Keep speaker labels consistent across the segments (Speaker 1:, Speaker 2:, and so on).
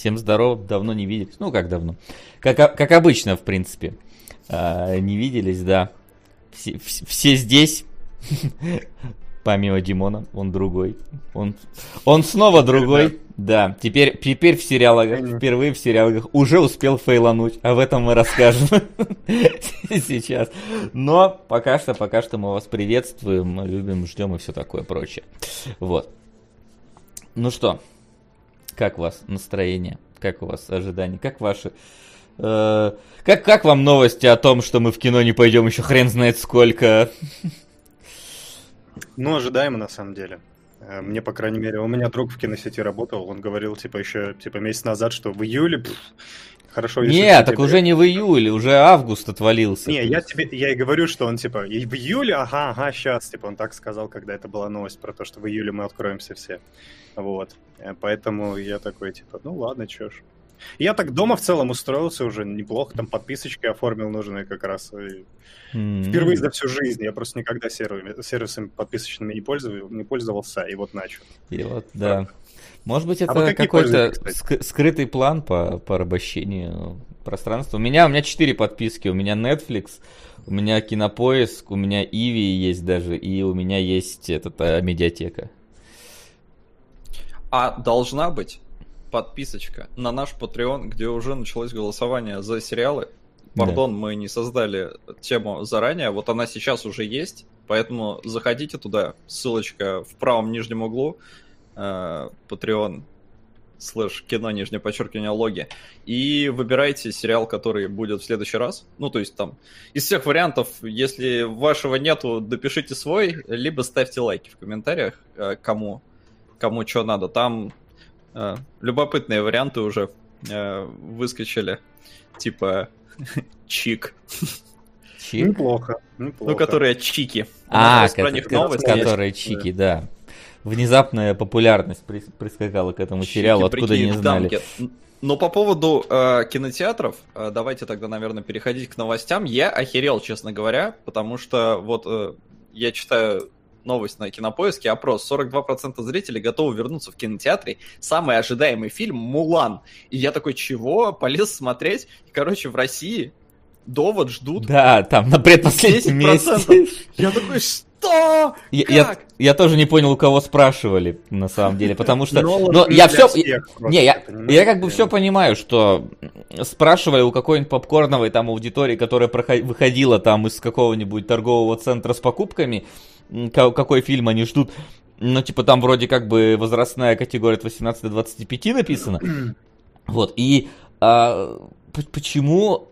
Speaker 1: Всем здорово, давно не виделись. Ну, как давно? Как, как обычно, в принципе. А, не виделись, да. Все, все здесь. Помимо Димона, он другой. Он, он снова другой. Да, теперь, теперь в сериалах, впервые в сериалах уже успел фейлануть, в этом мы расскажем сейчас. Но пока что, пока что мы вас приветствуем, любим, ждем и все такое прочее. Вот. Ну что, как у вас настроение? Как у вас ожидания? Как ваши... Э, как, как вам новости о том, что мы в кино не пойдем еще хрен знает сколько?
Speaker 2: Ну, ожидаемо на самом деле. Э, мне, по крайней мере, у меня друг в киносети работал, он говорил, типа, еще типа месяц назад, что в июле пфф,
Speaker 1: Хорошо, если Не, так уже не в июле, уже август отвалился.
Speaker 2: Не, я тебе, я и говорю, что он типа, и в июле, ага, ага, сейчас, типа, он так сказал, когда это была новость про то, что в июле мы откроемся все. Вот. Э, поэтому я такой, типа, ну ладно, чё ж. Я так дома в целом устроился уже неплохо, там подписочки оформил нужные как раз. И mm-hmm. Впервые за всю жизнь. Я просто никогда сервисами, сервисами подписочными не, пользовал, не пользовался, и вот начал.
Speaker 1: И вот, да. Может быть, а это а какой-то скрытый план по порабощению пространства. У меня, у меня четыре подписки. У меня Netflix, у меня Кинопоиск, у меня Иви есть даже, и у меня есть этот, а, медиатека.
Speaker 3: А должна быть подписочка на наш Patreon, где уже началось голосование за сериалы. Пардон, да. мы не создали тему заранее, вот она сейчас уже есть, поэтому заходите туда, ссылочка в правом нижнем углу, э, Patreon слэш кино, нижнее подчеркивание, логи, и выбирайте сериал, который будет в следующий раз. Ну, то есть там из всех вариантов, если вашего нету, допишите свой, либо ставьте лайки в комментариях, э, кому, кому что надо. Там э, любопытные варианты уже э, выскочили, типа чик.
Speaker 2: Чик? Неплохо,
Speaker 3: неплохо. Ну, которые чики.
Speaker 1: А, про них новость, которые чики, да внезапная популярность прискакала к этому сериалу, откуда не знали.
Speaker 3: Но по поводу э, кинотеатров, э, давайте тогда, наверное, переходить к новостям. Я охерел, честно говоря, потому что вот э, я читаю новость на Кинопоиске, опрос. 42% зрителей готовы вернуться в кинотеатре. Самый ожидаемый фильм «Мулан». И я такой, чего? Полез смотреть. И, короче, в России довод ждут.
Speaker 1: Да, там на предпоследнем месте.
Speaker 3: Я такой, что?
Speaker 1: Я, я, я тоже не понял, у кого спрашивали, на самом деле, потому что... Но я все... Не, я, я как бы все понимаю, что спрашивали у какой-нибудь попкорновой там аудитории, которая выходила там из какого-нибудь торгового центра с покупками, какой фильм они ждут. Ну, типа, там вроде как бы возрастная категория от 18 до 25 написано. Вот, и а, почему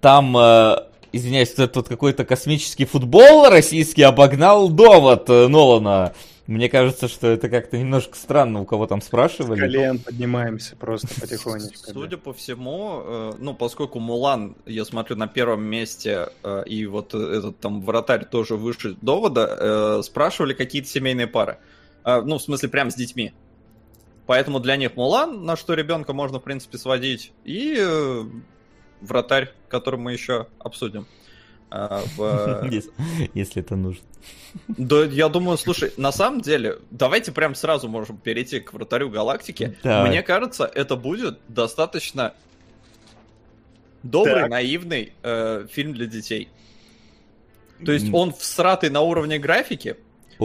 Speaker 1: там а, извиняюсь, этот какой-то космический футбол российский обогнал довод э, Нолана. Мне кажется, что это как-то немножко странно, у кого там спрашивали. С
Speaker 2: колен поднимаемся просто потихонечку.
Speaker 3: Судя по всему, э, ну, поскольку Мулан, я смотрю, на первом месте, э, и вот этот там вратарь тоже выше довода, спрашивали какие-то семейные пары. Ну, в смысле, прям с детьми. Поэтому для них Мулан, на что ребенка можно, в принципе, сводить, и вратарь, который мы еще обсудим.
Speaker 1: А, в... Если это нужно.
Speaker 3: Да, я думаю, слушай, на самом деле, давайте прям сразу можем перейти к вратарю галактики. Давай. Мне кажется, это будет достаточно добрый, так. наивный э, фильм для детей. То есть он всратый на уровне графики,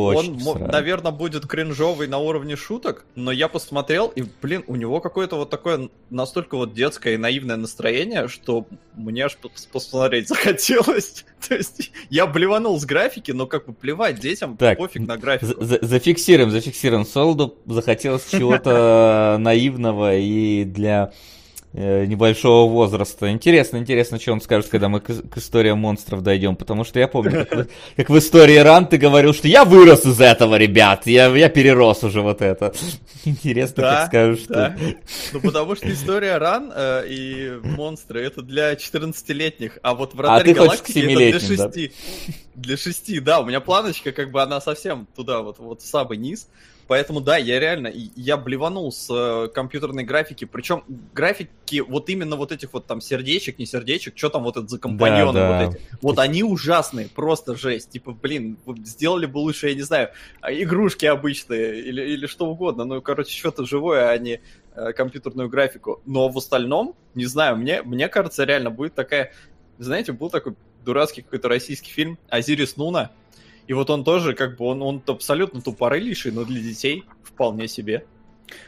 Speaker 3: очень он, сразу. наверное, будет кринжовый на уровне шуток, но я посмотрел, и, блин, у него какое-то вот такое настолько вот детское и наивное настроение, что мне аж посмотреть захотелось. То есть я блеванул с графики, но как бы плевать детям, так, пофиг на графику.
Speaker 1: За зафиксируем, зафиксируем. Солду захотелось чего-то наивного и для небольшого возраста. Интересно, интересно, что он скажет, когда мы к, к истории монстров дойдем, потому что я помню, как, как в истории Ран ты говорил, что я вырос из этого, ребят, я, я перерос уже вот это. Интересно, да, как скажешь, да.
Speaker 3: что... Ну, потому что история Ран э, и монстры это для 14-летних, а вот Вратарь а Галактики это для 6. Да? Для 6, да, у меня планочка, как бы она совсем туда, вот, вот в самый низ. Поэтому да, я реально, я блеванул с э, компьютерной графики, причем графики вот именно вот этих вот там сердечек, не сердечек, что там вот это за компаньоны да, да. вот эти. Вот они ужасные, просто жесть. Типа, блин, сделали бы лучше, я не знаю, игрушки обычные или, или что угодно. Ну, короче, что-то живое, а не э, компьютерную графику, но в остальном, не знаю, мне, мне кажется, реально будет такая, знаете, был такой дурацкий какой-то российский фильм «Азирис Нуна», и вот он тоже, как бы, он, он абсолютно тупорылейший, но для детей вполне себе.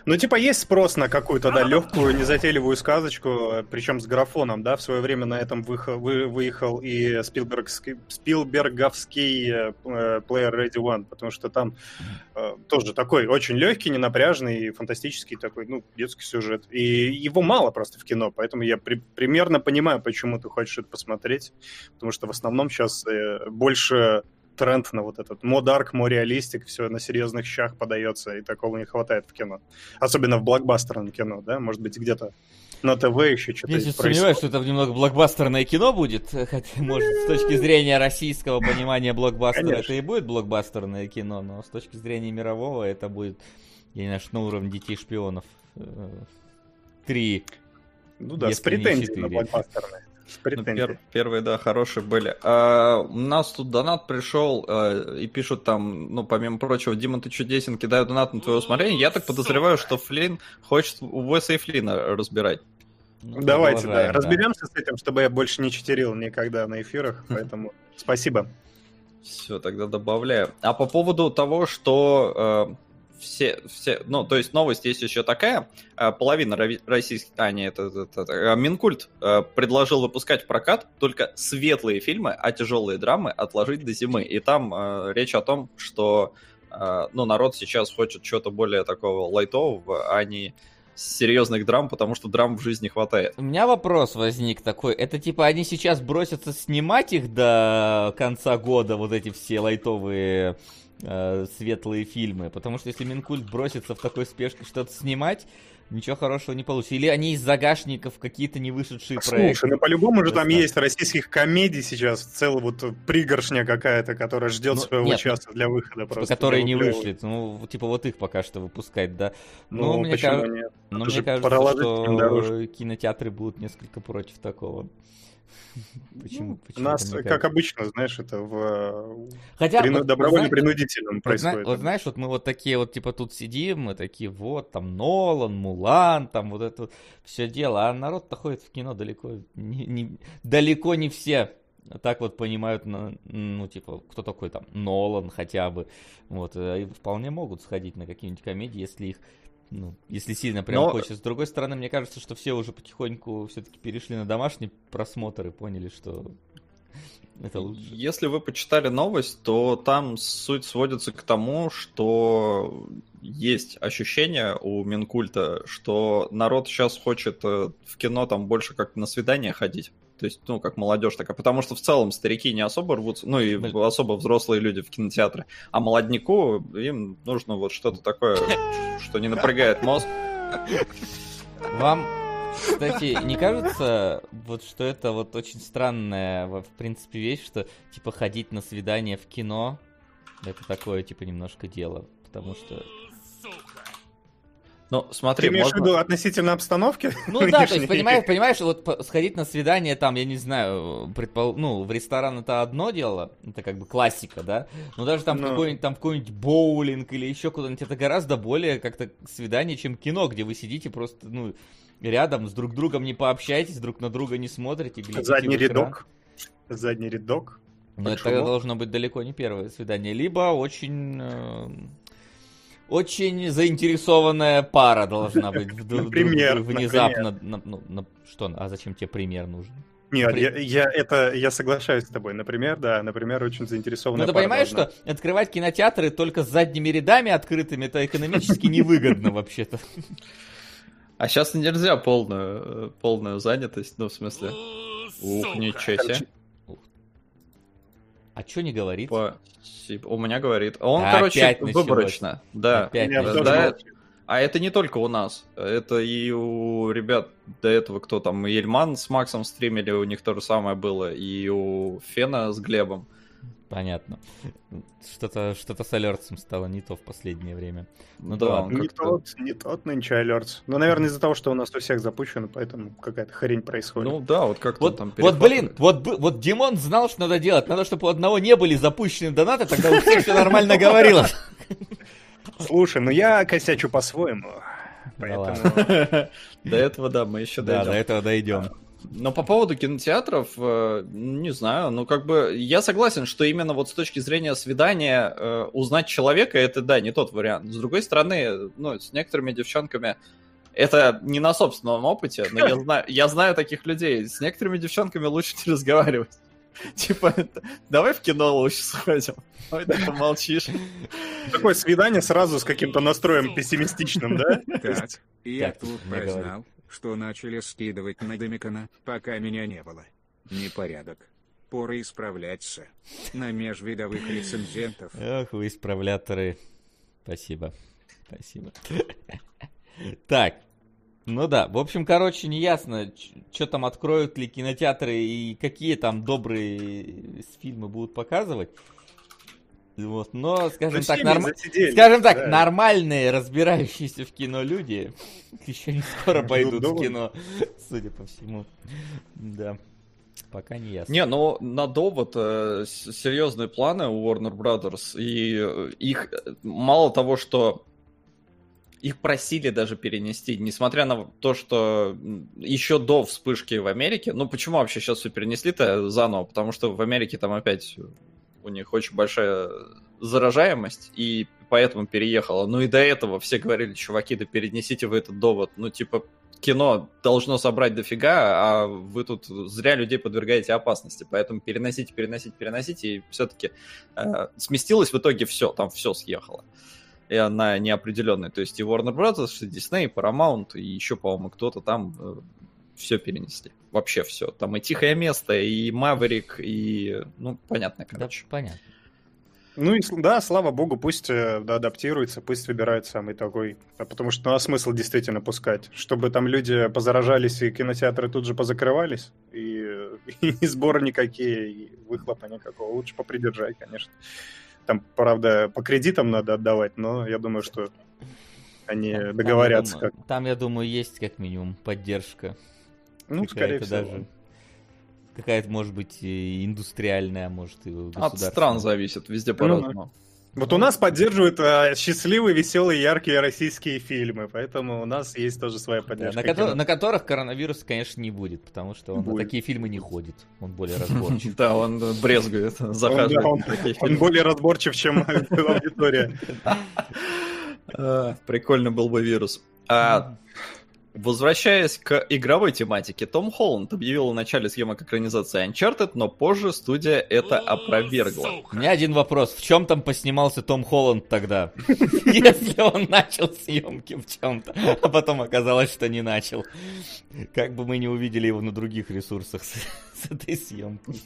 Speaker 2: Ну, типа, есть спрос на какую-то, да, легкую, незатейливую сказочку, причем с графоном, да, в свое время на этом выехал, вы, выехал и Спилбергский, Спилберговский э, Player Ready One, потому что там э, тоже такой очень легкий, ненапряжный, фантастический такой, ну, детский сюжет. И его мало просто в кино, поэтому я при, примерно понимаю, почему ты хочешь это посмотреть, потому что в основном сейчас э, больше тренд на вот этот модарк, реалистик, все на серьезных щах подается, и такого не хватает в кино. Особенно в блокбастерном кино, да, может быть, где-то на ТВ еще что-то
Speaker 1: Я сейчас сомневаюсь, что это немного блокбастерное кино будет, хотя, может, с точки зрения российского понимания блокбастера Конечно. это и будет блокбастерное кино, но с точки зрения мирового это будет, я не знаю, на уровне детей-шпионов. Э, три.
Speaker 2: Ну да, с претензией на блокбастерное.
Speaker 3: Ну, пер, первые, да, хорошие были. А, у нас тут донат пришел а, и пишут там, ну, помимо прочего, Дима, ты чудесен, кидаю донат на твое усмотрение. Я так подозреваю, что Флин хочет Уэса и Флина разбирать.
Speaker 2: Ну, Давайте, да, разберемся с этим, чтобы я больше не читерил никогда на эфирах, поэтому спасибо.
Speaker 3: Все, тогда добавляю. А по поводу того, что а, все, все, ну, то есть новость есть еще такая, э, половина российских, а, нет, это, это, это, э, Минкульт э, предложил выпускать в прокат только светлые фильмы, а тяжелые драмы отложить до зимы. И там э, речь о том, что, э, ну, народ сейчас хочет чего-то более такого лайтового, а не серьезных драм, потому что драм в жизни хватает.
Speaker 1: У меня вопрос возник такой. Это типа они сейчас бросятся снимать их до конца года, вот эти все лайтовые э, светлые фильмы. Потому что если Минкульт бросится в такой спешке что-то снимать, ничего хорошего не получится. Или они из загашников какие-то не вышедшие
Speaker 2: Слушай, проекты. Слушай, ну по-любому же там есть российских комедий сейчас, целая вот пригоршня какая-то, которая ждет ну, своего нет, часа для выхода
Speaker 1: типа, просто. Которые не вышли. Ну, типа вот их пока что выпускать, да.
Speaker 2: Ну, ну мне, кажется,
Speaker 1: нет? Ну, мне кажется, что кинотеатры будут несколько против такого.
Speaker 2: Почему? У нас, как обычно, знаешь, это в Хотя, прину... вот, добровольно-принудительном вот, происходит.
Speaker 1: Вот знаешь, вот мы вот такие вот, типа, тут сидим, мы такие, вот, там, Нолан, Мулан, там, вот это вот все дело, а народ-то ходит в кино далеко не, не, далеко не все так вот понимают, ну, типа, кто такой там Нолан хотя бы, вот, э, и вполне могут сходить на какие-нибудь комедии, если их ну, если сильно прям Но... хочется. С другой стороны, мне кажется, что все уже потихоньку все-таки перешли на домашний просмотр и поняли, что это лучше.
Speaker 3: Если вы почитали новость, то там суть сводится к тому, что есть ощущение у Минкульта, что народ сейчас хочет э, в кино там больше как на свидание ходить. То есть, ну, как молодежь такая. Потому что в целом старики не особо рвутся, ну и Блин. особо взрослые люди в кинотеатры. А молодняку им нужно вот что-то такое, что не напрягает мозг.
Speaker 1: Вам, кстати, не кажется, вот что это вот очень странная, в принципе, вещь, что типа ходить на свидание в кино, это такое, типа, немножко дело. Потому что
Speaker 3: ну, смотри,
Speaker 2: Ты имеешь можно... в виду относительно обстановки?
Speaker 1: Ну да, то есть, понимаешь, понимаешь, вот сходить на свидание там, я не знаю, предпол... ну, в ресторан это одно дело, это как бы классика, да, но даже там, Но... Ну. какой-нибудь, там какой-нибудь боулинг или еще куда-нибудь, это гораздо более как-то свидание, чем кино, где вы сидите просто, ну, рядом с друг другом не пообщаетесь, друг на друга не смотрите.
Speaker 2: Задний рядок. Задний рядок.
Speaker 1: Но это должно быть далеко не первое свидание. Либо очень э, очень заинтересованная пара должна быть.
Speaker 2: Например.
Speaker 1: Внезапно. Ну, что, а зачем тебе пример нужен?
Speaker 2: Нет, я, я, это, я соглашаюсь с тобой. Например, да, например, очень заинтересованная
Speaker 1: Ну, ты понимаешь, должна. что открывать кинотеатры только с задними рядами открытыми, это экономически невыгодно вообще-то.
Speaker 3: А сейчас нельзя полную, полную занятость, ну, в смысле... Ух, ничего себе.
Speaker 1: А что не говорит?
Speaker 3: Спасибо. У меня говорит. Он, да, короче, выборочно. Да. Опять да, да. А это не только у нас. Это и у ребят до этого, кто там, Ельман с Максом стримили, у них то же самое было. И у Фена с Глебом.
Speaker 1: Понятно. Что-то что с алертсом стало не то в последнее время.
Speaker 2: Ну да, да не тот, не тот нынче алертс. Ну, наверное, из-за того, что у нас у всех запущено, поэтому какая-то хрень происходит.
Speaker 3: Ну да, вот как-то
Speaker 1: вот, там Вот, блин, вот, вот Димон знал, что надо делать. Надо, чтобы у одного не были запущены донаты, тогда у всех все нормально говорилось.
Speaker 2: Слушай, ну я косячу по-своему. Поэтому...
Speaker 3: До этого, да, мы еще
Speaker 1: Да, до
Speaker 3: дойдем.
Speaker 1: этого дойдем.
Speaker 3: Но по поводу кинотеатров, э, не знаю, ну как бы я согласен, что именно вот с точки зрения свидания э, узнать человека это да, не тот вариант. С другой стороны, ну с некоторыми девчонками это не на собственном опыте, но я знаю, я знаю таких людей. С некоторыми девчонками лучше не разговаривать. Типа, давай в кино лучше сходим. Ой, ты помолчишь.
Speaker 2: Такое свидание сразу с каким-то настроем пессимистичным, да?
Speaker 4: Так, я тут прознал, что начали скидывать на Домикана, пока меня не было. Непорядок. Пора исправляться. На межвидовых рецензентов.
Speaker 1: Ох, вы исправляторы. Спасибо. Спасибо. Так. Ну да, в общем, короче, неясно, что там откроют ли кинотеатры и какие там добрые фильмы будут показывать. Вот, но, скажем
Speaker 2: Ну,
Speaker 1: так, норм- скажем так,
Speaker 2: да.
Speaker 1: нормальные, разбирающиеся в кино люди еще не скоро
Speaker 2: Ждут
Speaker 1: пойдут в кино, судя по всему. Да, пока не ясно.
Speaker 3: Не, ну на довод э, серьезные планы у Warner Brothers, и э, их э, мало того, что их просили даже перенести, несмотря на то, что еще до вспышки в Америке, ну почему вообще сейчас все перенесли-то заново? Потому что в Америке там опять у них очень большая заражаемость, и поэтому переехала. Ну и до этого все говорили, чуваки, да перенесите вы этот довод. Ну типа кино должно собрать дофига, а вы тут зря людей подвергаете опасности. Поэтому переносите, переносите, переносите, и все-таки э, сместилось в итоге все, там все съехало. И на неопределенный. То есть и Warner Bros., и Disney, и Paramount, и еще, по-моему, кто-то там все перенесли. Вообще все. Там и Тихое место, и Маверик, и... Ну, понятно,
Speaker 1: Да,
Speaker 3: короче.
Speaker 1: понятно.
Speaker 2: Ну и да, слава богу, пусть э, да, адаптируется, пусть выбирает самый такой. А Потому что ну, а смысл действительно пускать. Чтобы там люди позаражались и кинотеатры тут же позакрывались, и, э, и сборы никакие, и выхлопа никакого. Лучше попридержать, конечно. Там, правда, по кредитам надо отдавать, но я думаю, что они
Speaker 1: Там- там,
Speaker 2: договорятся
Speaker 1: я
Speaker 2: как.
Speaker 1: Там, я думаю, есть как минимум поддержка.
Speaker 2: Ну, скорее
Speaker 1: Какая-то
Speaker 2: всего.
Speaker 1: даже. Какая-то, может быть, индустриальная, может, и
Speaker 3: От стран зависит, везде по-разному.
Speaker 2: Вот у нас поддерживают а, счастливые, веселые, яркие российские фильмы, поэтому у нас есть тоже своя
Speaker 1: Да,
Speaker 2: поддержка.
Speaker 1: на, кото-
Speaker 2: кино.
Speaker 1: на которых коронавируса, конечно, не будет, потому что он на
Speaker 2: Будет.
Speaker 1: такие фильмы не ходит. Он более разборчив.
Speaker 3: Да, он брезгует,
Speaker 2: Он, да,
Speaker 3: захаживает.
Speaker 2: он-
Speaker 3: на
Speaker 2: более разборчив, чем аудитория.
Speaker 3: А, Прикольно был бы вирус. А, Возвращаясь к игровой тематике, Том Холланд объявил о начале съемок экранизации Uncharted, но позже студия это опровергла.
Speaker 1: У меня один вопрос. В чем там поснимался Том Холланд тогда? Если он начал съемки в чем-то, а потом оказалось, что не начал. Как бы мы не увидели его на других ресурсах с, с этой съемкой.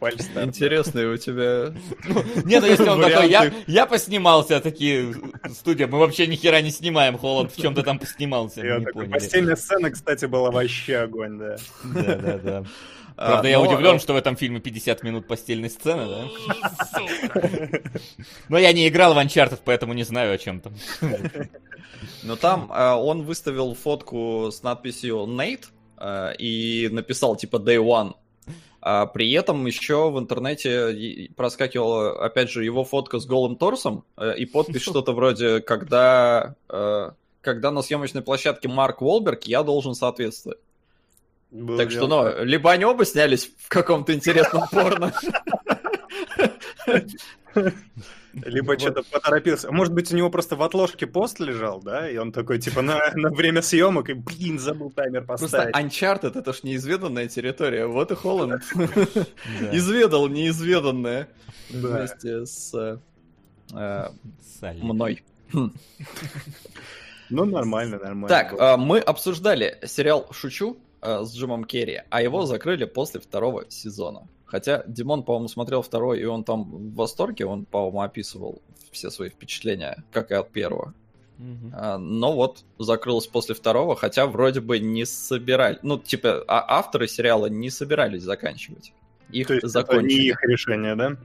Speaker 2: Фальстарт.
Speaker 3: Интересный у тебя...
Speaker 1: Не, ну если он такой, я, я поснимался, а такие, студия, мы вообще ни хера не снимаем, Холланд в чем-то там поснимался, мы
Speaker 2: Я
Speaker 1: не
Speaker 2: такой,
Speaker 1: поняли.
Speaker 2: Постельная сцена, кстати, была вообще огонь, да.
Speaker 1: Да, да, да.
Speaker 3: А,
Speaker 1: Правда, я
Speaker 3: но,
Speaker 1: удивлен, что в этом фильме 50 минут постельной сцены, да? Но я не играл в Uncharted, поэтому не знаю о чем там.
Speaker 3: Но там э, он выставил фотку с надписью Nate э, и написал типа Day One. А при этом еще в интернете проскакивала, опять же, его фотка с голым торсом э, и подпись что-то вроде «Когда, э, когда на съемочной площадке Марк Уолберг, я должен соответствовать».
Speaker 2: Было
Speaker 3: Так что, ну, либо они оба снялись в каком-то интересном порно.
Speaker 2: Либо что-то поторопился. Может быть, у него просто в отложке пост лежал, да? И он такой, типа, на, на время съемок, и, блин, забыл таймер
Speaker 3: Просто
Speaker 2: поставить.
Speaker 3: Uncharted это ж неизведанная территория. Вот и Холланд
Speaker 1: Да.
Speaker 3: изведал неизведанное
Speaker 2: Да.
Speaker 3: вместе с э,
Speaker 1: Салли.
Speaker 3: мной.
Speaker 2: Ну, нормально, нормально.
Speaker 3: Так, э, мы обсуждали сериал «Шучу» э, с Джимом Керри, а его закрыли после второго сезона. Хотя Димон, по-моему, смотрел второй, и он там в восторге, он, по-моему, описывал все свои впечатления, как и от первого. А, Но вот закрылось после второго, хотя вроде бы не собирали. Ну, типа, а авторы сериала не собирались заканчивать. Их
Speaker 2: То есть это
Speaker 3: закончили.
Speaker 2: не их решение, да?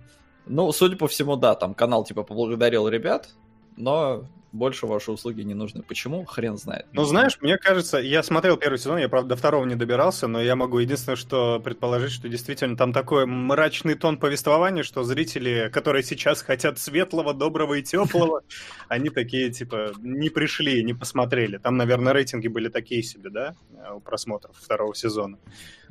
Speaker 3: Ну, судя по всему, да, там канал типа поблагодарил ребят, но больше ваши услуги не нужны. Почему? Хрен знает.
Speaker 2: Ну, знаешь, мне кажется, я смотрел первый сезон, я, правда, до второго не добирался, но я могу единственное, что предположить, что действительно там такой мрачный тон повествования, что зрители, которые сейчас хотят светлого, доброго и теплого, они такие, типа, не пришли, не посмотрели. Там, наверное, рейтинги были такие себе, да, у просмотров второго сезона.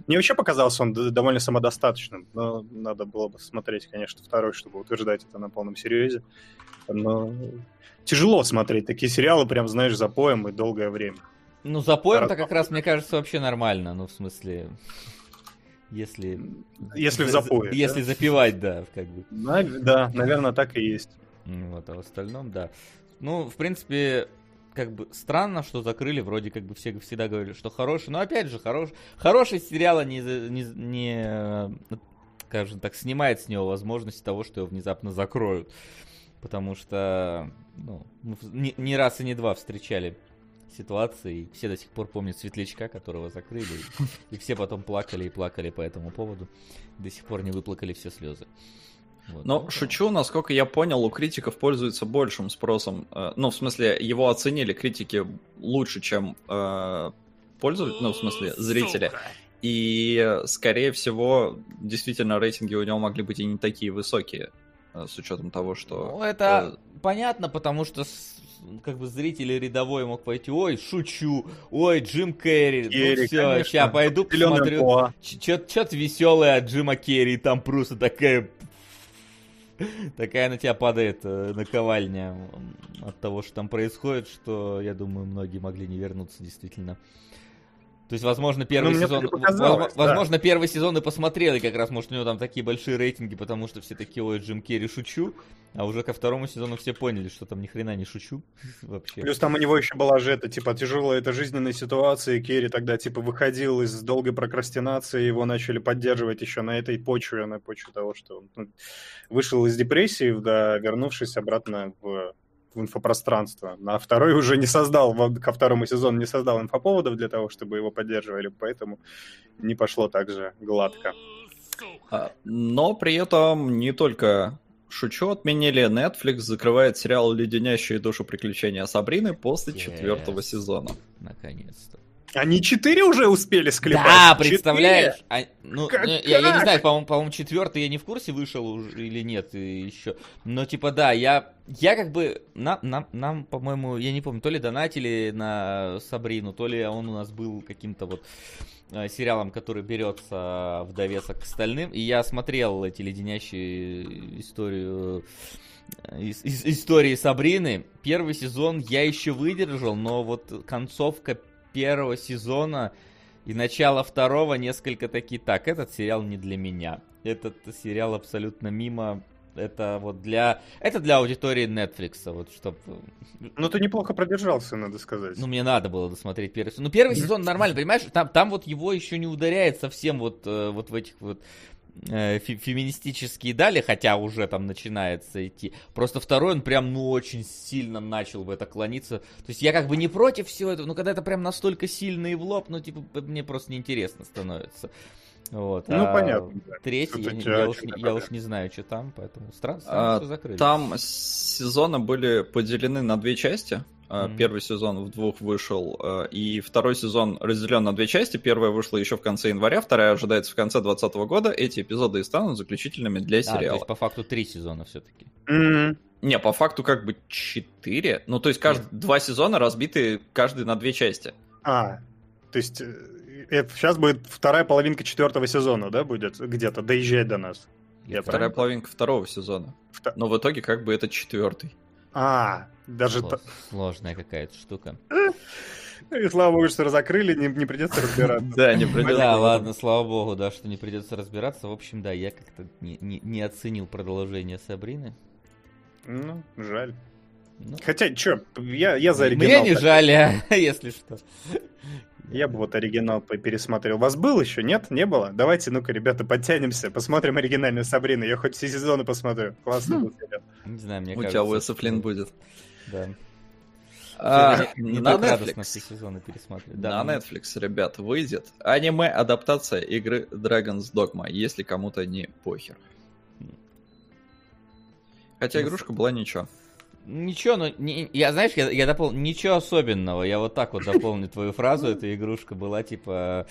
Speaker 2: Мне вообще показался он довольно самодостаточным, но надо было бы смотреть, конечно, второй, чтобы утверждать это на полном серьезе. Но тяжело смотреть такие сериалы, прям, знаешь, за поем и долгое время.
Speaker 1: Ну, запоем-то как раз, мне кажется, вообще нормально. Ну, в смысле, если...
Speaker 2: Если в запое.
Speaker 1: Если запивать, да, как бы.
Speaker 2: Нав- Да, наверное, так и есть.
Speaker 1: Ну, Вот, а в остальном, да. Ну, в принципе, как бы странно, что закрыли, вроде как бы все всегда говорили, что хороший, но опять же, хорош, хороший сериал не, не, не, э, скажем так, снимает с него возможность того, что его внезапно закроют. Потому что, ну, не, не раз и не два встречали ситуации, и все до сих пор помнят Светлячка, которого закрыли, и, и все потом плакали и плакали по этому поводу, до сих пор не выплакали все слезы. Вот,
Speaker 3: Но
Speaker 1: ну да.
Speaker 3: шучу, насколько я понял, у критиков пользуется большим спросом. Э, Ну, в смысле, его оценили критики лучше, чем э, пользователи, ну, в смысле, зрители. И, скорее всего, действительно, рейтинги у него могли быть и не такие высокие, с учетом того, что...
Speaker 1: Ну, это понятно, потому что как бы зритель рядовой мог пойти, ой, шучу, ой, Джим Керри,
Speaker 2: Керри,
Speaker 1: ну все,
Speaker 2: конечно.
Speaker 1: сейчас пойду посмотрю. Что-то веселое от Джима Керри, там просто такая... Такая на тебя падает э, наковальня от того, что там происходит, что, я думаю, многие могли не вернуться действительно. То есть, возможно, первый
Speaker 2: Ну,
Speaker 1: сезон... возможно,
Speaker 2: да.
Speaker 1: первый сезон и посмотрел, и как раз, может, у него там такие большие рейтинги, потому что все такие, ой, Джим Керри, шучу. А уже ко второму сезону все поняли, что там ни хрена не шучу вообще.
Speaker 2: Плюс там у него еще была же это, типа, тяжелая это жизненная ситуация, и Керри тогда, типа, выходил из долгой прокрастинации, его начали поддерживать еще на этой почве, на почве того, что он ну, вышел из депрессии, да, вернувшись обратно в, в инфопространство. А второй уже не создал, ко второму сезону не создал инфоповодов для того, чтобы его поддерживали, поэтому не пошло так же гладко.
Speaker 3: А, Но при этом не только шучу отменили, Netflix закрывает сериал «Леденящие душу приключения Сабрины» после
Speaker 1: Yes.
Speaker 3: четвертого сезона.
Speaker 1: Наконец-то.
Speaker 2: Они четыре уже успели склепать?
Speaker 1: Да, представляешь? А, ну,
Speaker 2: Как-
Speaker 1: я, я не
Speaker 2: как?
Speaker 1: знаю, по-моему, по-моему, четвертый я не в курсе, вышел уже или нет и еще. Но типа да, я, я как бы нам, нам, нам, по-моему, я не помню, то ли донатили на Сабрину, то ли он у нас был каким-то вот э, сериалом, который берется в довесок к остальным. И я смотрел эти леденящие историю э, ис- ис- истории Сабрины. Первый сезон я еще выдержал, но вот концовка первого сезона и начало второго несколько такие, так, этот сериал не для меня. Этот сериал абсолютно мимо. Это вот для... Это для аудитории Netflix, вот чтоб...
Speaker 2: Ну, ты неплохо продержался, надо сказать.
Speaker 1: Ну, мне надо было досмотреть первый сезон. Ну, первый сезон нормально, понимаешь? Там, там вот его еще не ударяет совсем вот, э, вот в этих вот э, фе- феминистические дали, хотя уже там начинается идти. Просто второй он прям, ну, очень сильно начал в это клониться. То есть я как бы не против всего этого, но когда это прям настолько сильно и в лоб, ну, типа, мне просто неинтересно становится. Вот.
Speaker 2: Ну,
Speaker 1: а
Speaker 2: понятно.
Speaker 1: Третий, я, я уж, я уж не знаю, что там, поэтому странно,
Speaker 3: А,
Speaker 1: что закрыли.
Speaker 3: Там сезоны были поделены на две части.
Speaker 1: Мгм.
Speaker 3: Первый сезон в двух вышел, а, и второй сезон разделен на две части. Первая вышла еще в конце января, вторая ожидается в конце 2020 года. Эти эпизоды и станут заключительными для
Speaker 1: А, то
Speaker 3: сериала.
Speaker 1: есть по факту три сезона все-таки.
Speaker 2: М,
Speaker 3: Не, по факту как бы четыре. Ну, то есть каждый, два сезона разбиты каждый на две части.
Speaker 2: А, то есть сейчас будет вторая половинка четвертого сезона, да, будет где-то доезжать до нас. Я
Speaker 3: Вторая
Speaker 2: правильно?
Speaker 3: половинка второго сезона.
Speaker 2: Вто-
Speaker 3: Но в итоге как бы это четвертый.
Speaker 2: А, даже
Speaker 1: Сло-
Speaker 2: та-
Speaker 1: Сложная какая-то штука.
Speaker 2: И слава богу, что закрыли, не, не придется разбираться.
Speaker 3: Да, не придется.
Speaker 1: Да, ладно, слава богу, да, что не придется разбираться. В общем, да, я как-то не, не- не оценил продолжение Сабрины.
Speaker 2: Ну, жаль.
Speaker 1: Ну,
Speaker 2: Хотя, чё, я, я за оригинал.
Speaker 1: Мне не жаль, а, если что.
Speaker 2: Я бы вот оригинал пересмотрел. У вас был еще? Нет? Не было? Давайте, ну-ка, ребята, подтянемся, посмотрим оригинальную Сабрину. Я хоть все сезоны посмотрю. Классно сериал.
Speaker 1: Не знаю, мне
Speaker 3: У
Speaker 1: кажется.
Speaker 3: тебя Уэса Флинн будет.
Speaker 1: Да.
Speaker 3: А,
Speaker 1: Не,
Speaker 3: на Netflix.
Speaker 1: все сезоны пересматривать. Да,
Speaker 3: На Netflix, ребят, выйдет аниме-адаптация игры Dragon's Dogma, если кому-то не похер. Хотя
Speaker 1: Ну,
Speaker 3: игрушка была ничего.
Speaker 1: Ничего, ну, не, я, знаешь, я, я дополню, ничего особенного, я вот так вот дополню твою фразу, эта игрушка была типа,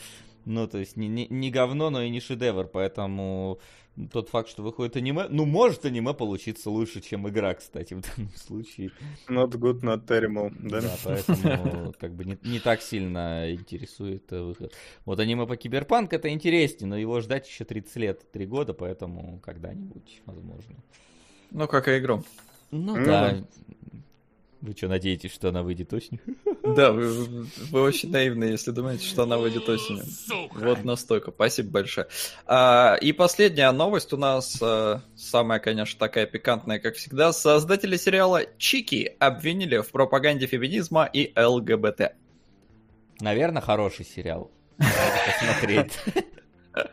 Speaker 1: ну, то есть, не, не, не говно, но и не шедевр, поэтому тот факт, что выходит аниме, ну, может аниме получиться лучше, чем игра, кстати, в данном случае.
Speaker 2: Not good, not terrible, да?
Speaker 1: Да, поэтому как бы не, не так сильно интересует э, выход. Вот аниме по Киберпанк это интереснее, но его ждать еще 30 лет, 3 года, поэтому когда-нибудь, возможно.
Speaker 3: Ну, как и игру.
Speaker 1: Ну
Speaker 2: Ну
Speaker 1: да.
Speaker 2: да.
Speaker 1: Вы что, надеетесь, что она выйдет осенью?
Speaker 3: Да, вы, вы очень наивны, если думаете, что она выйдет осенью. Вот настолько. Спасибо большое. А, и последняя новость у нас, а, самая, конечно, такая пикантная, как всегда. Создатели сериала Чики обвинили в пропаганде феминизма и ЛГБТ.
Speaker 1: Наверное, хороший сериал. Надо посмотреть.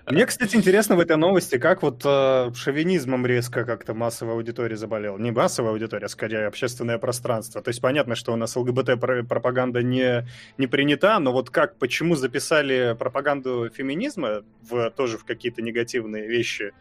Speaker 2: Мне, кстати, интересно в этой новости, как вот э, шовинизмом резко как-то массовая аудитория заболела. Не массовая аудитория, а скорее общественное пространство. То есть понятно, что у нас ЛГБТ-пропаганда не, не принята, но вот как, почему записали пропаганду феминизма в, тоже в какие-то негативные вещи?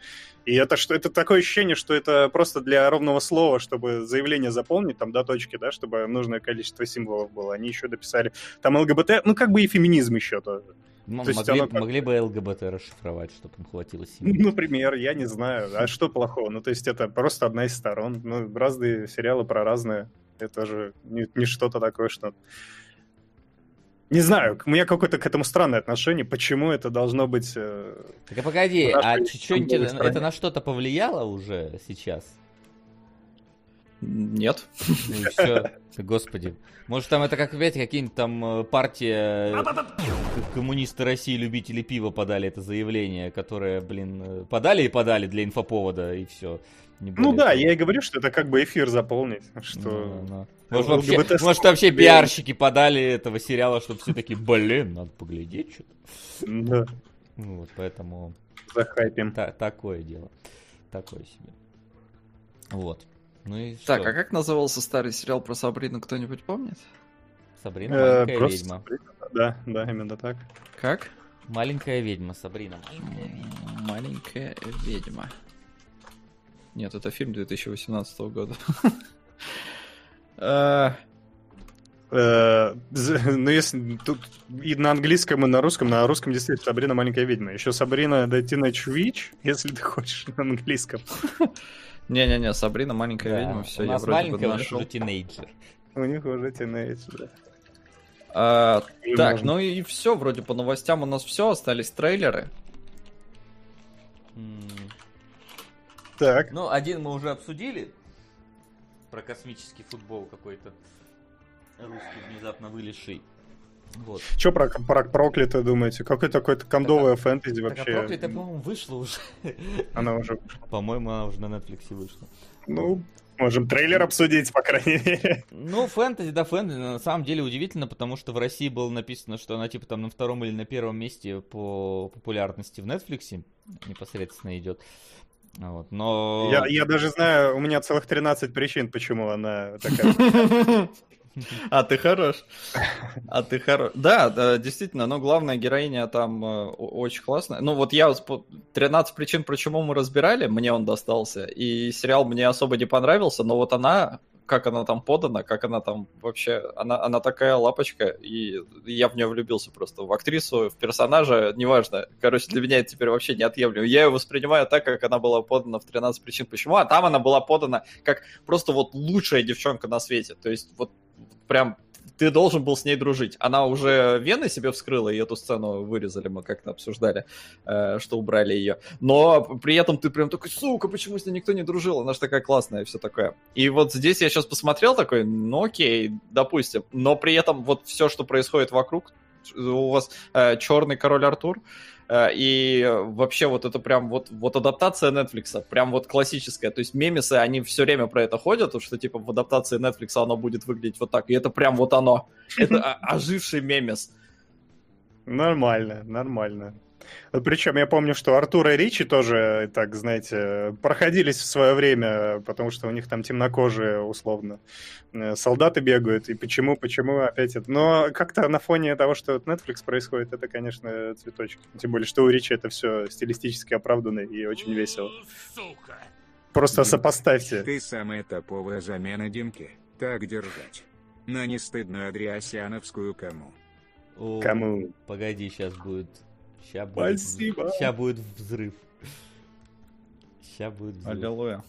Speaker 2: И это что? Это такое ощущение, что это просто для ровного слова, чтобы заявление заполнить, там, до точки, да, чтобы нужное количество символов было. Они еще дописали там ЛГБТ, ну, как бы и феминизм еще тоже.
Speaker 1: Ну, могли,
Speaker 2: оно
Speaker 1: могли бы ЛГБТ расшифровать, чтобы им хватило семьи.
Speaker 2: Например, я не знаю. А что плохого? Ну, то есть это просто одна из сторон. Ну, разные сериалы про разные. Это же не, не что-то такое, что... Не знаю, у меня какое-то к этому странное отношение. Почему это должно быть... э,
Speaker 1: Так а погоди, а
Speaker 2: футбольной
Speaker 1: это, на что-то повлияло уже сейчас?
Speaker 3: Нет.
Speaker 1: Ну. Господи. Может там это как, опять какие-нибудь там э, партия э, коммунисты России, любители пива подали это заявление, которое, блин, э, подали и подали для инфоповода, и все.
Speaker 2: Ну да, я и говорю, что это как бы эфир заполнить. Что...
Speaker 1: Ну, Может, вообще, может, вообще пиарщики подали этого сериала, чтобы все таки блин, надо поглядеть что-то.
Speaker 2: Да,
Speaker 1: Ну Вот, поэтому
Speaker 2: захайпим.
Speaker 1: та- такое дело. Такое себе. Вот. Ну и
Speaker 3: Так,
Speaker 1: что?
Speaker 3: а как назывался старый сериал про Сабрину, кто-нибудь помнит?
Speaker 1: Сабрина,
Speaker 2: Э,
Speaker 1: маленькая
Speaker 2: просто
Speaker 1: ведьма.
Speaker 2: Сабрина, Да, да, именно так.
Speaker 3: Как?
Speaker 1: Маленькая ведьма, Сабрина. Маленькая ведьма.
Speaker 3: Маленькая ведьма. Нет, это фильм 2018 года. Э,
Speaker 2: Э, Ну, если тут и на английском, и на русском, на русском действительно Сабрина маленькая ведьма. Еще Сабрина The Teenage Witch, если ты хочешь на английском.
Speaker 3: Не-не-не, Сабрина маленькая
Speaker 1: Да,
Speaker 3: ведьма, все,
Speaker 1: у
Speaker 3: я вроде бы
Speaker 1: маленькая, у них
Speaker 3: нашел.
Speaker 1: уже тинейджер.
Speaker 2: У них уже да.
Speaker 3: А,
Speaker 2: И
Speaker 3: Так,
Speaker 2: можно.
Speaker 3: ну и все, вроде по новостям у нас все, остались трейлеры.
Speaker 2: Так,
Speaker 1: Ну, один мы уже обсудили. Про космический футбол какой-то. Русский внезапно вылезший. Вот.
Speaker 2: что про, про проклятое думаете? Какое такое-то кондовое фэнтези
Speaker 1: Так, а
Speaker 2: вообще?
Speaker 1: проклятая, по-моему, вышла уже.
Speaker 2: Она уже...
Speaker 1: По-моему, она уже на Netflix вышла.
Speaker 2: Ну, можем трейлер обсудить, по крайней мере.
Speaker 1: Ну, фэнтези, да, фэнтези. На самом деле удивительно, потому что в России было написано, что она типа там на втором или на первом месте по популярности в Netflix непосредственно идет. Вот. Но...
Speaker 2: Я, я даже знаю, у меня целых 13 причин, почему она такая.
Speaker 3: А ты хорош. А ты хорош. Да, да, действительно, но главная героиня там э, очень классная. Ну вот я вот по- 13 причин, почему мы разбирали, мне он достался. И сериал мне особо не понравился, но вот она, как она там подана, как она там вообще, она, она такая лапочка, и я в нее влюбился просто. В актрису, в персонажа, неважно. Короче, для меня это теперь вообще неотъемлемо. Я ее воспринимаю так, как она была подана в 13 причин почему, а там она была подана как просто вот лучшая девчонка на свете. То есть вот прям ты должен был с ней дружить. Она уже вены себе вскрыла, и эту сцену вырезали, мы как-то обсуждали, э, что убрали ее. Но при этом ты прям такой, сука, почему с ней никто не дружил? Она же такая классная и все такое. И вот здесь я сейчас посмотрел такой, ну окей, допустим. Но при этом вот все, что происходит вокруг, у вас черный король Артур, э, и вообще вот это прям вот, вот адаптация Netflix, прям вот классическая. То есть мемесы, они все время про это ходят, что типа в адаптации Netflix оно будет выглядеть вот так. И это прям вот оно. Это оживший мемес.
Speaker 2: Нормально, нормально. Причем я помню, что Артур и Ричи тоже, так, знаете, проходились в свое время, потому что у них там темнокожие, условно, э, солдаты бегают. И почему, почему опять это? Но как-то на фоне того, что вот Netflix происходит, это, конечно, цветочки. Тем более, что у Ричи это все стилистически оправданно и очень весело. Просто сопоставьте.
Speaker 4: Ты самая топовая замена Димки. Так держать. На нестыдную Адриасяновскую кому?
Speaker 1: О,
Speaker 2: Кому?
Speaker 1: Погоди, сейчас будет. Сейчас будет.
Speaker 2: Спасибо.
Speaker 1: Сейчас будет взрыв. Сейчас будет взрыв.
Speaker 3: Аллилуйя.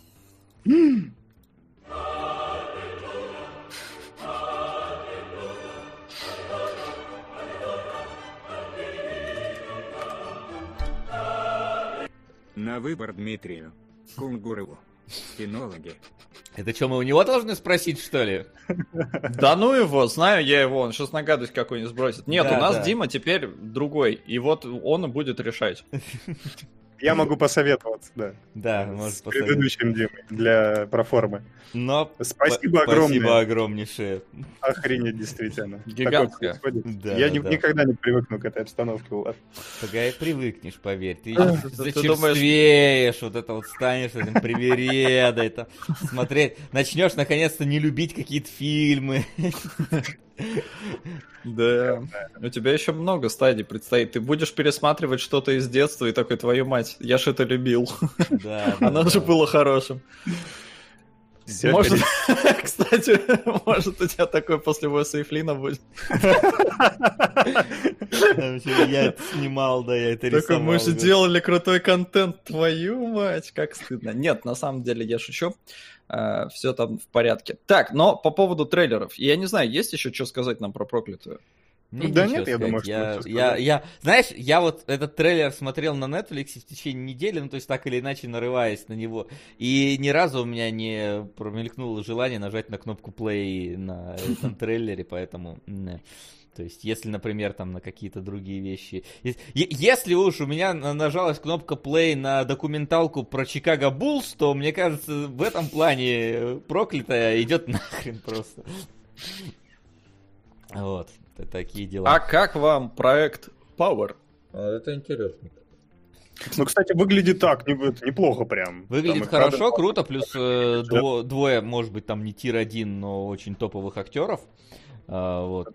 Speaker 4: На выбор Дмитрию. Кунгурову. Кинологи.
Speaker 1: Это что, мы у него должны спросить, что ли?
Speaker 3: Да ну его, знаю я его, он сейчас на гадость какую-нибудь сбросит. Нет,
Speaker 1: Да,
Speaker 3: у нас
Speaker 1: да.
Speaker 3: Дима теперь другой, и вот он и будет решать.
Speaker 2: Я могу посоветоваться, да.
Speaker 1: Да,
Speaker 2: с
Speaker 1: может посмотреть.
Speaker 2: предыдущим Димой для проформы.
Speaker 1: Но
Speaker 2: Спасибо огромное.
Speaker 1: Спасибо огромнейшее.
Speaker 2: Охренеть, действительно.
Speaker 3: Гигантское.
Speaker 1: Да,
Speaker 2: Я
Speaker 1: да,
Speaker 2: ни-
Speaker 1: да.
Speaker 2: никогда не привыкну к этой обстановке, Влад.
Speaker 1: Погоди, привыкнешь, поверь. Ты зачерствеешь, вот это вот станешь этим привередой, смотреть. Начнешь наконец-то не любить какие-то фильмы.
Speaker 3: Да. У тебя еще много стадий предстоит. Ты будешь пересматривать что-то из детства и такой, твою мать, я ж это любил.
Speaker 1: Да,
Speaker 3: Оно же было хорошим. Может, кстати, может у тебя такой после Уэса и Флина будет.
Speaker 1: Я это снимал, да, я это
Speaker 3: Такой,
Speaker 1: рисовал.
Speaker 3: мы же делали крутой контент, твою мать, как стыдно. Нет, на самом деле я шучу. Все там в порядке. Так, но по поводу трейлеров. Я не знаю, есть еще что сказать нам про проклятую?
Speaker 1: Мне
Speaker 2: Да нет, я
Speaker 1: сказать.
Speaker 2: думаю, что
Speaker 1: я, я, я, знаешь, я вот этот трейлер смотрел на Netflix в течение недели, ну то есть так или иначе нарываясь на него, и ни разу у меня не промелькнуло желание нажать на кнопку play на этом трейлере, поэтому, не. То есть если, например, там на какие-то другие вещи, если уж у меня на- нажалась кнопка play на документалку про Чикаго Буллс, то мне кажется в этом плане э, проклятая идет нахрен просто. Вот, такие дела.
Speaker 3: А как вам проект Power?
Speaker 1: Это интересно.
Speaker 2: Ну, кстати, выглядит так, неплохо прям.
Speaker 1: Выглядит
Speaker 2: Там
Speaker 1: хорошо,
Speaker 2: кадр-
Speaker 1: круто, плюс э, дво- двое, может быть, там не tier-1, но очень топовых актеров. А, вот.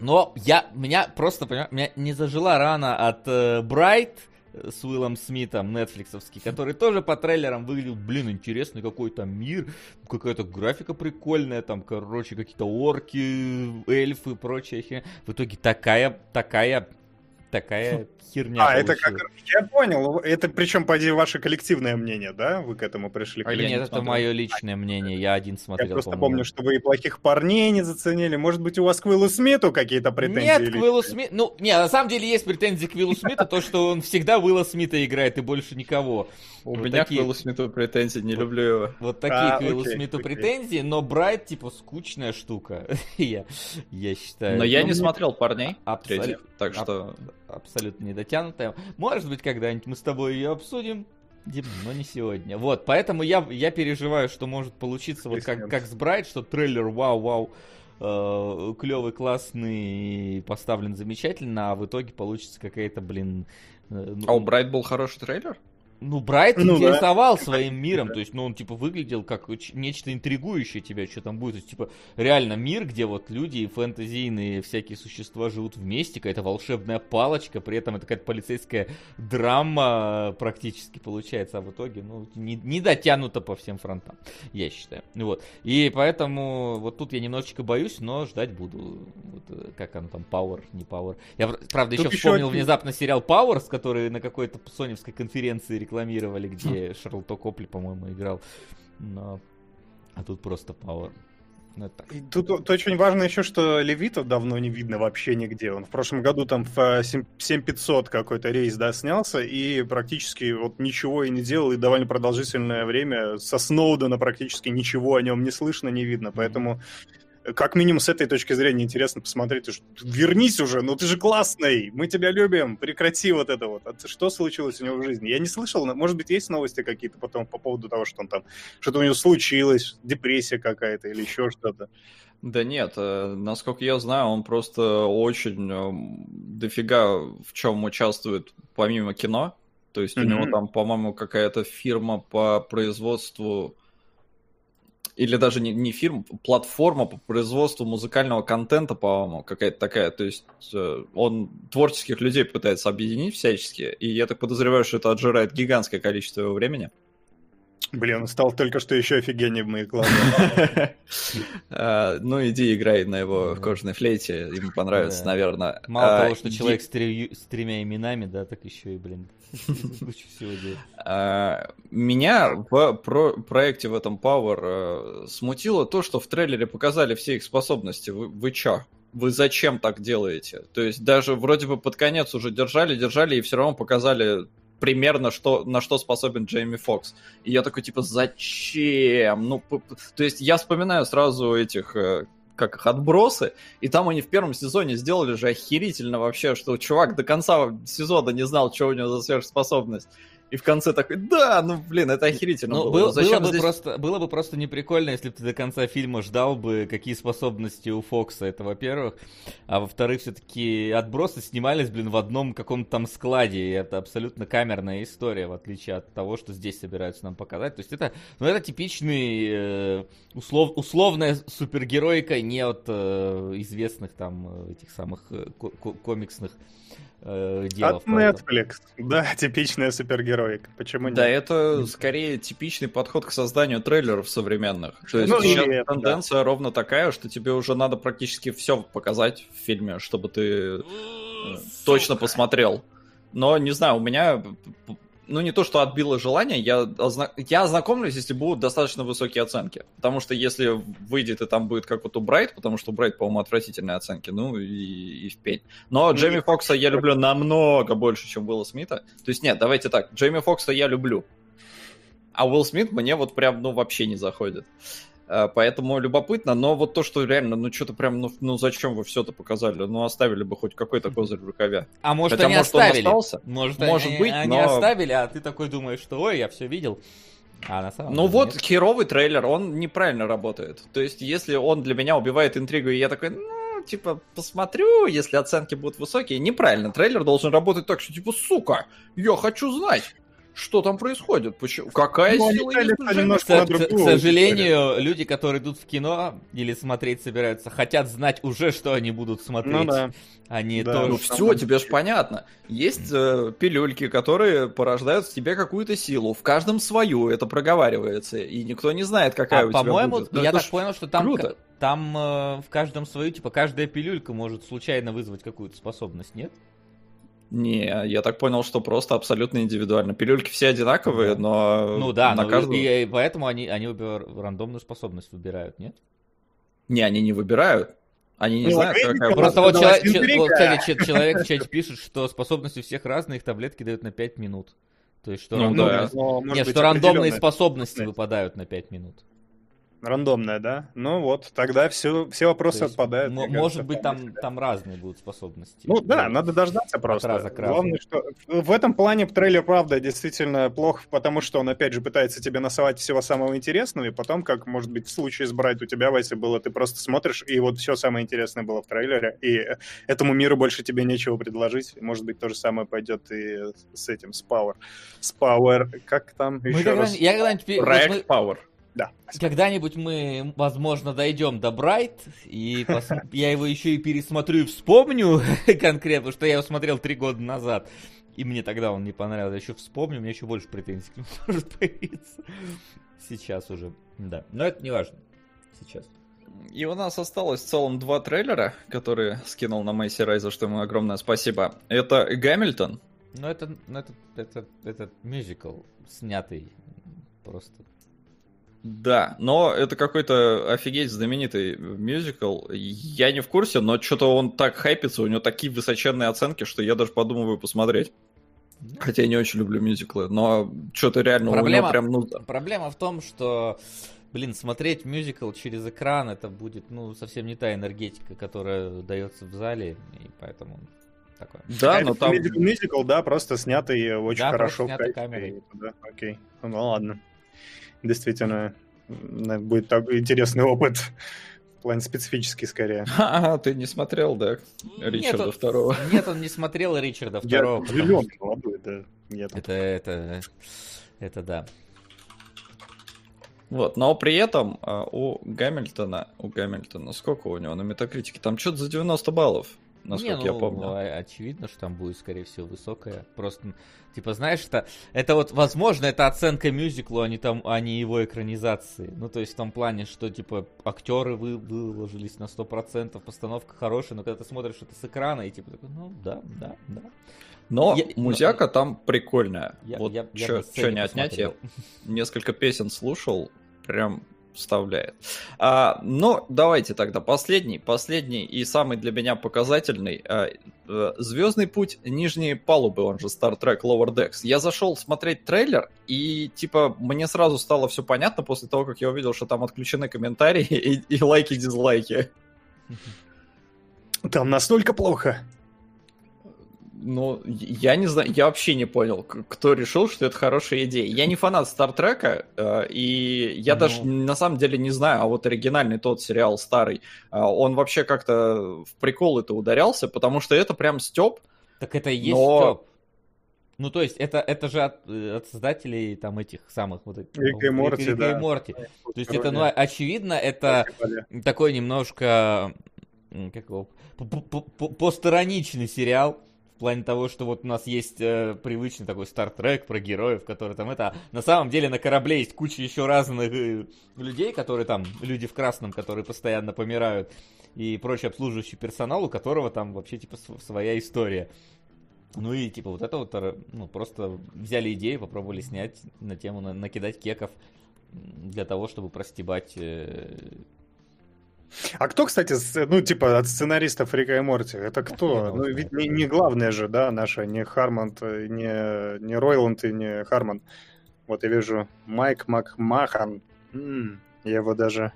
Speaker 1: Но я, меня просто, понимаешь, меня не зажила рана от э, Брайт э, с Уиллом Смитом, нетфликсовский, который тоже по трейлерам выглядел, блин, интересный какой там мир, какая-то графика прикольная, там, короче, какие-то орки, эльфы и херня. В итоге такая, такая, такая херня
Speaker 2: А, это как... Я понял. Это причем, поди, ваше коллективное мнение, да? Вы к этому пришли?
Speaker 3: А я
Speaker 1: Нет,
Speaker 3: не
Speaker 1: это
Speaker 3: смотрел.
Speaker 1: мое личное мнение, я один
Speaker 2: Я
Speaker 1: смотрел.
Speaker 2: просто
Speaker 1: по-моему.
Speaker 2: помню, что вы и плохих парней не заценили. Может быть, у вас к Уиллу Смиту какие-то претензии?
Speaker 1: Нет, к
Speaker 2: личные?
Speaker 1: Уиллу Смиту... Ну, не, на самом деле есть претензии к Уиллу Смиту, то, что он всегда Уилла Смита играет и больше никого.
Speaker 3: У
Speaker 1: Вот
Speaker 3: меня
Speaker 1: такие-
Speaker 3: к Уиллу Смиту претензий, не люблю его.
Speaker 1: Вот такие
Speaker 2: А,
Speaker 1: к Уиллу
Speaker 2: окей,
Speaker 1: Смиту
Speaker 2: окей.
Speaker 1: претензии, но Брайт, типа, скучная штука, я, я считаю.
Speaker 3: Но я не смотрел парней
Speaker 1: Абсолютно.
Speaker 3: так что...
Speaker 1: Абсолютно недотянутая. Может быть, когда-нибудь мы с тобой ее обсудим, Дим, но не сегодня. Вот, поэтому я, я переживаю, что может получиться вот как, как с Брайт, что трейлер вау-вау, э, клевый, классный, поставлен замечательно, а в итоге получится какая-то, блин... э, ну,
Speaker 3: А у Брайт был хороший трейлер?
Speaker 1: Ну, Брайт
Speaker 2: Ну да.
Speaker 1: интересовал своим миром,
Speaker 2: Да.
Speaker 1: то есть, ну, он, типа, выглядел как нечто интригующее тебя, что там будет, то есть, типа, реально мир, где вот люди и фэнтезийные всякие существа живут вместе, какая-то волшебная палочка, при этом это какая-то полицейская драма практически получается, а в итоге, ну, не, не дотянуто по всем фронтам, я считаю, вот, и поэтому вот тут я немножечко боюсь, но ждать буду, вот, э, как оно там, Power, не Power, я, пр- правда,
Speaker 2: Тут
Speaker 1: еще
Speaker 2: еще
Speaker 1: вспомнил
Speaker 2: один-
Speaker 1: внезапно сериал Powers, который на какой-то соневской конференции рекламировали, где Шарлотто Копли, по-моему, играл. Но... А тут просто Power. Ну.
Speaker 2: И Тут, тут очень важно еще, что Левита давно не видно вообще нигде. Он в прошлом году там в э, 7- 7500 какой-то рейс, да, снялся, и практически вот ничего и не делал, и довольно продолжительное время со Сноудена практически ничего о нем не слышно, не видно. Поэтому как минимум с этой точки зрения интересно посмотреть, что- вернись уже, ну ты же классный, мы тебя любим, прекрати вот это вот. А что случилось у него в жизни? Я не слышал, может быть, есть новости какие-то потом по поводу того, что он там, что-то у него случилось, депрессия какая-то или еще что-то.
Speaker 3: Да нет, э, насколько я знаю, он просто очень э, дофига в чем участвует помимо кино. То есть у
Speaker 2: Мгм.
Speaker 3: него там, по-моему, какая-то фирма по производству или даже не, не фирма, платформа по производству музыкального контента, по-моему, какая-то такая. То есть э, он творческих людей пытается объединить всячески, и я так подозреваю, что это отжирает гигантское количество его времени.
Speaker 2: Блин, стал только что еще офигеннее в моих глазах.
Speaker 3: Ну, иди играй на его кожаной флейте, ему понравится, наверное.
Speaker 1: Мало
Speaker 3: А,
Speaker 1: того, что человек с, тремя именами, да, так еще и, блин, кучу всего делает.
Speaker 3: А, Меня в про- проекте в этом Power э, смутило то, что в трейлере показали все их способности. Вы, вы чё? Вы зачем так делаете? То есть даже вроде бы под конец уже держали, держали и все равно показали примерно, что, на что способен Джейми Фокс. И я такой, типа, зачем? Ну, то есть я вспоминаю сразу этих, э, как их, отбросы, и там они в первом сезоне сделали же охерительно вообще, что чувак до конца сезона не знал, что у него за сверхспособность. И в конце такой, да, ну блин, это охерительно
Speaker 1: Ну,
Speaker 3: было.
Speaker 1: было,
Speaker 3: зачем
Speaker 1: было бы
Speaker 3: здесь-
Speaker 1: просто, было бы просто не прикольно, если бы ты до конца фильма ждал бы, какие способности у Фокса, это во-первых. А во-вторых, все-таки отбросы снимались, блин, в одном каком-то там складе, и это абсолютно камерная история, в отличие от того, что здесь собираются нам показать. То есть это, ну, это типичный, э, услов, условная супергероика не от э, известных там э, этих самых э, ко- ко- комиксных э, делов.
Speaker 2: От Netflix. Да, типичная супергероика. Почему
Speaker 3: Да,
Speaker 2: нет?
Speaker 3: это скорее типичный подход к созданию трейлеров современных. То есть
Speaker 2: Ну,
Speaker 3: сейчас
Speaker 2: это,
Speaker 3: тенденция ровно такая, что тебе уже надо практически все показать в фильме, чтобы ты э, точно посмотрел. Но не знаю, у меня ну не то, что отбило желание, я, озна- я ознакомлюсь, если будут достаточно высокие оценки. Потому что если выйдет и там будет как вот у Брайт, потому что у Брайт, по-моему, отвратительные оценки, ну и, и в пень. Но
Speaker 2: Ну,
Speaker 3: Джейми Фокса я люблю намного больше, чем Уилла Смита. То есть нет, давайте так, Джейми Фокса я люблю. А Уилл Смит мне вот прям, ну, вообще не заходит. Поэтому любопытно, но вот то, что реально, ну, что-то прям, ну, ну, зачем вы все это показали? Ну, оставили бы хоть какой-то козырь в рукаве.
Speaker 1: А может,
Speaker 3: Хотя,
Speaker 1: они
Speaker 3: может, он
Speaker 1: оставили.
Speaker 3: остался?
Speaker 1: Может,
Speaker 3: Может
Speaker 1: они,
Speaker 3: быть,
Speaker 1: они
Speaker 3: но-
Speaker 1: оставили, а ты такой думаешь, что ой, я все видел. А на самом
Speaker 3: Ну
Speaker 1: деле
Speaker 3: вот,
Speaker 1: нет.
Speaker 3: херовый трейлер, он неправильно работает. То есть, если он для меня убивает интригу, и я такой, ну, типа, посмотрю, если оценки будут высокие, неправильно. Трейлер должен работать так, что, типа, сука, я хочу знать, что там происходит, почему, какая
Speaker 2: Ну,
Speaker 3: сила есть
Speaker 2: это
Speaker 3: у Джейми
Speaker 2: немножко
Speaker 1: К,
Speaker 2: на
Speaker 1: к-
Speaker 2: другую
Speaker 1: к сожалению, люди, которые идут в кино или смотреть собираются, хотят знать уже, что они будут смотреть.
Speaker 2: Ну да.
Speaker 1: Они
Speaker 2: Да,
Speaker 1: тоже.
Speaker 3: Ну все, тебе ж
Speaker 2: деле.
Speaker 3: понятно. Есть э, пилюльки, которые порождают в тебе какую-то силу. В каждом свою это проговаривается. И никто не знает, какая
Speaker 1: А,
Speaker 3: у тебя
Speaker 1: по-моему,
Speaker 3: будет. Ну,
Speaker 1: я
Speaker 3: это
Speaker 1: так понял, что там,
Speaker 3: круто.
Speaker 1: там э, в каждом свою, типа, каждая пилюлька может случайно вызвать какую-то способность, нет?
Speaker 3: Не, я так понял, что просто абсолютно индивидуально. Пилюльки все одинаковые,
Speaker 1: Да.
Speaker 3: но
Speaker 1: ну да,
Speaker 3: на
Speaker 1: но
Speaker 3: каждого...
Speaker 1: и, и поэтому они, они выбирают- рандомную способность выбирают, нет?
Speaker 3: Не, они не выбирают. Они не
Speaker 2: Ну,
Speaker 3: знают,
Speaker 2: видите,
Speaker 3: какая...
Speaker 1: Просто
Speaker 2: Вот
Speaker 1: вот,
Speaker 2: создалась
Speaker 1: чело- че- человек в чате пишет, что способности у всех разные, их таблетки дают на 5 минут. То есть, что,
Speaker 3: Ну
Speaker 1: рандом-
Speaker 3: да.
Speaker 2: но, может
Speaker 1: Нет,
Speaker 2: быть,
Speaker 1: что рандомные способности выпадают на 5 минут.
Speaker 2: Рандомная, да? Ну вот, тогда все, все вопросы
Speaker 1: То есть,
Speaker 2: отпадают.
Speaker 1: м-
Speaker 2: мне кажется,
Speaker 1: может быть, там, там разные будут способности.
Speaker 2: Ну да, надо дождаться просто.
Speaker 1: раза к разу.
Speaker 2: Главное, что в этом плане трейлер, правда, действительно плох, потому что он, опять же, пытается тебе насовать всего самого интересного, и потом, как, может быть, в случае с Брайт у тебя, Вася, было, ты просто смотришь, и вот все самое интересное было в трейлере, и этому миру больше тебе нечего предложить. Может быть, то же самое пойдет и с этим, с Power. С Power, как там
Speaker 1: Мы
Speaker 2: еще раз?
Speaker 1: я когда-нибудь, вот
Speaker 3: Проект
Speaker 1: мы-
Speaker 3: Power.
Speaker 2: Да.
Speaker 1: когда-нибудь мы, возможно, дойдем до Брайт, и пос- я его еще и пересмотрю и вспомню конкретно, что я его смотрел три года назад. И мне тогда он не понравился. Я еще вспомню, у меня еще больше претензий к нему может появиться. Сейчас уже. Да. Но это не важно. Сейчас.
Speaker 3: И у нас осталось в целом два трейлера, которые скинул на Мэйси Рай, за что ему огромное спасибо. Это Гамильтон.
Speaker 1: Но это, ну, это, это, это мюзикл, снятый просто.
Speaker 3: Да, но это какой-то офигеть знаменитый мюзикл. Я не в курсе, но что-то он так хайпится, у него такие высоченные оценки, что я даже подумываю посмотреть. Хотя я не очень люблю мюзиклы, но что-то реально
Speaker 1: Проблема-
Speaker 3: у него прям, ну,
Speaker 1: Проблема в том, что, блин, смотреть мюзикл через экран, это будет, ну, совсем не та энергетика, которая дается в зале, и поэтому такое.
Speaker 3: да,
Speaker 2: А
Speaker 3: но
Speaker 2: это
Speaker 3: там...
Speaker 2: мюзикл, да, просто снятый очень
Speaker 1: Да,
Speaker 2: хорошо.
Speaker 1: снятый камерой.
Speaker 2: Да, окей. Ну ладно. Действительно, будет так- интересный опыт. В плане специфический скорее.
Speaker 3: Ага, ты не смотрел, да, Ричарда
Speaker 1: Нет, он-
Speaker 3: Второго?
Speaker 1: Нет, он не смотрел Ричарда
Speaker 2: Я
Speaker 1: Второго. потому
Speaker 2: зеленый,
Speaker 1: что
Speaker 2: молодой, да. Я там-
Speaker 1: Это, это, это да.
Speaker 3: Вот, но при этом а, у Гамильтона, у Гамильтона, сколько у него на метакритике? Там что-то за 90 баллов. Насколько
Speaker 1: Не,
Speaker 3: я
Speaker 1: ну,
Speaker 3: помню.
Speaker 1: а- очевидно, что там будет, скорее всего, высокая. Просто, типа, знаешь, это, это вот, возможно, это оценка мюзиклу, а не, там, а не его экранизации. Ну, то есть в том плане, что, типа, актеры вы, выложились на 100%, постановка хорошая, но когда ты смотришь это с экрана, и типа, такой, ну, да, да, да.
Speaker 3: Но
Speaker 1: Я-
Speaker 3: музяка там прикольная.
Speaker 1: Я,
Speaker 3: вот
Speaker 1: я, я
Speaker 3: чё не отнять, я несколько песен слушал, прям вставляет. А, ну, давайте тогда последний, последний и самый для меня показательный. А, э, Звездный путь нижней палубы, он же Star Trek Lower Decks. Я зашел смотреть трейлер, и типа мне сразу стало все понятно после того, как я увидел, что там отключены комментарии и, и лайки-дизлайки.
Speaker 2: Там настолько плохо.
Speaker 3: Ну, я не знаю, я вообще не понял, кто решил, что это хорошая идея. Я не фанат Стартрека, э, и я
Speaker 1: Ну.
Speaker 3: даже на самом деле не знаю, а вот оригинальный тот сериал старый, э, он вообще как-то в прикол это ударялся, потому что это прям степ.
Speaker 1: Так это и есть
Speaker 3: Но-
Speaker 1: Стёб. Ну, то есть, это, это же от, э, от создателей там этих самых вот этих...
Speaker 2: Рика и Морти,
Speaker 1: Рика и
Speaker 2: да.
Speaker 1: Морти. То есть, это, ну, очевидно, это такой немножко как его, п- п- п- постироничный сериал. В плане того, что вот у нас есть э, привычный такой стартрек про героев, которые там это... На самом деле на корабле есть куча еще разных э, людей, которые там, люди в красном, которые постоянно помирают, и прочий обслуживающий персонал, у которого там вообще типа св- своя история. Ну и типа вот это вот, э, ну просто взяли идею, попробовали снять на тему, на- накидать кеков для того, чтобы простебать э,
Speaker 2: А кто, кстати, ну, типа, от сценаристов Рика и Морти? Это кто? Ну,
Speaker 1: знает.
Speaker 2: ведь не, не главное же, да, наша, не Хармонд, э, не, не Ройланд и не Хармон. Вот я вижу Майк Макмахан. М, я его даже,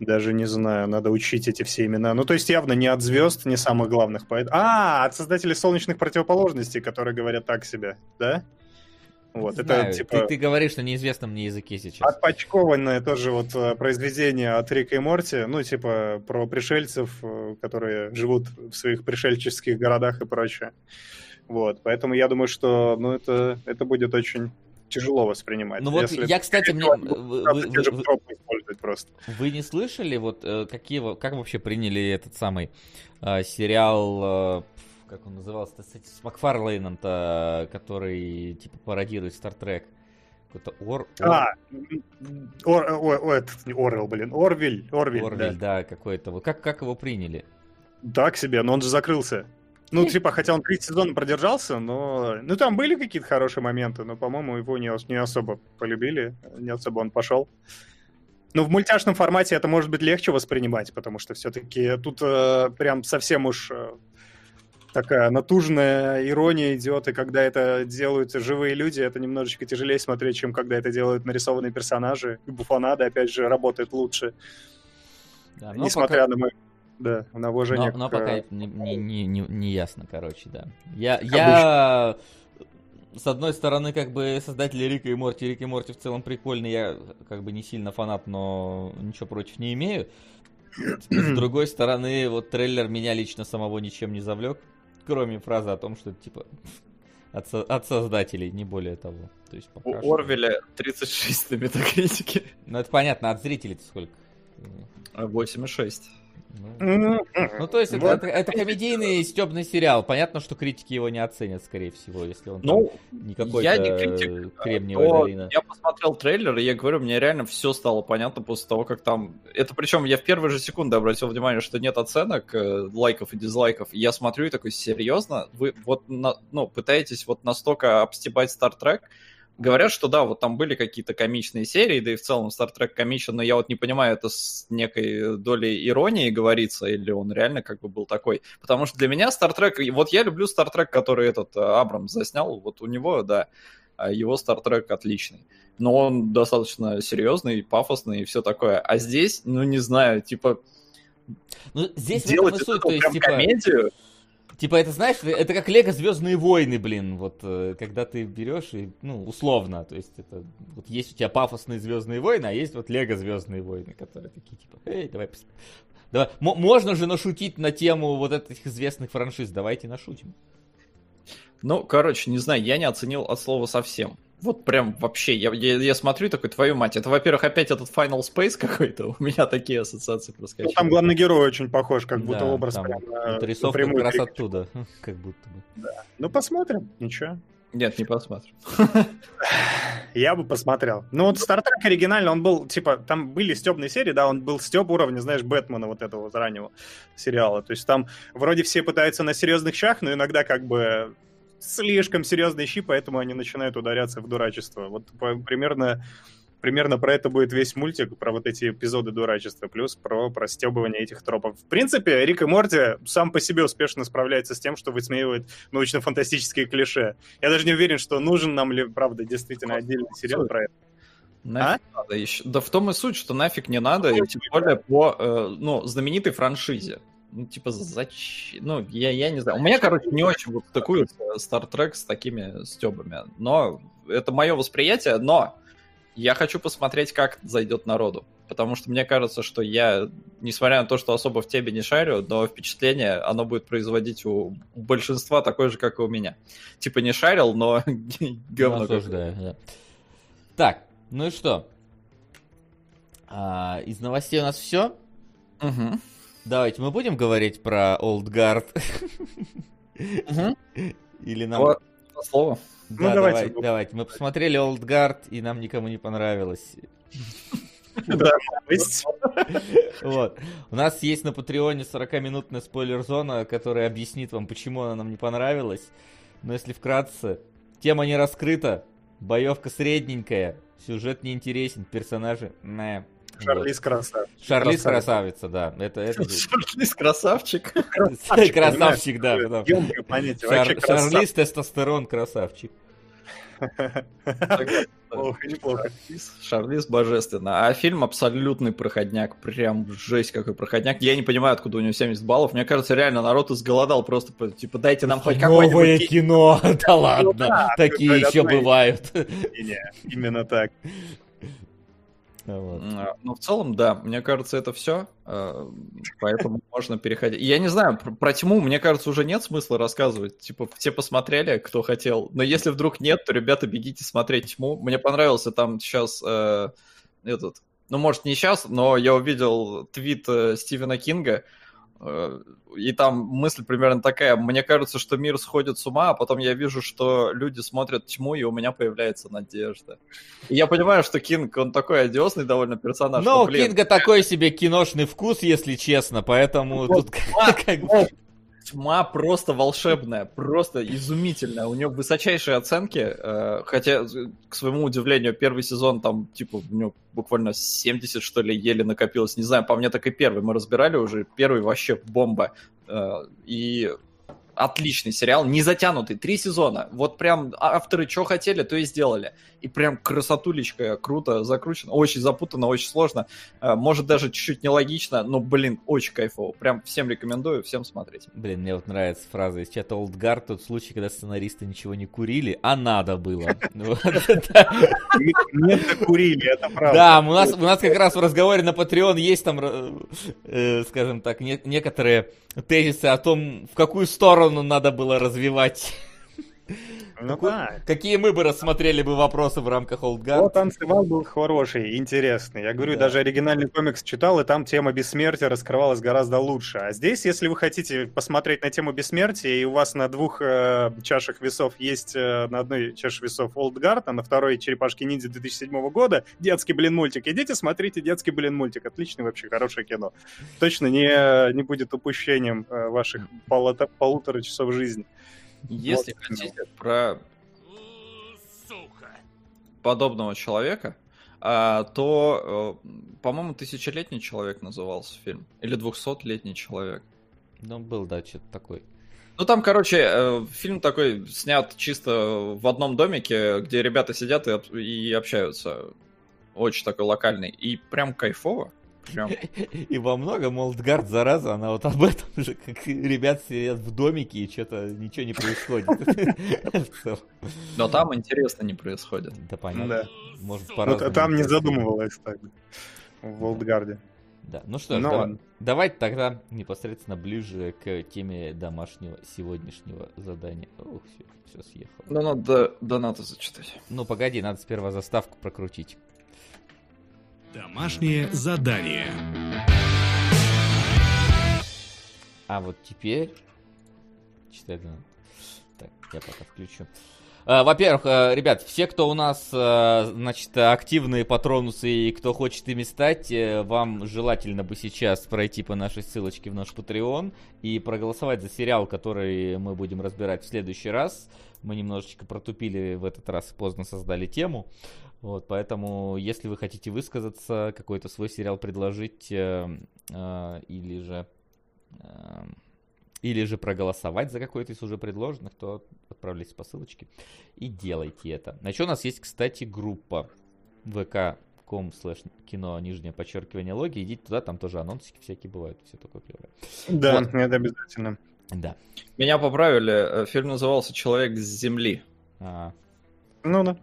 Speaker 2: даже не знаю, надо учить эти все имена. Ну, то есть явно не от звезд, не самых главных поэтов. А, от создателей солнечных противоположностей, которые говорят так себе, да? Вот,
Speaker 1: Не
Speaker 2: это
Speaker 1: знаю,
Speaker 2: типа...
Speaker 1: ты, ты говоришь на неизвестном мне языке сейчас.
Speaker 2: Отпочкованное тоже вот э, произведение от Рика и Морти, ну, типа, про пришельцев, э, которые живут в своих пришельческих городах и прочее. Вот, поэтому я думаю, что, ну, это, это будет очень тяжело воспринимать.
Speaker 1: Ну вот я, кстати, мне... Вы, вы- вы-
Speaker 2: просто.
Speaker 1: вы не слышали, вот э, какие, как вообще приняли этот самый э, сериал, как он назывался, с, с Макфарлейном-то, который типа пародирует Стартрек? Какой-то Ор... Ор-
Speaker 2: А, Ор, ой, ой, этот не Орвел, блин, Орвиль, Орвиль,
Speaker 1: Орвиль,
Speaker 2: да.
Speaker 1: да, какой-то. Вот как, как его приняли?
Speaker 2: Так себе, но он же закрылся. Ну, типа, хотя он третий сезон продержался, но... Ну, там были какие-то хорошие моменты, но, по-моему, его не, не особо полюбили, не особо он пошел. Ну, в мультяшном формате это может быть легче воспринимать, потому что все-таки тут э, прям совсем уж э, такая натужная ирония идет, и когда это делают живые люди, это немножечко тяжелее смотреть, чем когда это делают нарисованные персонажи. И Буфонада, опять же, работает лучше,
Speaker 1: Да,
Speaker 2: несмотря
Speaker 1: пока-
Speaker 2: на мой... Да, на уважение
Speaker 1: Но, но
Speaker 2: к,
Speaker 1: пока
Speaker 2: э,
Speaker 1: не, не, не, не- не ясно, короче, да. Я, я с одной стороны, как бы создатели Рика и Морти, Рик и Морти в целом прикольный, я как бы не сильно фанат, но ничего против не имею. С другой стороны, вот трейлер меня лично самого ничем не завлек, кроме фразы о том, что типа от, со- от создателей, не более того. То есть пока
Speaker 3: У
Speaker 1: что-
Speaker 3: Орвеля 36 на метакритике,
Speaker 1: Ну это понятно, от зрителей сколько?
Speaker 3: 8,6.
Speaker 1: Ну, Ну, то есть, это, это, это комедийный стебный сериал. Понятно, что критики его не оценят, скорее всего, если он
Speaker 3: Ну,
Speaker 1: не какой-то
Speaker 3: я не критик,
Speaker 1: Кремниевая
Speaker 3: Но
Speaker 1: долина.
Speaker 3: Я посмотрел трейлер, и я говорю, мне реально все стало понятно после того, как там... Это причем я в первые же секунды обратил внимание, что нет оценок, э, лайков и дизлайков. И я смотрю и такой, серьезно? Вы вот на- ну, пытаетесь вот настолько обстебать Star Trek? Говорят, что да, вот там были какие-то комичные серии, да и в целом Star Trek комичен, но я вот не понимаю, это с некой долей иронии говорится, или он реально как бы был такой. Потому что для меня Star Trek... Вот я люблю Star Trek, который этот э, Абрам заснял, вот у него, да, а его Star Trek отличный. Но он достаточно серьезный, пафосный и все такое. А здесь, ну не знаю, типа
Speaker 1: Ну, здесь
Speaker 3: делать из
Speaker 1: суть, то есть,
Speaker 3: прям
Speaker 1: типа,
Speaker 3: комедию.
Speaker 1: Типа, это, знаешь, это как Лего Звездные войны, блин, вот, э, когда ты берешь и, ну, условно, то есть, это, вот есть у тебя пафосные Звездные войны, а есть вот Лего Звездные войны, которые такие, типа, эй, давай, давай, М- можно же нашутить на тему вот этих известных франшиз, давайте нашутим.
Speaker 3: Ну, короче, не знаю, я не оценил от слова совсем. Вот прям вообще, я, я, я смотрю такой, твою мать, это, во-первых, опять этот Final Space какой-то, у меня такие ассоциации
Speaker 2: Ну,
Speaker 3: проскочили.
Speaker 2: там главный герой очень похож, как будто
Speaker 1: Да,
Speaker 2: образ
Speaker 1: там
Speaker 2: прям, э,
Speaker 1: рисовка как раз оттуда, как будто бы.
Speaker 2: Ну, посмотрим, ничего.
Speaker 3: Нет, не посмотрим.
Speaker 2: Я бы посмотрел. Ну вот Star Trek оригинально, он был, типа, там были стебные серии, да, он был стеб уровня, знаешь, Бэтмена вот этого вот раннего сериала. То есть там вроде все пытаются на серьезных щах, но иногда как бы слишком серьезные щи, поэтому они начинают ударяться в дурачество. Вот по- примерно, примерно про это будет весь мультик, про вот эти эпизоды дурачества, плюс про простебывание этих тропов. В принципе, Рик и Морти сам по себе успешно справляется с тем, что высмеивает научно-фантастические клише. Я даже не уверен, что нужен нам ли, правда, действительно отдельный сериал про это.
Speaker 3: Нафиг надо еще. Да в том и суть, что нафиг не надо, и тем более по, э, ну, знаменитой франшизе. Ну, типа, зачем? Ну, я, я не знаю. У меня, короче, не очень вот такую Star Trek с такими стебами. Но это мое восприятие, но я хочу посмотреть, как зайдет народу. Потому что мне кажется, что я, несмотря на то, что особо в тебе не шарю, но впечатление оно будет производить у большинства такое же, как и у меня. Типа не шарил, но говно.
Speaker 1: Ну, да. Так, ну и что? А, из новостей у нас все.
Speaker 3: Мгм.
Speaker 1: Давайте мы будем говорить про Old Guard. Или нам...
Speaker 3: Слову.
Speaker 1: Да,
Speaker 2: Ну, давайте.
Speaker 1: давайте. Мы посмотрели Old Guard, и нам никому не понравилось.
Speaker 2: Да.
Speaker 1: Вот. У нас есть на Патреоне 40-минутная спойлер-зона, которая объяснит вам, почему она нам не понравилась. Но если вкратце, тема не раскрыта, боевка средненькая, сюжет не интересен, персонажи... Не.
Speaker 2: Шарлиз красавчик.
Speaker 1: Шарлиз
Speaker 2: Красавица.
Speaker 1: красавица, да. Это, это...
Speaker 3: Шарлиз красавчик.
Speaker 1: Красавчик, да. да.
Speaker 2: Ёмкое понятие.
Speaker 1: Шар-
Speaker 2: Вообще красавчик.
Speaker 1: Шарлиз тестостерон красавчик.
Speaker 2: Плохо, неплохо.
Speaker 3: Шарлиз, божественно. А фильм абсолютный проходняк. Прям жесть какой проходняк. Я не понимаю, откуда у него 70 баллов. Мне кажется, реально народ изголодал просто. Типа, дайте нам хоть
Speaker 1: Новое
Speaker 3: какой-нибудь... ки-
Speaker 1: кино, да ладно,
Speaker 2: да,
Speaker 1: такие еще бывают.
Speaker 2: Именно так.
Speaker 1: Вот.
Speaker 3: М, Ну, в целом, да, мне кажется, это все, поэтому можно переходить. Я не знаю, про, тьму, мне кажется, уже нет смысла рассказывать. Типа, все посмотрели, кто хотел. Но если вдруг нет, то, ребята, бегите смотреть тьму. Мне понравился там сейчас этот, ну, может, не сейчас, но я увидел твит э, Стивена Кинга, э, и там мысль примерно такая. Мне кажется, что мир сходит с ума, а потом я вижу, что люди смотрят тьму, и у меня появляется надежда. И я понимаю, что Кинг, он такой одиозный довольно персонаж.
Speaker 1: Но у Кинга такой себе киношный вкус, если честно, поэтому
Speaker 3: Вот,
Speaker 1: тут как- как бы-
Speaker 3: Тьма просто волшебная, просто изумительная. У нее высочайшие оценки, э, хотя, к своему удивлению, первый сезон там, типа, у него буквально 70, что ли, еле накопилось. Не знаю, по мне так и первый. Мы разбирали уже. Первый вообще бомба. Э, И отличный сериал, не затянутый, три сезона. Вот прям авторы что хотели, то и сделали. И прям красотулечка, круто закручено, очень запутанно, очень сложно. Э, Может даже чуть-чуть нелогично, но, блин, очень кайфово. Прям всем рекомендую, всем смотреть.
Speaker 1: Блин, мне вот нравится фраза из чата Old Guard, тот случай, когда сценаристы ничего не курили, а надо было. Вот это-
Speaker 2: Не докурили, это правда.
Speaker 1: Да, у нас, у нас как раз в разговоре на Patreon есть там, э, э, скажем так, не- некоторые тезисы о том, в какую сторону надо было развивать.
Speaker 2: Ну да.
Speaker 1: Какие мы бы рассмотрели бы вопросы в рамках Guard.
Speaker 2: Вот танцевал был хороший, интересный. Я говорю,
Speaker 1: Да.
Speaker 2: даже оригинальный комикс читал, и там тема бессмертия раскрывалась гораздо лучше. А здесь, если вы хотите посмотреть на тему бессмертия, и у вас на двух э, чашах весов есть э, на одной чаше весов Guard, а на второй Черепашки ниндзя 2007 года, детский, блин, мультик. Идите, смотрите детский, блин, мультик. Отличный вообще, хорошее кино. Точно не, не будет упущением э, ваших полутора часов жизни.
Speaker 3: Если
Speaker 2: Вот.
Speaker 3: хотите про подобного человека, а, то, э, по-моему, тысячелетний человек назывался фильм. Или двухсотлетний человек.
Speaker 1: Ну, был, да, что-то такой.
Speaker 3: Ну, там, короче, э, фильм такой снят чисто в одном домике, где ребята сидят и, об- и общаются. Очень такой локальный. И прям кайфово. Прям.
Speaker 1: И во многом Олдгард, зараза, она вот об этом же, как ребят сидят в домике и что-то ничего не происходит.
Speaker 3: Но там интересно не происходит.
Speaker 1: Да понятно.
Speaker 2: Да.
Speaker 1: Может,
Speaker 2: Ну,
Speaker 1: по-разному.
Speaker 2: там не задумывалась так в Олдгарде.
Speaker 1: Да, ну что ж,
Speaker 2: Ну
Speaker 1: да-
Speaker 2: ладно.
Speaker 1: давайте тогда непосредственно ближе к теме домашнего сегодняшнего задания. Ух, все, съехало.
Speaker 3: Ну, надо донаты зачитать.
Speaker 1: Ну, погоди, надо сперва заставку прокрутить.
Speaker 5: Домашнее задание.
Speaker 1: А вот теперь... Читай. Так, я пока включу. А, Во-первых, э, ребят, все, кто у нас, э, значит, активные патронусы и кто хочет ими стать, э, вам желательно бы сейчас пройти по нашей ссылочке в наш Patreon и проголосовать за сериал, который мы будем разбирать в следующий раз. Мы немножечко протупили в этот раз, поздно создали тему. Вот, поэтому, если вы хотите высказаться, какой-то свой сериал предложить, э, э, или же э, или же проголосовать за какой-то из уже предложенных, то отправляйте по ссылочке и делайте это. А еще у нас есть, кстати, группа vk.com слэш кино нижнее подчеркивание логи. Идите туда, там тоже анонсики всякие бывают, все такое клевое.
Speaker 2: Да,
Speaker 1: Вот.
Speaker 2: это обязательно.
Speaker 1: Да.
Speaker 3: Меня поправили, э, фильм назывался «Человек с земли».
Speaker 1: А,
Speaker 2: Ну да.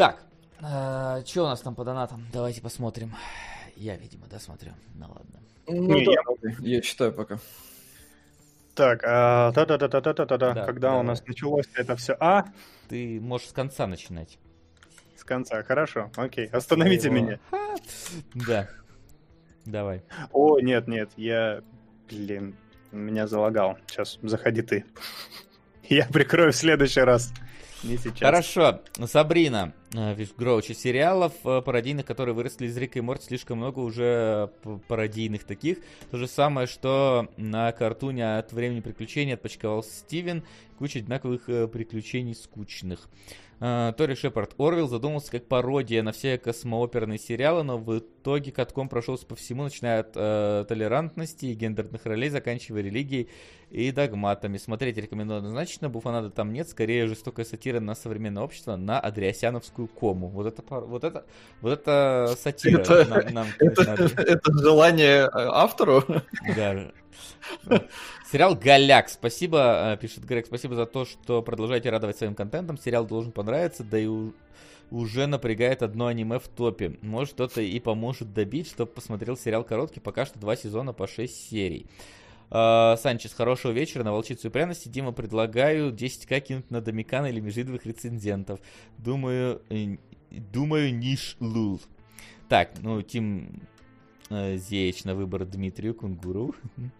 Speaker 1: Так, что у нас там по донатам? Давайте посмотрим. Я, видимо, да, смотрю. Ну ладно.
Speaker 3: Ну,
Speaker 2: Не,
Speaker 3: да,
Speaker 2: я-
Speaker 3: я читаю пока.
Speaker 2: Так, а, та-та-та-та-та-та-та.
Speaker 1: Да,
Speaker 2: Когда
Speaker 1: давай.
Speaker 2: у нас началось это все? А,
Speaker 1: Ты можешь с конца начинать.
Speaker 2: с конца, хорошо, окей, остановите
Speaker 1: Своего.
Speaker 2: меня.
Speaker 1: Да. Давай.
Speaker 2: О, нет, нет, я, блин, меня залагал. Сейчас, заходи ты. Я прикрою в следующий раз. Не сейчас.
Speaker 1: Хорошо, Сабрина, э, Гроучи сериалов э, пародийных, которые выросли из Рика и Морти, слишком много уже п- пародийных таких. То же самое, что на картуне от времени приключений отпочковал Стивен, куча одинаковых э, приключений скучных. Э, Тори Шепард Орвилл задумался как пародия на все космооперные сериалы, но в итоге катком прошелся по всему, начиная от э, толерантности и гендерных ролей, заканчивая религией и догматами. Смотреть рекомендую однозначно. Буфанада там нет, скорее жестокая сатира на современное общество, на Адриасяновскую кому. Вот это, вот это, вот это сатира.
Speaker 3: Это-
Speaker 1: нам- нам,
Speaker 3: Это,
Speaker 1: надо.
Speaker 3: это желание э, автору?
Speaker 1: Да. Сериал «Голяк». Спасибо, э, пишет Грег, спасибо за то, что продолжаете радовать своим контентом. Сериал должен понравиться, да и у- уже напрягает одно аниме в топе. Может, кто-то и поможет добить, чтобы посмотрел сериал короткий, пока что два сезона по 6 серий. Э, Санчес, хорошего вечера. На волчицу и пряности, Дима, предлагаю 10к кинуть на Домикана или межидовых рецензентов. Думаю, э, думаю, ниш лул. Так, ну, Тим э, Зеич на выбор Дмитрию Кунгуру.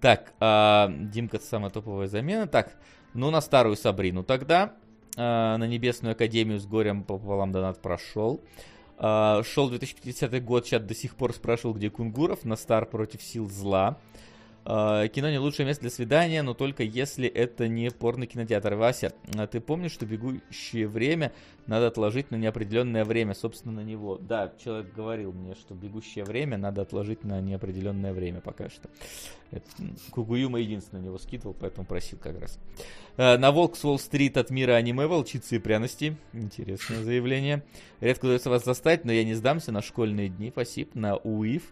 Speaker 1: Так, а, Димка самая топовая замена. Так, ну на старую Сабрину тогда. А, на Небесную Академию с горем пополам донат прошел. А, шел 2050 год, чат до сих пор спрашивал, где Кунгуров. На Стар против сил зла. А, кино не лучшее место для свидания, но только если это не порно-кинотеатр. Вася, а ты помнишь, что бегущее время надо отложить на неопределенное время, собственно, на него? Да, человек говорил мне, что бегущее время надо отложить на неопределенное время пока что. Это, Кугуюма единственный на него скидывал, поэтому просил как раз. Э, На Волк Уолл-стрит от мира аниме, волчицы и пряности. Интересное заявление. Редко удается вас застать, но я не сдамся на школьные дни. Спасибо. На УИФ.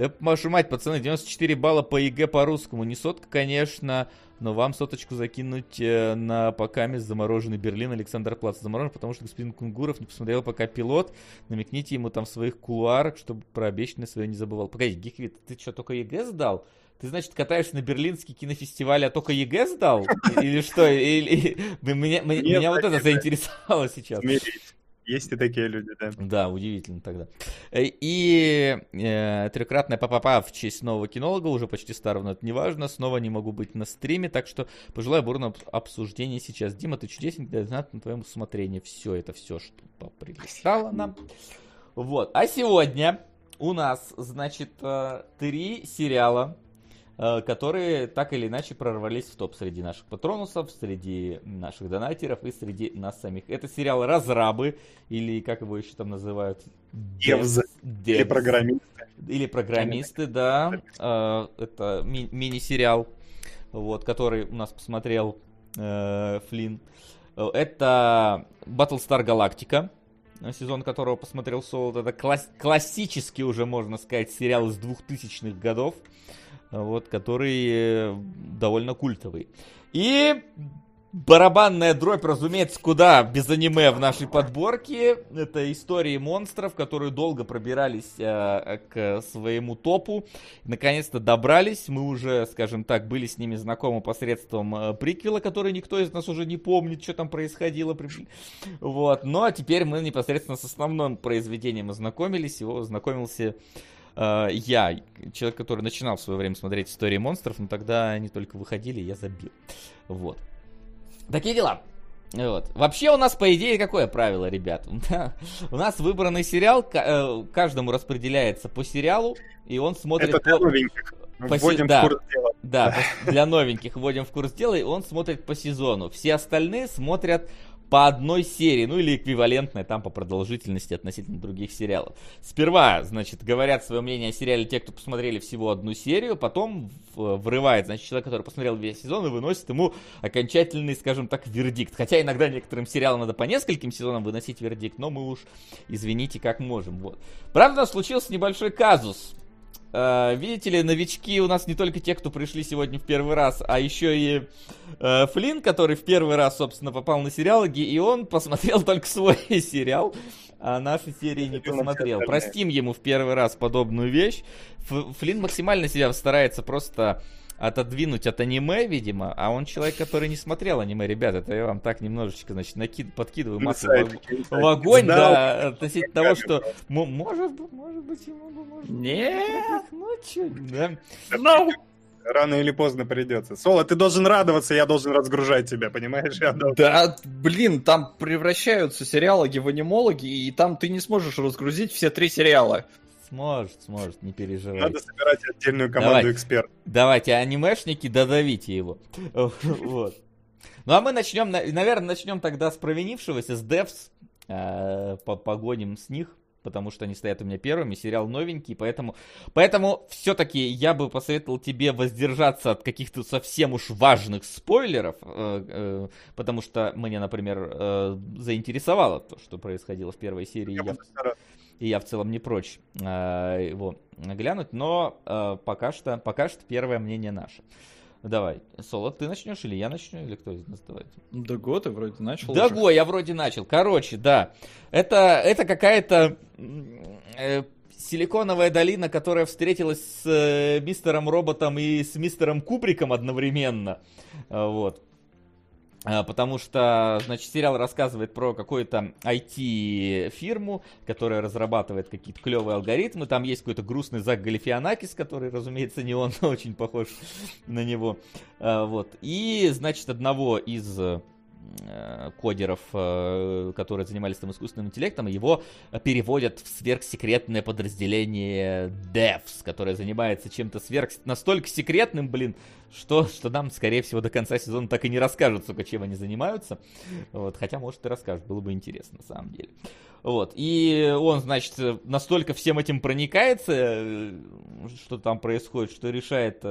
Speaker 1: Э, вашу мать, пацаны, 94 балла по ЕГЭ по-русскому. Не сотка, конечно, но вам соточку закинуть э, на покамест замороженный Берлин Александерплац. Заморожен, потому что господин Кунгуров не посмотрел пока пилот. Намекните ему там в своих кулуарах, чтобы про обещанное свое не забывал. Погоди, Гиквит, ты что, только ЕГЭ сдал? Ты, значит, катаешься на берлинский кинофестиваль, а только ЕГЭ сдал? Или что? Или... Меня, меня- меня вот это заинтересовало сейчас.
Speaker 2: Смирись. Есть и такие люди, да.
Speaker 1: Да, удивительно тогда. Э, И э, трехкратная папа в честь нового кинолога, уже почти старого, но это не важно. Снова не могу быть на стриме, так что пожелаю бурного об- обсуждения сейчас. Дима, ты чудесен, для донат на твоем усмотрении. Все, это все, что прилетало нам. Вот. А сегодня у нас, значит, э, три сериала, которые так или иначе прорвались в топ среди наших патронусов, среди наших донатеров и среди нас самих. Это сериал «Разрабы», или как его еще там называют?
Speaker 2: Девзы.
Speaker 1: Девз.
Speaker 2: Или программист.
Speaker 1: Или программисты, да. Э, Это ми- мини-сериал, вот, который у нас посмотрел э, Флинн. Э, Это Battlestar Galactica, э, сезон которого посмотрел Солод. Это класс- классический уже, можно сказать, сериал из 2000-х годов, э, вот, который э, довольно культовый. И Барабанная дробь, разумеется, куда без аниме в нашей подборке. Это истории монстров, которые долго пробирались э, к своему топу. Наконец-то добрались. Мы уже, скажем так, были с ними знакомы посредством э, приквела, который никто из нас уже не помнит, что там происходило. Вот. Но ну, а теперь мы непосредственно с основным произведением ознакомились. Его ознакомился э, я, человек, который начинал в свое время смотреть истории монстров, но тогда они только выходили, я забил. Вот. Такие дела. Вот. Вообще у нас, по идее, какое правило, ребят? у нас выбранный сериал, э, каждому распределяется по сериалу, и он смотрит
Speaker 2: Это по... новеньких.
Speaker 1: По вводим да, в курс дела. Да, для новеньких вводим в курс дела, и он смотрит по сезону. Все остальные смотрят по одной серии, ну или эквивалентная там по продолжительности относительно других сериалов. Сперва, значит, говорят свое мнение о сериале те, кто посмотрели всего одну серию, потом врывает, значит, человек, который посмотрел весь сезон и выносит ему окончательный, скажем так, вердикт. Хотя иногда некоторым сериалам надо по нескольким сезонам выносить вердикт, но мы уж, извините, как можем. Вот. Правда, случился небольшой казус. Uh, видите ли, новички у нас не только те, кто пришли сегодня в первый раз, а еще и uh, Флинн, который в первый раз, собственно, попал на сериалоги, и он посмотрел только свой сериал, а наши серии не посмотрел. Простим ему в первый раз подобную вещь. Флинн максимально себя старается просто отодвинуть от аниме, видимо, а он человек, который не смотрел аниме, ребят, это я вам так немножечко, значит, накид, подкидываю масло в, в огонь, да, относительно того, что может, может быть, ему бы можно... Нет, ну
Speaker 2: чё, да. Ну, Рано или поздно придется. Соло, ты должен радоваться, я должен разгружать тебя, понимаешь? Я
Speaker 3: да, блин, там превращаются сериалоги в анимологи, и там ты не сможешь разгрузить все три сериала.
Speaker 1: Сможет, сможет, не переживай.
Speaker 2: Надо собирать отдельную команду Давай, экспертов.
Speaker 1: Давайте, анимешники, додавите его. Вот. Ну а мы начнем, наверное, начнем тогда с провинившегося, с Devs. Э, погоним с них потому что они стоят у меня первыми, сериал новенький, поэтому, поэтому все-таки я бы посоветовал тебе воздержаться от каких-то совсем уж важных спойлеров, э, э, потому что мне, например, э, заинтересовало то, что происходило в первой серии. Я, я и я в целом не прочь э, его глянуть, но э, пока, что, пока что первое мнение наше. Давай, Соло, ты начнешь или я начну, или кто из нас давай?
Speaker 3: Да го, ты вроде начал.
Speaker 1: Да го, я вроде начал. Короче, да. Это, это какая-то э, силиконовая долина, которая встретилась с э, мистером Роботом и с мистером Кубриком одновременно. Э, вот. А, потому что, значит, сериал рассказывает про какую-то IT-фирму, которая разрабатывает какие-то клевые алгоритмы. Там есть какой-то грустный Зак Галифианакис, который, разумеется, не он, но очень похож на него. А, вот. И, значит, одного из кодеров, э, которые занимались там искусственным интеллектом, его переводят в сверхсекретное подразделение Devs, которое занимается чем-то сверх... настолько секретным, блин, что, что нам, скорее всего, до конца сезона так и не расскажут, сука, чем они занимаются. Вот, хотя, может, и расскажут, было бы интересно, на самом деле. Вот, и он, значит, настолько всем этим проникается, э, что там происходит, что решает...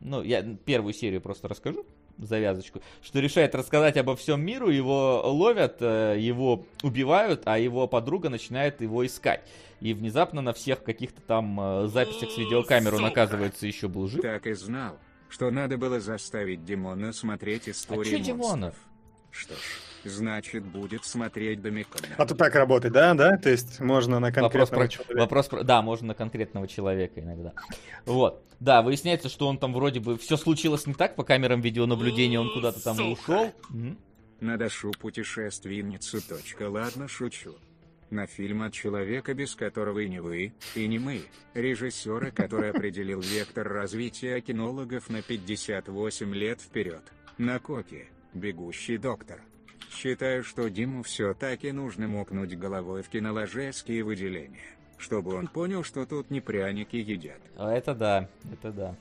Speaker 1: Ну, я первую серию просто расскажу, завязочку, что решает рассказать обо всем миру, его ловят, э, его убивают, а его подруга начинает его искать. И внезапно на всех каких-то там э, записях с видеокамеры он оказывается еще был жив.
Speaker 4: Так и знал, что надо было заставить Димона смотреть историю а
Speaker 1: что Димона?
Speaker 4: Что ж, значит, будет смотреть Домикона.
Speaker 2: А то так работает, да? Да? То есть можно на конкретного
Speaker 1: вопрос человека. вопрос про... Да, можно на конкретного человека иногда. Вот. Да, выясняется, что он там вроде бы... Все случилось не так, по камерам видеонаблюдения он куда-то там ушел.
Speaker 4: Надошу путешественницу. Точка. Ладно, шучу. На фильм от человека, без которого и не вы, и не мы, режиссера, который определил вектор развития кинологов на 58 лет вперед. На коке, бегущий доктор. Считаю, что Диму все-таки нужно мокнуть головой в киноложеские выделения, чтобы он понял, что тут не пряники едят.
Speaker 1: А это да, это да.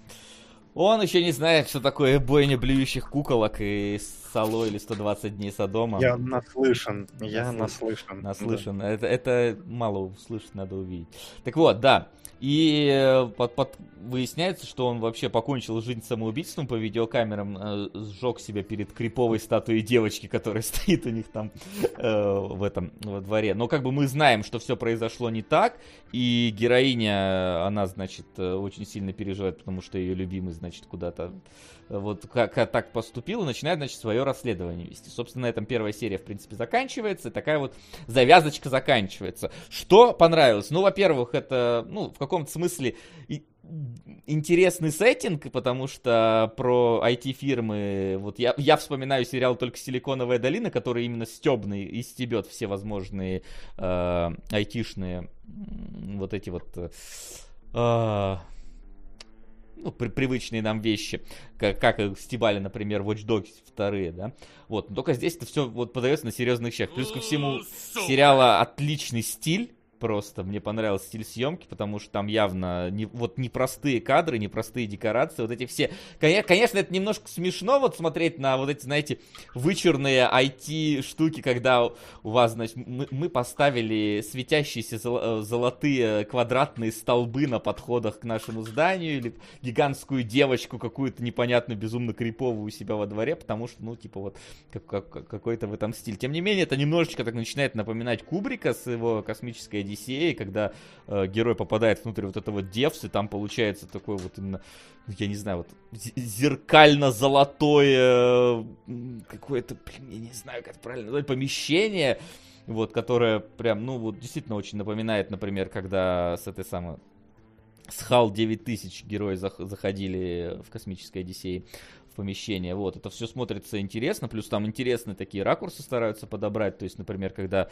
Speaker 1: Он еще не знает, что такое бойня блюющих куколок и Сало или 120 дней Содома.
Speaker 2: Я наслышан, я наслышан.
Speaker 1: Наслышан. Да. Это, это мало услышать, надо увидеть. Так вот, да. И э, под, под, выясняется, что он вообще покончил жизнь самоубийством по видеокамерам, э, сжег себя перед криповой статуей девочки, которая стоит у них там э, в этом во дворе. Но как бы мы знаем, что все произошло не так, и героиня, она, значит, э, очень сильно переживает, потому что ее любимый, значит, куда-то вот как, так поступил, и начинает, значит, свое расследование вести. Собственно, на этом первая серия, в принципе, заканчивается, и такая вот завязочка заканчивается. Что понравилось? Ну, во-первых, это, ну, в каком-то смысле интересный сеттинг, потому что про IT-фирмы, вот я, я вспоминаю сериал только «Силиконовая долина», который именно стебный и стебет все возможные э, айтишные вот эти вот э, ну, при, привычные нам вещи, как, как стебали, например, Watch Dogs вторые, да. Вот, только здесь это все вот подается на серьезных щах. Плюс ко всему, сериала отличный стиль, просто. Мне понравился стиль съемки, потому что там явно не, вот непростые кадры, непростые декорации, вот эти все. Конечно, это немножко смешно вот смотреть на вот эти, знаете, вычурные IT-штуки, когда у вас, значит, мы, мы поставили светящиеся э, золотые квадратные столбы на подходах к нашему зданию, или гигантскую девочку какую-то непонятную, безумно криповую у себя во дворе, потому что, ну, типа вот как, как, какой-то в этом стиль. Тем не менее, это немножечко так начинает напоминать Кубрика с его космической Одиссеи, когда э, герой попадает внутрь вот этого Девс, и там получается такой вот именно, ну, я не знаю, вот зеркально-золотое какое-то, блин, я не знаю, как правильно назвать, помещение, вот, которое прям, ну, вот действительно очень напоминает, например, когда с этой самой с HAL 9000 герои заходили в космической Одиссее в помещение. Вот, это все смотрится интересно, плюс там интересные такие ракурсы стараются подобрать. То есть, например, когда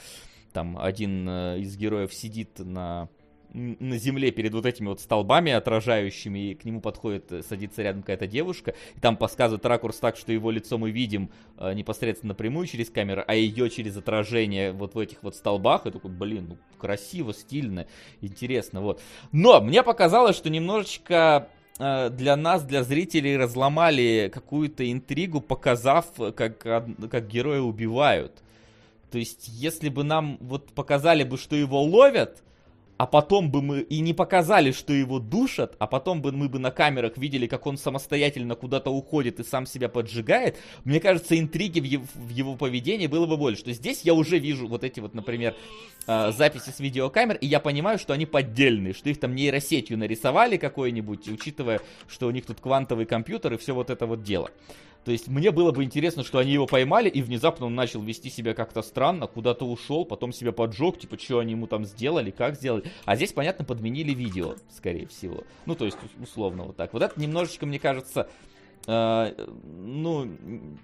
Speaker 1: там один э, из героев сидит на на земле перед вот этими вот столбами отражающими, и к нему подходит, э, садится рядом какая-то девушка, и там подсказывает ракурс так, что его лицо мы видим э, непосредственно напрямую через камеру, а ее через отражение вот в этих вот столбах, и такой, блин, ну красиво, стильно, интересно, вот. Но мне показалось, что немножечко Э, для нас, для зрителей, разломали какую-то интригу, показав, как, как героя убивают. То есть, если бы нам вот показали бы, что его ловят, а потом бы мы и не показали, что его душат, а потом бы мы бы на камерах видели, как он самостоятельно куда-то уходит и сам себя поджигает, мне кажется, интриги в его, в его поведении было бы больше. Что здесь я уже вижу вот эти вот, например, э, записи с видеокамер, и я понимаю, что они поддельные, что их там нейросетью нарисовали какой-нибудь, учитывая, что у них тут квантовый компьютер и все вот это вот дело. То есть мне было бы интересно, что они его поймали, и внезапно он начал вести себя как-то странно, куда-то ушел, потом себя поджег, типа, что они ему там сделали, как сделали. А здесь, понятно, подменили видео, скорее всего. Ну, то есть, условно, вот так. Вот это немножечко, мне кажется, э, ну,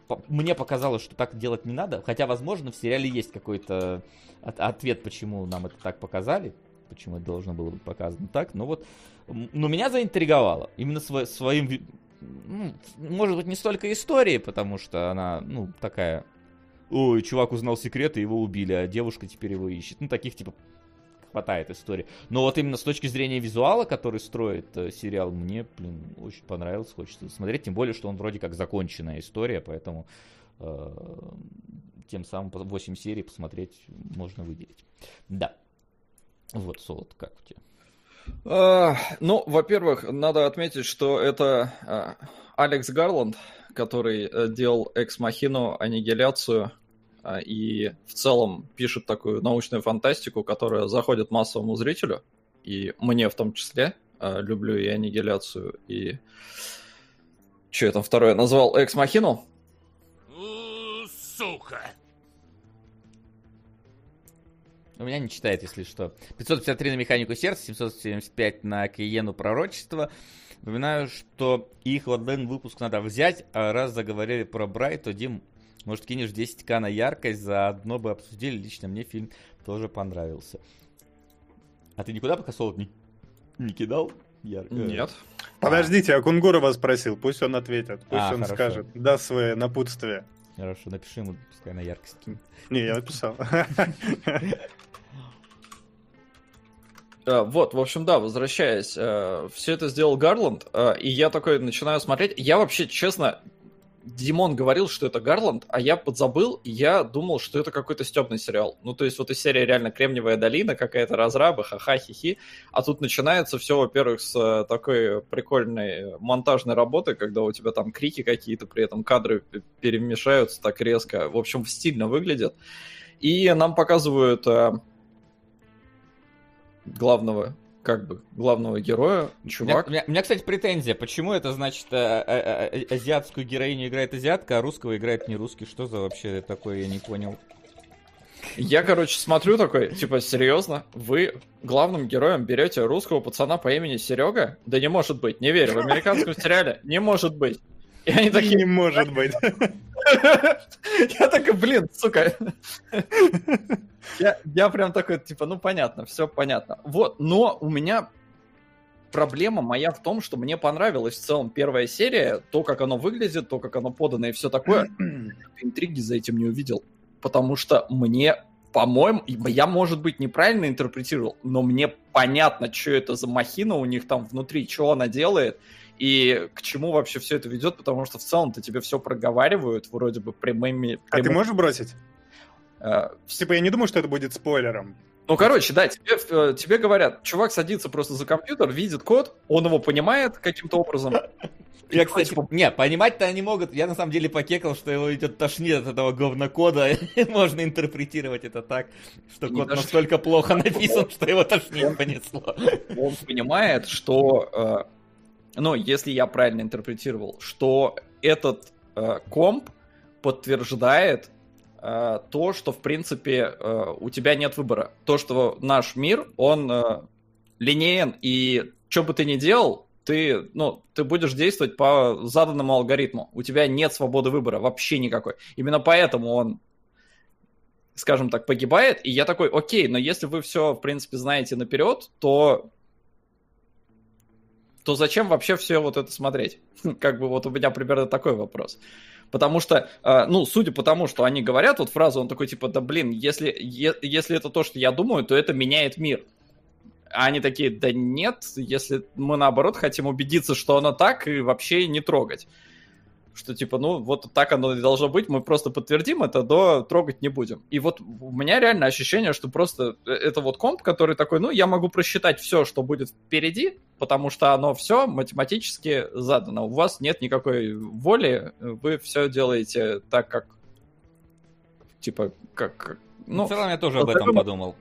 Speaker 1: по- мне показалось, что так делать не надо. Хотя, возможно, в сериале есть какой-то от- ответ, почему нам это так показали, почему это должно было быть показано так. Но вот, но меня заинтриговало. Именно сво- своим ну, может быть, не столько истории, потому что она, ну, такая... Ой, чувак узнал секреты, его убили, а девушка теперь его ищет. Ну, таких, типа, хватает истории. Но вот именно с точки зрения визуала, который строит э, сериал, мне, блин, очень понравился, хочется смотреть. Тем более, что он вроде как законченная история, поэтому э, тем самым 8 серий посмотреть можно выделить. Да. Вот, Солод, как у тебя?
Speaker 3: А, ну, во-первых, надо отметить, что это а, Алекс Гарланд, который э, делал экс-махину, аннигиляцию а, и в целом пишет такую научную фантастику, которая заходит массовому зрителю, и мне в том числе. Люблю и аннигиляцию, и... Что я там второе назвал? Экс-махину?
Speaker 1: Сука! У меня не читает, если что. 553 на механику сердца, 775 на Киену пророчество. Напоминаю, что их в один выпуск надо взять, а раз заговорили про Брайт, то, Дим, может, кинешь 10к на яркость, заодно бы обсудили. Лично мне фильм тоже понравился. А ты никуда пока солод не, не кидал?
Speaker 3: Яр... Нет.
Speaker 2: Подождите, а Кунгура вас спросил, пусть он ответит, пусть а, он хорошо. скажет, даст свое напутствие.
Speaker 1: Хорошо, напиши ему, пускай на яркость.
Speaker 2: Не, я написал.
Speaker 3: Uh, вот, в общем, да, возвращаясь, uh, все это сделал Гарланд, uh, и я такой начинаю смотреть. Я вообще, честно, Димон говорил, что это Гарланд, а я подзабыл, и я думал, что это какой-то стебный сериал. Ну, то есть вот из серии реально Кремниевая долина, какая-то разраба, ха-ха, хи-хи. А тут начинается все, во-первых, с такой прикольной монтажной работы, когда у тебя там крики какие-то, при этом кадры перемешаются так резко. В общем, стильно выглядит. И нам показывают главного как бы главного героя, чувак.
Speaker 1: У меня, у меня, кстати, претензия. Почему это значит а, а, а, азиатскую героиню играет азиатка, а русского играет не русский? Что за вообще такое, я не понял.
Speaker 3: Я, короче, смотрю такой, типа, серьезно? Вы главным героем берете русского пацана по имени Серега? Да не может быть, не верю. В американском сериале не может быть.
Speaker 2: И они такие... Не может быть.
Speaker 3: Я такой, блин, сука. Я, я прям такой, типа, ну понятно, все понятно. Вот, но у меня проблема моя в том, что мне понравилась в целом первая серия, то, как оно выглядит, то, как оно подано и все такое. Интриги за этим не увидел. Потому что мне, по-моему, я, может быть, неправильно интерпретировал, но мне понятно, что это за махина у них там внутри, что она делает и к чему вообще все это ведет, потому что в целом-то тебе все проговаривают вроде бы прямыми...
Speaker 2: А ты можешь бросить? Uh, типа, я не думаю, что это будет спойлером.
Speaker 3: Ну, короче, да, тебе, э, тебе говорят, чувак садится просто за компьютер, видит код, он его понимает каким-то образом.
Speaker 1: Я, кстати, типа... не, понимать-то они могут. Я на самом деле покекал, что его идет тошнит от этого говнокода. Можно интерпретировать это так, что код настолько плохо написан, что его тошнит понесло.
Speaker 3: Он понимает, что ну, если я правильно интерпретировал, что этот э, комп подтверждает э, то, что, в принципе, э, у тебя нет выбора. То, что наш мир, он э, линеен, и что бы ты ни делал, ты, ну, ты будешь действовать по заданному алгоритму. У тебя нет свободы выбора, вообще никакой. Именно поэтому он скажем так, погибает, и я такой, окей, но если вы все, в принципе, знаете наперед, то то зачем вообще все вот это смотреть? Как бы вот у меня примерно такой вопрос. Потому что, э, ну, судя по тому, что они говорят, вот фразу, он такой типа, да блин, если, если это то, что я думаю, то это меняет мир. А они такие, да нет, если мы наоборот хотим убедиться, что оно так, и вообще не трогать что типа, ну, вот так оно и должно быть, мы просто подтвердим это, до трогать не будем. И вот у меня реально ощущение, что просто э, это вот комп, который такой, ну, я могу просчитать все, что будет впереди, потому что оно все математически задано. У вас нет никакой воли, вы все делаете так, как типа, как...
Speaker 1: Ну, в целом я тоже об этом подумал.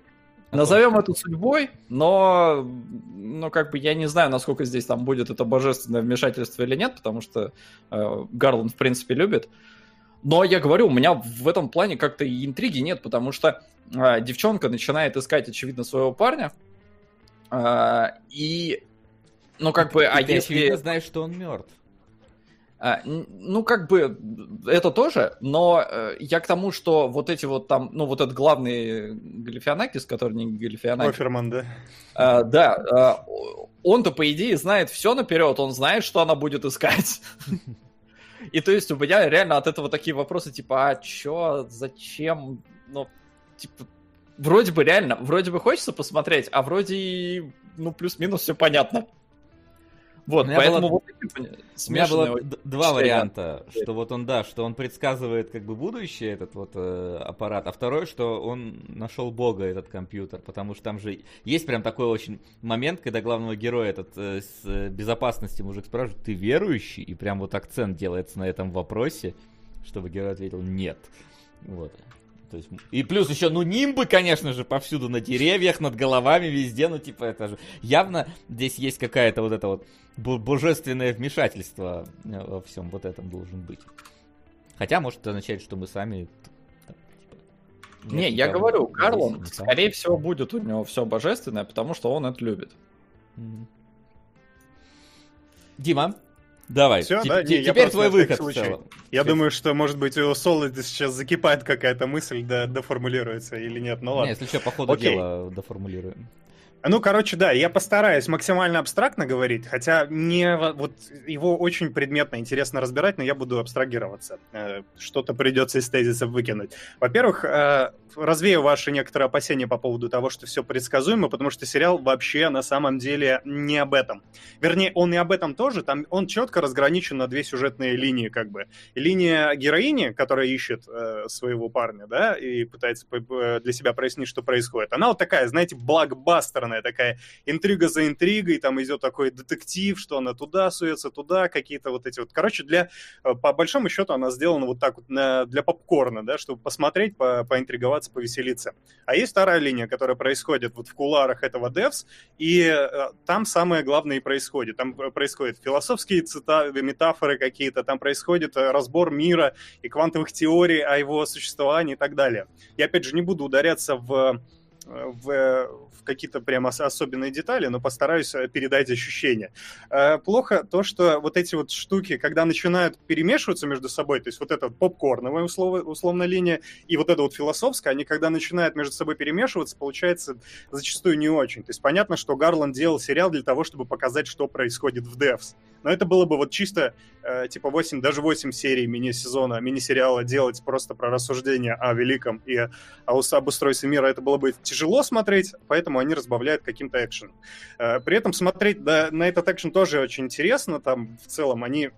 Speaker 3: Назовем это судьбой, но, но как бы я не знаю, насколько здесь там будет это божественное вмешательство или нет, потому что э, Гарланд, в принципе, любит. Но я говорю, у меня в этом плане как-то и интриги нет, потому что э, девчонка начинает искать, очевидно, своего парня, э, и, ну как бы, а
Speaker 1: ты,
Speaker 3: если...
Speaker 1: Ты знаешь, что он мертв.
Speaker 3: А, ну, как бы, это тоже, но э, я к тому, что вот эти вот там, ну, вот этот главный Галифианакис, который не Галифианакис.
Speaker 2: Оферман, да?
Speaker 3: А, да, он-то, по идее, знает все наперед, он знает, что она будет искать. И то есть у меня реально от этого такие вопросы, типа, а чё, зачем, ну, типа, вроде бы реально, вроде бы хочется посмотреть, а вроде, ну, плюс-минус все понятно.
Speaker 1: Вот, поэтому было, у меня было два варианта, что вот он, да, что он предсказывает как бы будущее, этот вот э, аппарат, а второй, что он нашел бога, этот компьютер, потому что там же есть прям такой очень момент, когда главного героя этот э, с э, безопасности мужик спрашивает, ты верующий? И прям вот акцент делается на этом вопросе, чтобы герой ответил нет. Вот. То есть, и плюс еще, ну, нимбы, конечно же, повсюду на деревьях, над головами, везде, ну, типа, это же... Явно здесь есть какая-то вот это вот божественное вмешательство э, во всем вот этом должен быть. Хотя, может, это означает, что мы сами...
Speaker 3: Типа, не, я говорю, Карлон, скорее всего, будет у него все божественное, потому что он это любит.
Speaker 1: Дима, Давай,
Speaker 2: Все, да?
Speaker 1: Не, теперь твой выход
Speaker 2: Я думаю, что, может быть, у Солода сейчас закипает какая-то мысль, да, доформулируется или нет, ну ладно. Не,
Speaker 1: если что, по ходу Окей. дела доформулируем.
Speaker 2: Ну, короче, да, я постараюсь максимально абстрактно говорить, хотя не вот его очень предметно интересно разбирать, но я буду абстрагироваться. Э, что-то придется из тезисов выкинуть. Во-первых, э, развею ваши некоторые опасения по поводу того, что все предсказуемо, потому что сериал вообще на самом деле не об этом. Вернее, он и об этом тоже, там он четко разграничен на две сюжетные линии, как бы. Линия героини, которая ищет э, своего парня, да, и пытается для себя прояснить, что происходит. Она вот такая, знаете, блокбастер выстроенная такая интрига за интригой, там идет такой детектив, что она туда суется, туда, какие-то вот эти вот... Короче, для, э, по большому счету она сделана вот так вот на, для попкорна, да, чтобы посмотреть, по, поинтриговаться, повеселиться. А есть вторая линия, которая происходит вот в куларах этого Devs, и э, там самое главное и происходит. Там происходят философские цитаты, метафоры какие-то, там происходит разбор мира и квантовых теорий о его существовании и так далее. Я, опять же, не буду ударяться в в, в какие-то прямо особенные детали, но постараюсь э, передать ощущения. Э, плохо то, что вот эти вот штуки, когда начинают перемешиваться между собой, то есть вот эта попкорновая услов, условная линия и вот эта вот философская, они когда начинают между собой перемешиваться, получается зачастую не очень. То есть понятно, что Гарланд делал сериал для того, чтобы показать, что происходит в Devs. Но это было бы вот чисто э, типа 8, даже 8 серий мини-сезона, мини-сериала делать просто про рассуждения о великом и о, об устройстве мира. Это было бы тяжело смотреть, поэтому они разбавляют каким-то экшеном. Э, при этом смотреть да, на этот экшен тоже очень интересно. Там в целом они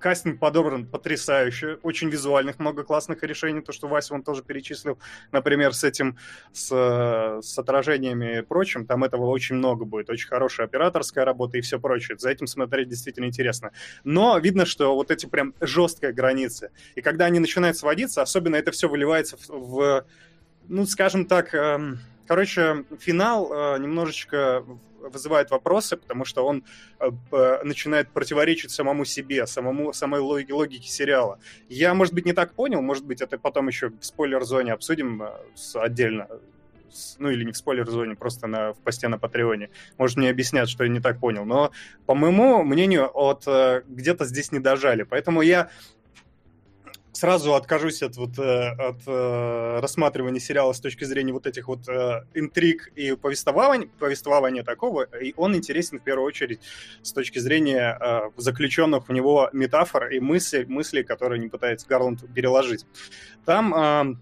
Speaker 2: Кастинг подобран потрясающе, очень визуальных, много классных решений, то, что Вася он тоже перечислил, например, с этим, с, с отражениями и прочим, там этого очень много будет, очень хорошая операторская работа и все прочее, за этим смотреть действительно интересно. Но видно, что вот эти прям жесткие границы, и когда они начинают сводиться, особенно это все выливается в, в ну, скажем так, эм, короче, финал э, немножечко вызывает вопросы, потому что он э, начинает противоречить самому себе, самому, самой логике, логике сериала. Я, может быть, не так понял, может быть, это потом еще в спойлер-зоне обсудим э, отдельно, ну или не в спойлер-зоне, просто на, в посте на Патреоне. Может, мне объяснят, что я не так понял. Но, по моему мнению, от где-то здесь не дожали. Поэтому я сразу откажусь от, вот, э, от э, рассматривания сериала с точки зрения вот этих вот э, интриг и повествования, повествования такого, и он интересен в первую очередь с точки зрения заключенных в него метафор и мыслей, мыслей, которые не пытается Гарланд переложить. Там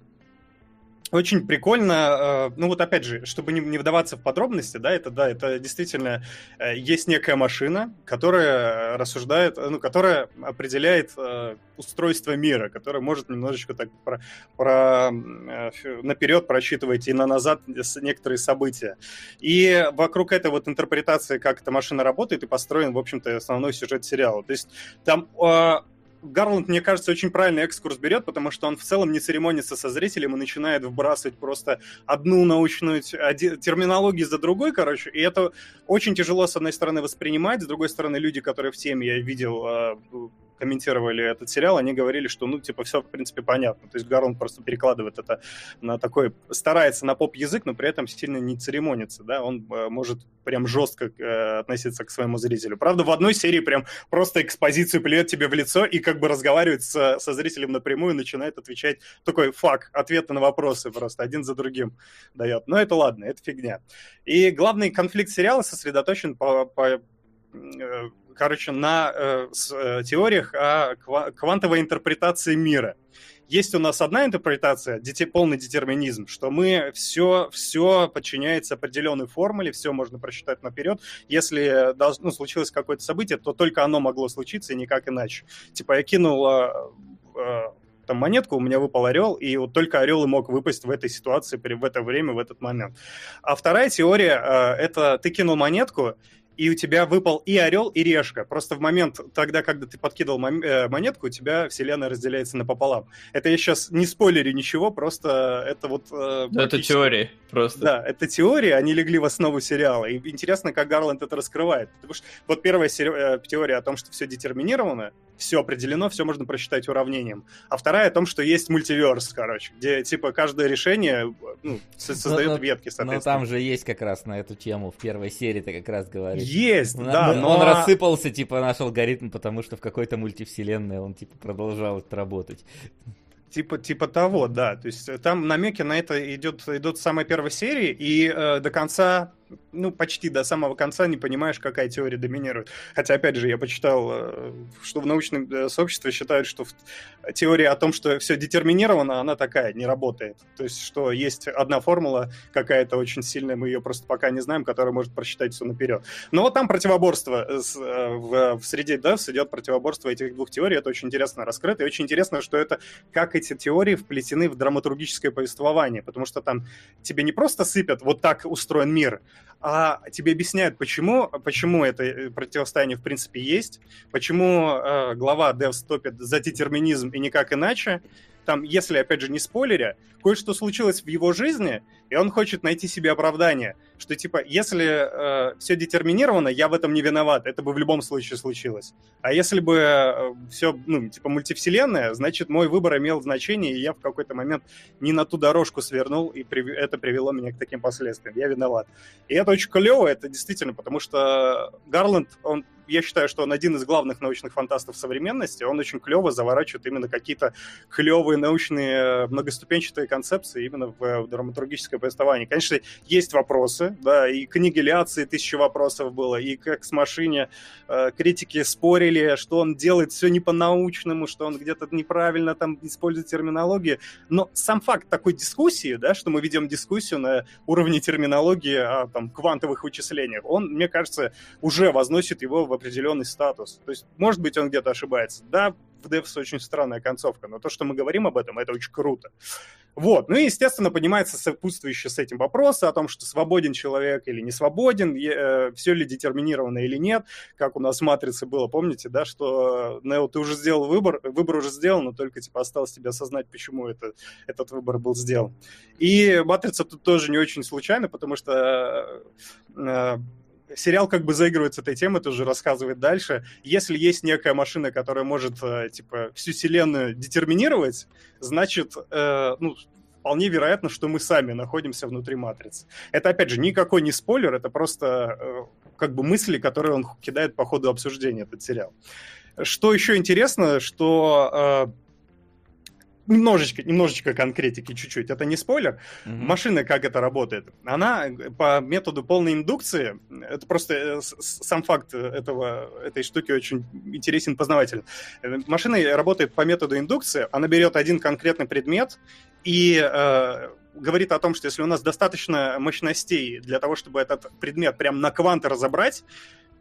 Speaker 2: очень прикольно, э, ну вот опять же, чтобы не, не вдаваться в подробности, да, это да, это действительно э, есть некая машина, которая рассуждает, ну, которая определяет э, устройство мира, которая может немножечко так про, про наперед просчитывать и на назад некоторые события. И вокруг этой вот интерпретации, как эта машина работает, и построен, в общем-то, основной сюжет сериала. То есть там Гарланд, мне кажется, очень правильный экскурс берет, потому что он в целом не церемонится со зрителем и начинает вбрасывать просто одну научную терминологию за другой, короче, и это очень тяжело, с одной стороны, воспринимать, с другой стороны, люди, которые в теме, я видел, а, комментировали этот сериал, они говорили, что, ну, типа, все, в принципе, понятно. То есть Гарланд просто перекладывает это на такой, старается на поп-язык, но при этом сильно не церемонится, да, он э, может прям жестко э, относиться к своему зрителю. Правда, в одной серии прям просто экспозицию плюет тебе в лицо и как бы разговаривает со, со зрителем напрямую, начинает отвечать такой фак, ответы на вопросы просто один за другим дает. Но это ладно, это фигня. И главный конфликт сериала сосредоточен по, по короче, на э, с, э, теориях о ква- квантовой интерпретации мира. Есть у нас одна интерпретация, дете, полный детерминизм, что мы все, все подчиняется определенной формуле, все можно просчитать наперед. Если должно, ну, случилось какое-то событие, то только оно могло случиться и никак иначе. Типа я кинул э, э, там монетку, у меня выпал орел, и вот только орел и мог выпасть в этой ситуации, в это время, в этот момент. А вторая теория э, это ты кинул монетку, и у тебя выпал и орел, и решка. Просто в момент тогда, когда ты подкидывал э, монетку, у тебя вселенная разделяется напополам. Это я сейчас не спойлерю ничего, просто это вот...
Speaker 3: Э, это теория просто.
Speaker 2: Да, это теория, они легли в основу сериала. И интересно, как Гарланд это раскрывает. Потому что вот первая э, теория о том, что все детерминировано, все определено, все можно просчитать уравнением. А вторая о том, что есть мультиверс, короче, где типа каждое решение ну, создает но, ветки,
Speaker 1: соответственно. Но там же есть как раз на эту тему в первой серии ты как раз говоришь.
Speaker 2: Есть, да,
Speaker 1: но... Он рассыпался, типа, наш алгоритм, потому что в какой-то мультивселенной он, типа, продолжал работать.
Speaker 2: Типа, типа того, да. То есть э, там намеки на это идет, идут с самой первой серии, и э, до конца ну, почти до самого конца не понимаешь, какая теория доминирует. Хотя, опять же, я почитал, э, что в научном э, сообществе считают, что теория о том, что все детерминировано, она такая, не работает. То есть, что есть одна формула какая-то очень сильная, мы ее просто пока не знаем, которая может просчитать все наперед. Но вот там противоборство э, в, в среде DevS идет противоборство этих двух теорий, это очень интересно раскрыто, и очень интересно, что это, как эти теории вплетены в драматургическое повествование, потому что там тебе не просто сыпят, вот так устроен мир, а тебе объясняют, почему, почему это э, противостояние в принципе есть, почему э, глава Devs топит за детерминизм и никак иначе, там, если, опять же, не спойлеря, кое-что случилось в его жизни, и он хочет найти себе оправдание, что, типа, если э, все детерминировано, я в этом не виноват, это бы в любом случае случилось. А если бы э, все, ну, типа, мультивселенная, значит, мой выбор имел значение, и я в какой-то момент не на ту дорожку свернул, и при... это привело меня к таким последствиям. Я виноват. И это очень клево, это действительно, потому что Гарланд, он я считаю, что он один из главных научных фантастов современности. Он очень клево заворачивает именно какие-то клевые научные многоступенчатые концепции именно в, в драматургическое повествование. Конечно, есть вопросы, да, и к аннигиляции тысячи вопросов было, и как с машине э, критики спорили, что он делает все не по-научному, что он где-то неправильно там использует терминологию. Но сам факт такой дискуссии, да, что мы ведем дискуссию на уровне терминологии о там, квантовых вычислениях, он, мне кажется, уже возносит его в определенный статус. То есть, может быть, он где-то ошибается. Да, в Devs очень странная концовка, но то, что мы говорим об этом, это очень круто. Вот. Ну и, естественно, поднимается сопутствующий с этим вопрос о том, что свободен человек или не свободен, э, все ли детерминировано или нет, как у нас в «Матрице» было, помните, да, что, Нео, ты уже сделал выбор, выбор уже сделан, но только, типа, осталось тебе осознать, почему это, этот выбор был сделан. И «Матрица» тут тоже не очень случайно, потому что э, сериал как бы заигрывает с этой темой, тоже рассказывает дальше. Если есть некая машина, которая может, э, типа, всю вселенную детерминировать, значит, э, ну, вполне вероятно, что мы сами находимся внутри матрицы. Это, опять же, никакой не спойлер, это просто э, как бы мысли, которые он кидает по ходу обсуждения, этот сериал. Что еще интересно, что э, немножечко, немножечко конкретики чуть-чуть, это не спойлер. Mm-hmm. Машина, как это работает? Она по методу полной индукции, это просто э, сам факт этого, этой штуки очень интересен, познавателен. Э, машина работает по методу индукции, она берет один конкретный предмет и э, говорит о том, что если у нас достаточно мощностей для того, чтобы этот предмет прям на кванты разобрать,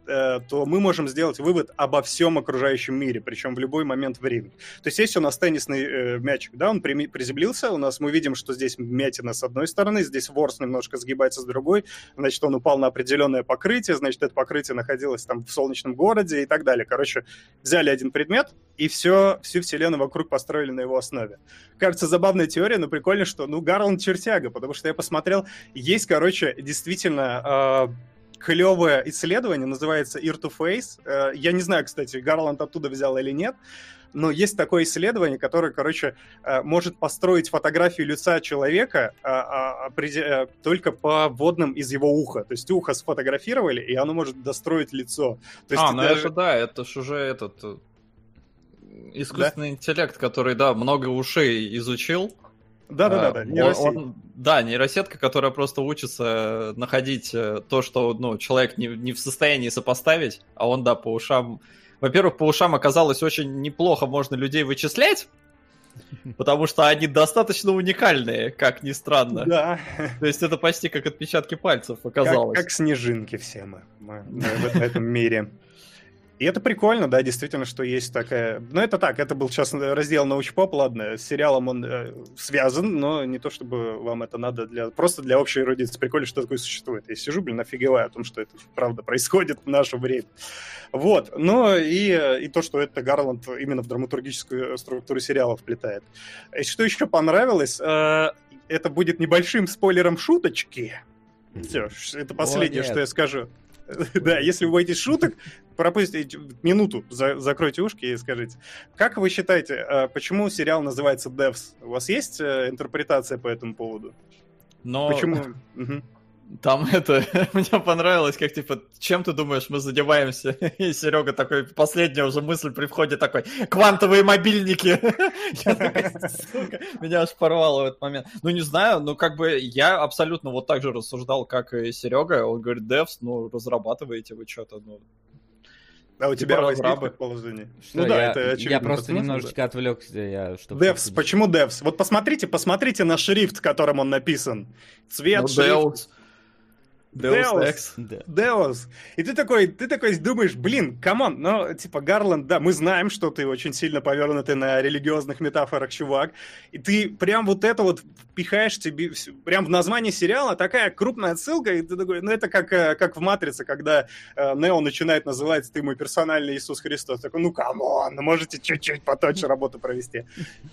Speaker 2: то мы можем сделать вывод обо всем окружающем мире, причем в любой момент времени. То есть если у нас теннисный э, мячик, да, он при, приземлился, у нас мы видим, что здесь мятина с одной стороны, здесь ворс немножко сгибается с другой, значит, он упал на определенное покрытие, значит, это покрытие находилось там в солнечном городе и так далее. Короче, взяли один предмет и все, всю вселенную вокруг построили на его основе. Кажется, забавная теория, но прикольно, что, ну, Гарланд чертяга, потому что я посмотрел, есть, короче, действительно... Э, клевое исследование, называется Ear to Face. Э, я не знаю, кстати, Гарланд оттуда взял или нет, но есть такое исследование, которое, короче, э, может построить фотографию лица человека а, а, а, только по водным из его уха. То есть ухо сфотографировали, и оно может достроить лицо. То есть
Speaker 3: а, ну даже... это да, это ж уже этот э, искусственный да? интеллект, который, да, много ушей изучил.
Speaker 2: Да-да-да, да,
Speaker 3: нейросеть. да, нейросетка, которая просто учится находить э, то, что ну, человек не, не в состоянии сопоставить, а он, да, по ушам... Во-первых, по ушам оказалось очень неплохо можно людей вычислять, потому что они достаточно уникальные, как ни странно.
Speaker 2: Да.
Speaker 3: То есть это почти как отпечатки пальцев оказалось.
Speaker 2: Как, как снежинки все мы, мы, мы в этом мире. И это прикольно, да, действительно, что есть такая... Ну, это так, это был сейчас раздел научпоп, ладно, с сериалом он э, связан, но не то, чтобы вам это надо для... Просто для общей эрудиции. Прикольно, что такое существует. Я сижу, блин, офигеваю о том, что это правда происходит в наше время. Вот. Ну, и, и то, что это Гарланд именно в драматургическую структуру сериала вплетает. И что еще понравилось, э, это будет небольшим спойлером шуточки. Все, это последнее, О, что я скажу. Да, если вы боитесь шуток, пропустите минуту, за, закройте ушки и скажите. Как вы считаете, а почему сериал называется Devs? У вас есть э, интерпретация по этому поводу?
Speaker 3: Но... Почему? Там это, мне понравилось, как типа, чем ты думаешь, мы задеваемся? И Серега такой, последняя уже мысль при входе такой, квантовые мобильники! Я такой, сука, меня аж порвало в этот момент. Ну, не знаю, ну, как бы я абсолютно вот так же рассуждал, как и Серега. Он говорит, Devs, ну, разрабатываете вы что-то, ну,
Speaker 2: а у типа тебя предположение?
Speaker 1: Что, ну да, я, это очевидно. Я просто немножечко да. отвлекся. Я,
Speaker 2: чтобы Devs, почему Devs? Вот посмотрите, посмотрите на шрифт, которым он написан. Цвет, ну, шрифт.
Speaker 3: Deus. Ex.
Speaker 2: И ты такой, ты такой думаешь, блин, come on, ну, типа, Гарланд, да, мы знаем, что ты очень сильно повернутый на религиозных метафорах, чувак, и ты прям вот это вот впихаешь тебе, прям в название сериала такая крупная отсылка, и ты такой, ну, это как, э, как в «Матрице», когда э, Нео начинает называть «ты мой персональный Иисус Христос», такой, ну, come on, ну, можете чуть-чуть потоньше работу провести.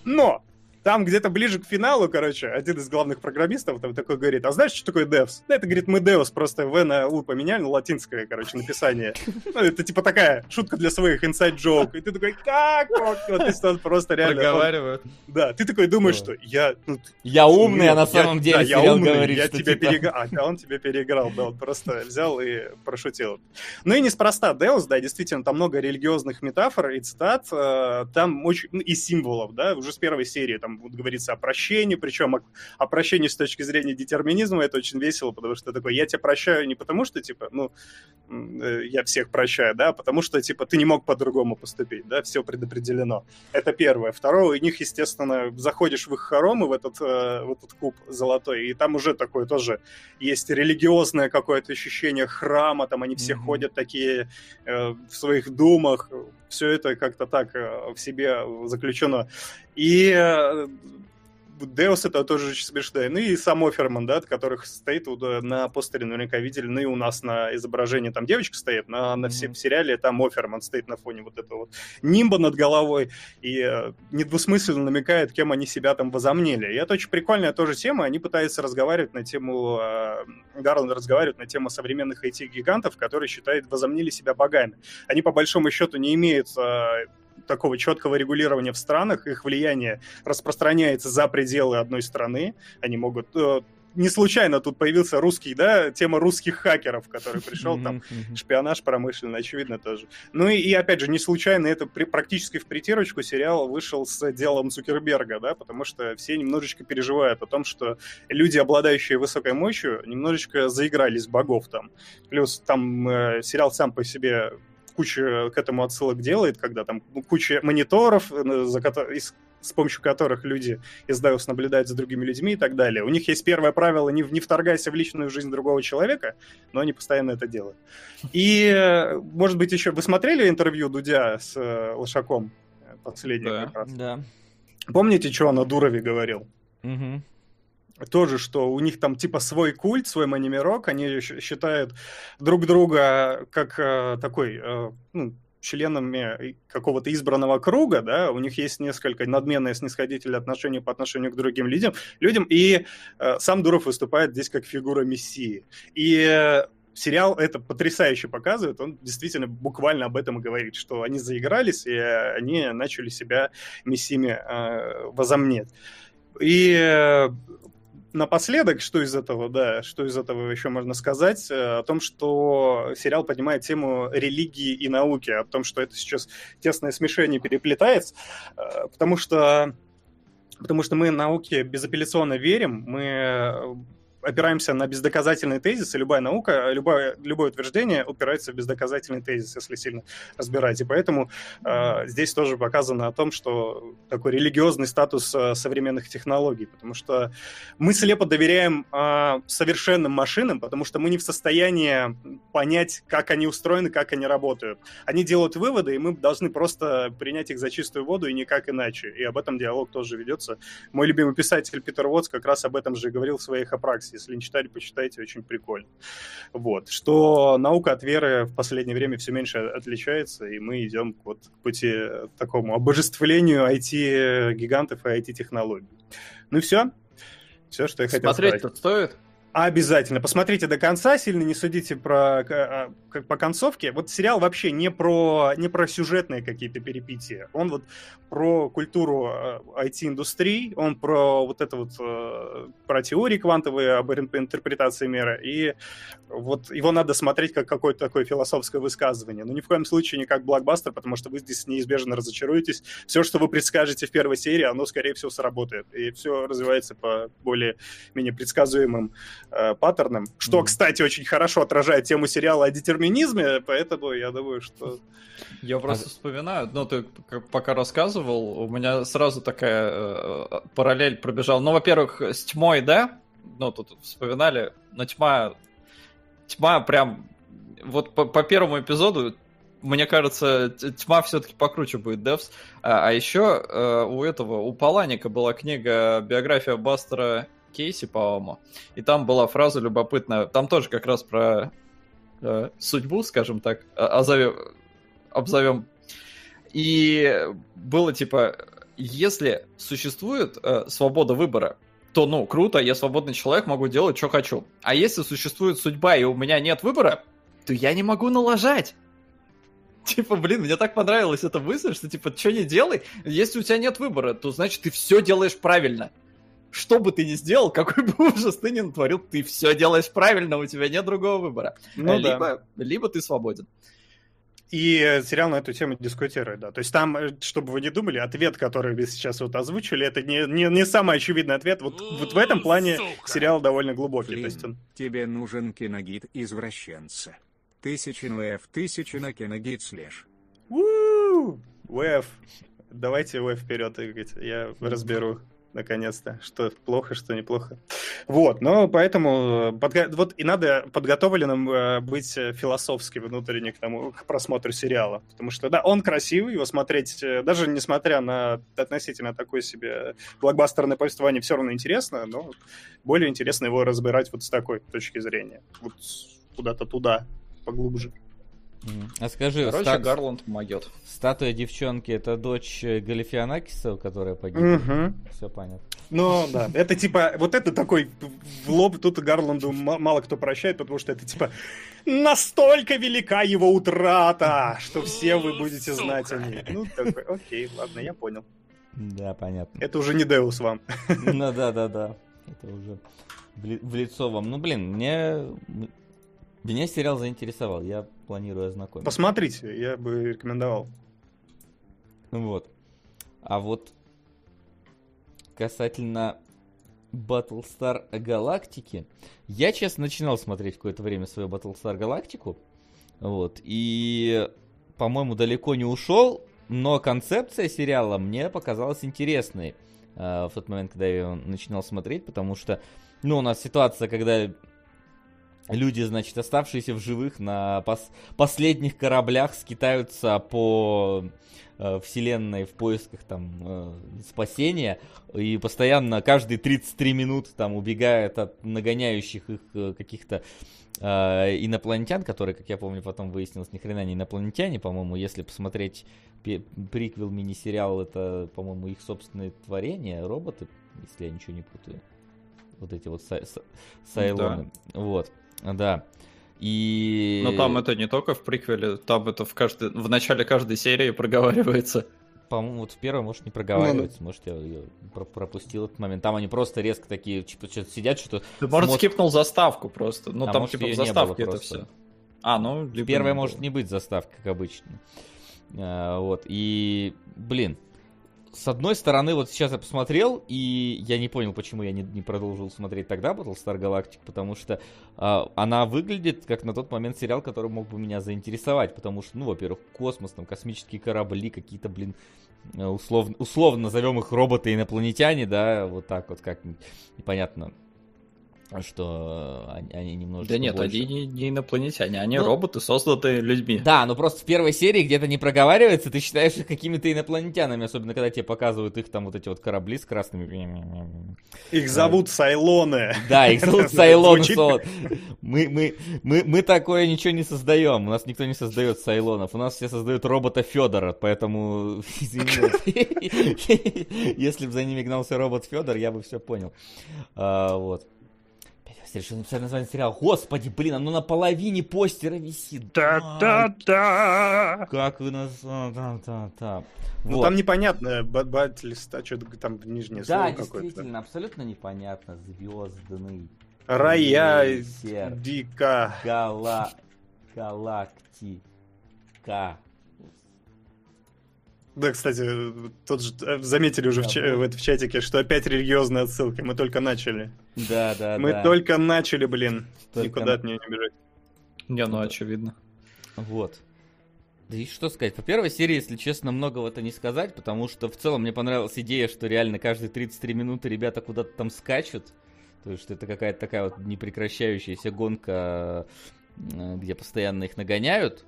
Speaker 2: Но там где-то ближе к финалу, короче, один из главных программистов там такой говорит, а знаешь, что такое Devs? Да, это, говорит, мы Devs, просто В на У поменяли, на латинское, короче, написание. Ну, это типа такая шутка для своих inside joke. И ты такой, как? Вот, то есть он просто реально... он-
Speaker 3: Проговаривают.
Speaker 2: да, ты такой думаешь, что я... ну,
Speaker 1: Я умный, а на самом деле
Speaker 2: да, я умный,
Speaker 1: говорит,
Speaker 2: я тебя
Speaker 1: типа-
Speaker 2: переиграл. А он тебя переиграл, да, он просто взял и прошутил. Ну и неспроста Deus, да, действительно, там много религиозных метафор и цитат, э, там очень, ну, и символов, да, уже с первой серии там вот говорится о прощении, причем о, о прощении с точки зрения детерминизма, это очень весело, потому что такой, я тебя прощаю не потому, что, типа, ну, э, я всех прощаю, да, а потому что, типа, ты не мог по-другому поступить, да, все предопределено. Это первое. Второе, у них, естественно, заходишь в их хоромы, в этот, э, в этот куб золотой, и там уже такое тоже есть религиозное какое-то ощущение храма, там они все
Speaker 1: Мгм.
Speaker 2: ходят такие э, в своих думах, все это как-то так э, в себе заключено. И э, Деус это тоже очень смешно. Ну и сам Оферман, да, которых стоит э, на постере, наверняка видели, ну и у нас на изображении там девочка стоит, на, на всем сериале там Оферман стоит на фоне вот этого вот нимба над головой и э, недвусмысленно намекает, кем они себя там возомнили. И это очень прикольная тоже тема. Они пытаются разговаривать на тему... Э, Гарланд разговаривает на тему современных IT-гигантов, которые считают, возомнили себя богами. Они, по большому счету, не имеют такого четкого регулирования в странах. Их влияние распространяется за пределы одной страны. Они могут... э, не случайно тут появился русский, да, тема русских хакеров, который пришел там шпионаж промышленный, очевидно, тоже. Ну и, и, опять же, не случайно это при- практически в притирочку сериал вышел с делом Цукерберга, да, потому что все немножечко переживают о том, что люди, обладающие высокой мощью, немножечко заигрались богов там. Плюс там э, сериал сам по себе куча к этому отсылок делает, когда там ну, куча мониторов, э, за из- с помощью которых люди из Deus наблюдают за другими людьми и так далее. У них есть первое правило не, не вторгайся в личную жизнь другого человека, но они постоянно это делают. И, э, может быть, еще... Вы смотрели интервью Дудя с э, Лошаком? Э, Последнее
Speaker 3: Да.
Speaker 2: как раз.
Speaker 1: Да.
Speaker 2: Помните, что он о Дурове говорил?
Speaker 1: Мгм.
Speaker 2: Тоже, что у них там типа свой культ, свой манимирок, они считают друг друга как э, такой, э, ну, членами какого-то избранного круга, да, у них есть несколько надменные снисходительные отношения по отношению к другим людям, людям и э, сам Дуров выступает здесь как фигура мессии. И э, сериал это потрясающе показывает, он действительно буквально об этом и говорит, что они заигрались, и э, они начали себя мессиями э, возомнить. И э, напоследок, что из этого, да, что из этого еще можно сказать, э, о том, что сериал поднимает тему религии и науки, о том, что это сейчас тесное смешение переплетается, э, потому что Потому что мы науке безапелляционно верим, мы э, опираемся на бездоказательный тезис, и любая наука, любое, любое утверждение упирается в бездоказательный тезис, если сильно разбирать. И поэтому э, здесь тоже показано о том, что такой религиозный статус э, современных технологий, потому что мы слепо доверяем э, совершенным машинам, потому что мы не в состоянии понять, как они устроены, как они работают. Они делают выводы, и мы должны просто принять их за чистую воду и никак иначе. И об этом диалог тоже ведется. Мой любимый писатель Питер Уотс как раз об этом же говорил в своих апраксе. Если не читали, почитайте, очень прикольно. Вот. Что наука от веры в последнее время все меньше отличается, и мы идем вот к пути э, такому обожествлению IT-гигантов и IT-технологий. Ну все. Все, что я хотел сказать.
Speaker 3: Смотреть-то стоит?
Speaker 2: Обязательно. Посмотрите до конца, сильно не судите про, как по концовке. Вот сериал вообще не про, не про сюжетные какие-то перипетии. Он вот про культуру IT-индустрии, он про вот это вот, э, про теории квантовые об ин- интерпретации мира. И вот его надо смотреть как какое-то такое философское высказывание. Но ни в коем случае не как блокбастер, потому что вы здесь неизбежно разочаруетесь. Все, что вы предскажете в первой серии, оно, скорее всего, сработает. И все развивается по более-менее предсказуемым э, паттерном, что,
Speaker 1: Мгм.
Speaker 2: кстати, очень хорошо отражает тему сериала о детерминизме, поэтому я думаю, что...
Speaker 3: Я просто вспоминаю, ну ты пока рассказывал, у меня сразу такая э, параллель пробежала. Ну, во-первых, с тьмой, да? Ну, тут вспоминали, но тьма тьма прям... Вот по, по первому эпизоду мне кажется, тьма все-таки покруче будет Девс. А, а еще э, у этого, у Паланика была книга «Биография Бастера Кейси», по-моему. И там была фраза любопытная. Там тоже как раз про э, судьбу, скажем так, озовем, обзовем. И было типа, если существует э, свобода выбора, то, ну, круто, я свободный человек, могу делать, что хочу. А если существует судьба, и у меня нет выбора, то я не могу налажать. Типа, блин, мне так понравилась эта мысль, что, типа, что не делай, если у тебя нет выбора, то, значит, ты все делаешь правильно. Что бы ты ни сделал, какой бы ужас ты ни натворил, ты все делаешь правильно, у тебя нет другого выбора. Ну, либо, да. либо ты свободен.
Speaker 2: И сериал на эту тему дискутирует, да. То есть там, э, чтобы вы не думали, ответ, который вы сейчас вот озвучили, это не, не, не самый очевидный ответ. Вот, вот в этом плане Сука. сериал довольно глубокий. Блин, то есть он...
Speaker 4: тебе нужен киногид извращенца. Тысячи ВФ, тысячи на киногид слежь.
Speaker 2: ВФ. Давайте ВФ вперед, я разберу наконец-то, что плохо, что неплохо. Вот, но поэтому э, подго... вот и надо подготовленным э, быть философски внутренне к тому, к просмотру сериала, потому что, да, он красивый, его смотреть, э, даже несмотря на относительно такое себе блокбастерное повествование, все равно интересно, но более интересно его разбирать вот с такой точки зрения, вот куда-то туда, поглубже.
Speaker 1: А скажи,
Speaker 3: Короче, стат... Гарланд могет.
Speaker 1: Статуя девчонки это дочь Галифианакиса, которая погибла. Угу. Все понятно.
Speaker 2: Ну да, это типа, вот это такой в лоб, тут Гарланду мало кто прощает, потому что это типа настолько велика его утрата, что все вы будете знать о ней. Ну такой, окей, ладно, я понял.
Speaker 1: Да, понятно.
Speaker 2: Это уже не Деус вам.
Speaker 1: Ну да, да, да. Это уже в лицо вам. Ну блин, мне меня сериал заинтересовал, я планирую ознакомиться.
Speaker 2: Посмотрите, я бы рекомендовал.
Speaker 1: Вот. А вот касательно Battlestar Галактики, я, честно, начинал смотреть какое-то время свою Battlestar Галактику, вот, и, по-моему, далеко не ушел, но концепция сериала мне показалась интересной э, в тот момент, когда я его начинал смотреть, потому что, ну, у нас ситуация, когда люди, значит, оставшиеся в живых на пос последних кораблях скитаются по э, вселенной в поисках там э, спасения и постоянно каждые 33 минуты там убегают от нагоняющих их э, каких-то э, инопланетян, которые, как я помню, потом выяснилось, ни хрена не инопланетяне, по-моему, если посмотреть приквел мини-сериал, это, по-моему, их собственные творения, роботы, если я ничего не путаю. Вот эти вот сай- сайлоны. Да. Вот. Да. И...
Speaker 3: Но там это не только в приквеле, там это в, каждой, в начале каждой серии проговаривается.
Speaker 1: По-моему, вот в первой, может, не проговаривается, ну, может, я ее пропустил этот момент. Там они просто резко такие, типа, что-то сидят, что-то...
Speaker 3: Ты, может, смотр... скипнул заставку просто. Ну, а там, может, типа, в заставке это просто. все. А, ну,
Speaker 1: либо Первая может не быть заставка, как обычно. А, вот, и, блин, с одной стороны, вот сейчас я посмотрел, и я не понял, почему я не, не продолжил смотреть тогда Battlestar Galactica, потому что э, она выглядит как на тот момент сериал, который мог бы меня заинтересовать, потому что, ну, во-первых, космос, там, космические корабли, какие-то, блин, э, условно, условно назовем их роботы-инопланетяне, да, вот так вот как непонятно что они, они немножко
Speaker 3: Да нет, больше. они не, не инопланетяне, они ну, роботы, созданные людьми.
Speaker 1: Да, но просто в первой серии где-то не проговаривается, ты считаешь их какими-то инопланетянами, особенно когда тебе показывают их там вот эти вот корабли с красными...
Speaker 2: Их зовут Сайлоны.
Speaker 1: Да, их зовут Сайлоны. Мы, мы, мы, мы такое ничего не создаем, у нас никто не создает Сайлонов, у нас все создают робота Федора, поэтому, если бы за ними гнался робот Федор, я бы все понял. А, вот решил написать название сериала. Господи, блин, оно на половине постера висит.
Speaker 2: Да-да-да!
Speaker 1: Как вы нас... Да-да-да.
Speaker 2: Ну там непонятно, батлист, а что там нижнее
Speaker 1: да, слово какое-то. Да, действительно, абсолютно непонятно. Звездный.
Speaker 2: Рая Дика.
Speaker 1: Гала... Галактика.
Speaker 2: Да, кстати, тут же э, заметили уже да, в, ча- в, в чатике, что опять религиозная отсылка. Мы только начали.
Speaker 1: Да, да,
Speaker 2: Мы
Speaker 1: да.
Speaker 2: только начали, блин. Только... Никуда от нее не бежать.
Speaker 3: Не, ну очевидно.
Speaker 1: Вот. Да и что сказать, по первой серии, если честно, многого-то не сказать, потому что в целом мне понравилась идея, что реально каждые 33 минуты ребята куда-то там скачут. То есть это какая-то такая вот непрекращающаяся гонка, э, где постоянно их нагоняют.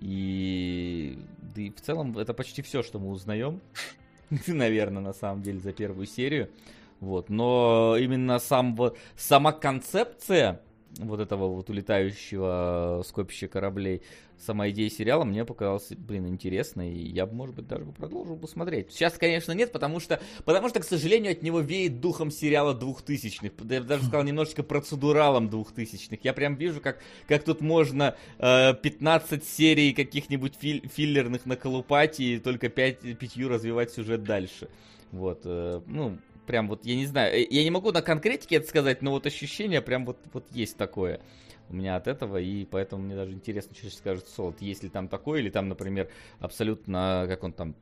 Speaker 1: И, да и в целом это почти все, что мы узнаем. Наверное, на самом деле, за первую серию. Вот. Но именно сам, сама концепция вот этого вот улетающего скопища кораблей, сама идея сериала мне показалась, блин, интересной, и я, может быть, даже продолжил бы смотреть. Сейчас, конечно, нет, потому что, потому что, к сожалению, от него веет духом сериала двухтысячных, я бы даже сказал, немножечко процедуралом двухтысячных. Я прям вижу, как, как тут можно э, 15 серий каких-нибудь фил- филлерных наколупать и только 5, пятью развивать сюжет дальше. Вот, э, ну, прям вот, я не знаю, э, я не могу на конкретике это сказать, но вот ощущение прям вот, вот есть такое у меня от этого, и поэтому мне даже интересно, что сейчас скажет Солод, есть ли там такое, или там, например, абсолютно, как он там,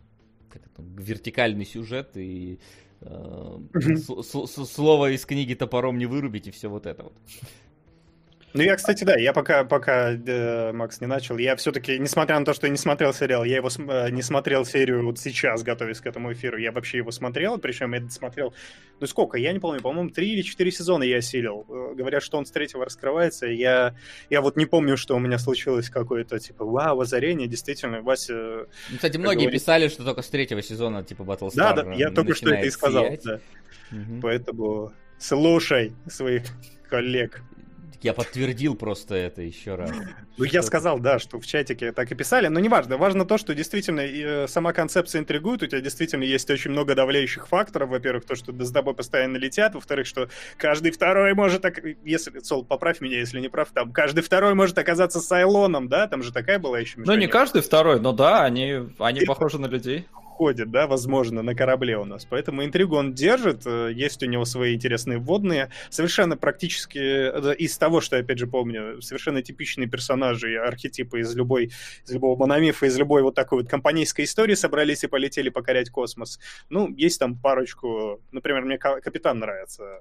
Speaker 1: как это, вертикальный сюжет, и э, слово из книги топором не вырубить, и все вот это вот.
Speaker 2: Ну, я, кстати, да, я пока, пока э, Макс не начал, я все-таки, несмотря на то, что я не смотрел сериал, я его э, не смотрел серию вот сейчас, готовясь к этому эфиру, я вообще его смотрел, причем я смотрел, ну сколько, я не помню, по-моему, три или четыре сезона я осилил. Э, говорят, что он с третьего раскрывается, я, я вот не помню, что у меня случилось какое-то, типа, вау, озарение, действительно, Вася...
Speaker 1: Ну, кстати, многие говорит... писали, что только с третьего сезона, типа, Battlestar
Speaker 2: Да, да, я только что это и сказал, сиять. да. Угу. Поэтому слушай своих коллег.
Speaker 1: Я подтвердил просто это еще раз.
Speaker 2: Ну, я сказал, да, что в чатике так и писали, но неважно. Важно то, что действительно э, сама концепция интригует, у тебя действительно есть очень много давляющих факторов. Во-первых, то, что с тобой постоянно летят. Во-вторых, что каждый второй может, если, Сол, поправь меня, если не прав, там, каждый второй может оказаться Сайлоном, да? Там же такая была еще
Speaker 3: Ну, не каждый второй, но да, они, они похожи на людей
Speaker 2: ходит, да, возможно, на корабле у нас. Поэтому интригу он держит, э, есть у него свои интересные вводные. Совершенно практически э, из того, что я опять же помню, совершенно типичные персонажи, архетипы из любой, из любого мономифа, из любой вот такой вот компанейской истории собрались и полетели покорять космос. Ну, есть там парочку, например, мне капитан нравится,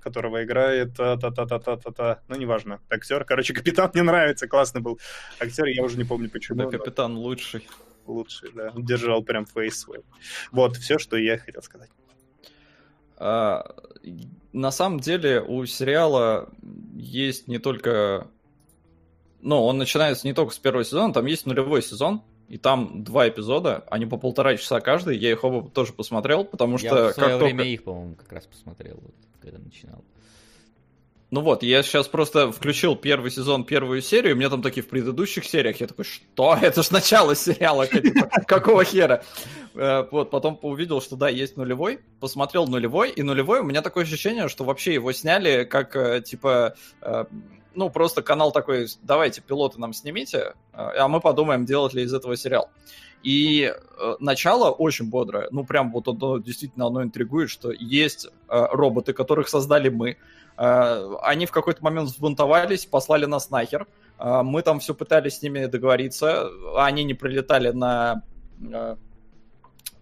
Speaker 2: которого играет та-та-та-та-та-та, ну, неважно, актер. Короче, капитан мне нравится, классный был актер, я уже не помню почему.
Speaker 3: Да, капитан лучший
Speaker 2: лучший, да. Держал прям фейс свой. Вот, все, что я хотел сказать.
Speaker 3: А, на самом деле у сериала есть не только... Ну, он начинается не только с первого сезона, там есть нулевой сезон, и там два эпизода, они по полтора часа каждый, я их оба тоже посмотрел, потому что... Я
Speaker 1: в свое как время только... их, по-моему, как раз посмотрел, вот, когда начинал.
Speaker 3: Ну вот, я сейчас просто включил первый сезон, первую серию, мне там такие в предыдущих сериях, я такой, что? Это ж начало сериала, какого хера? Э, вот, потом увидел, что да, есть нулевой, посмотрел нулевой, и нулевой, у меня такое ощущение, что вообще его сняли как, э, типа, э, ну, просто канал такой, давайте, пилоты нам снимите, а мы подумаем, делать ли из этого сериал. И э, начало очень бодрое. Ну, прям вот оно действительно оно интригует, что есть э, роботы, которых создали мы, Э, они в какой-то момент взбунтовались, послали нас нахер. Э, мы там все пытались с ними договориться. Они не прилетали на э,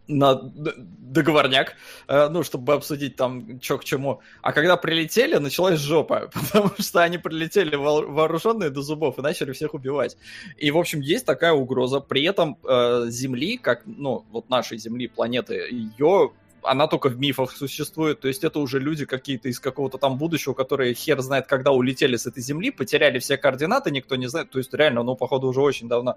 Speaker 3: на договорняк, ну, чтобы обсудить там, что к чему. А когда прилетели, началась жопа, потому что они прилетели вооруженные до зубов и начали всех убивать. И, в общем, есть такая угроза. При этом э, Земли, как, ну, вот нашей Земли, планеты, ее она только в мифах существует, то есть это уже люди какие-то из какого-то там будущего, которые хер знает, когда улетели с этой земли, потеряли все координаты, никто не знает, то есть реально, ну, походу, уже очень давно.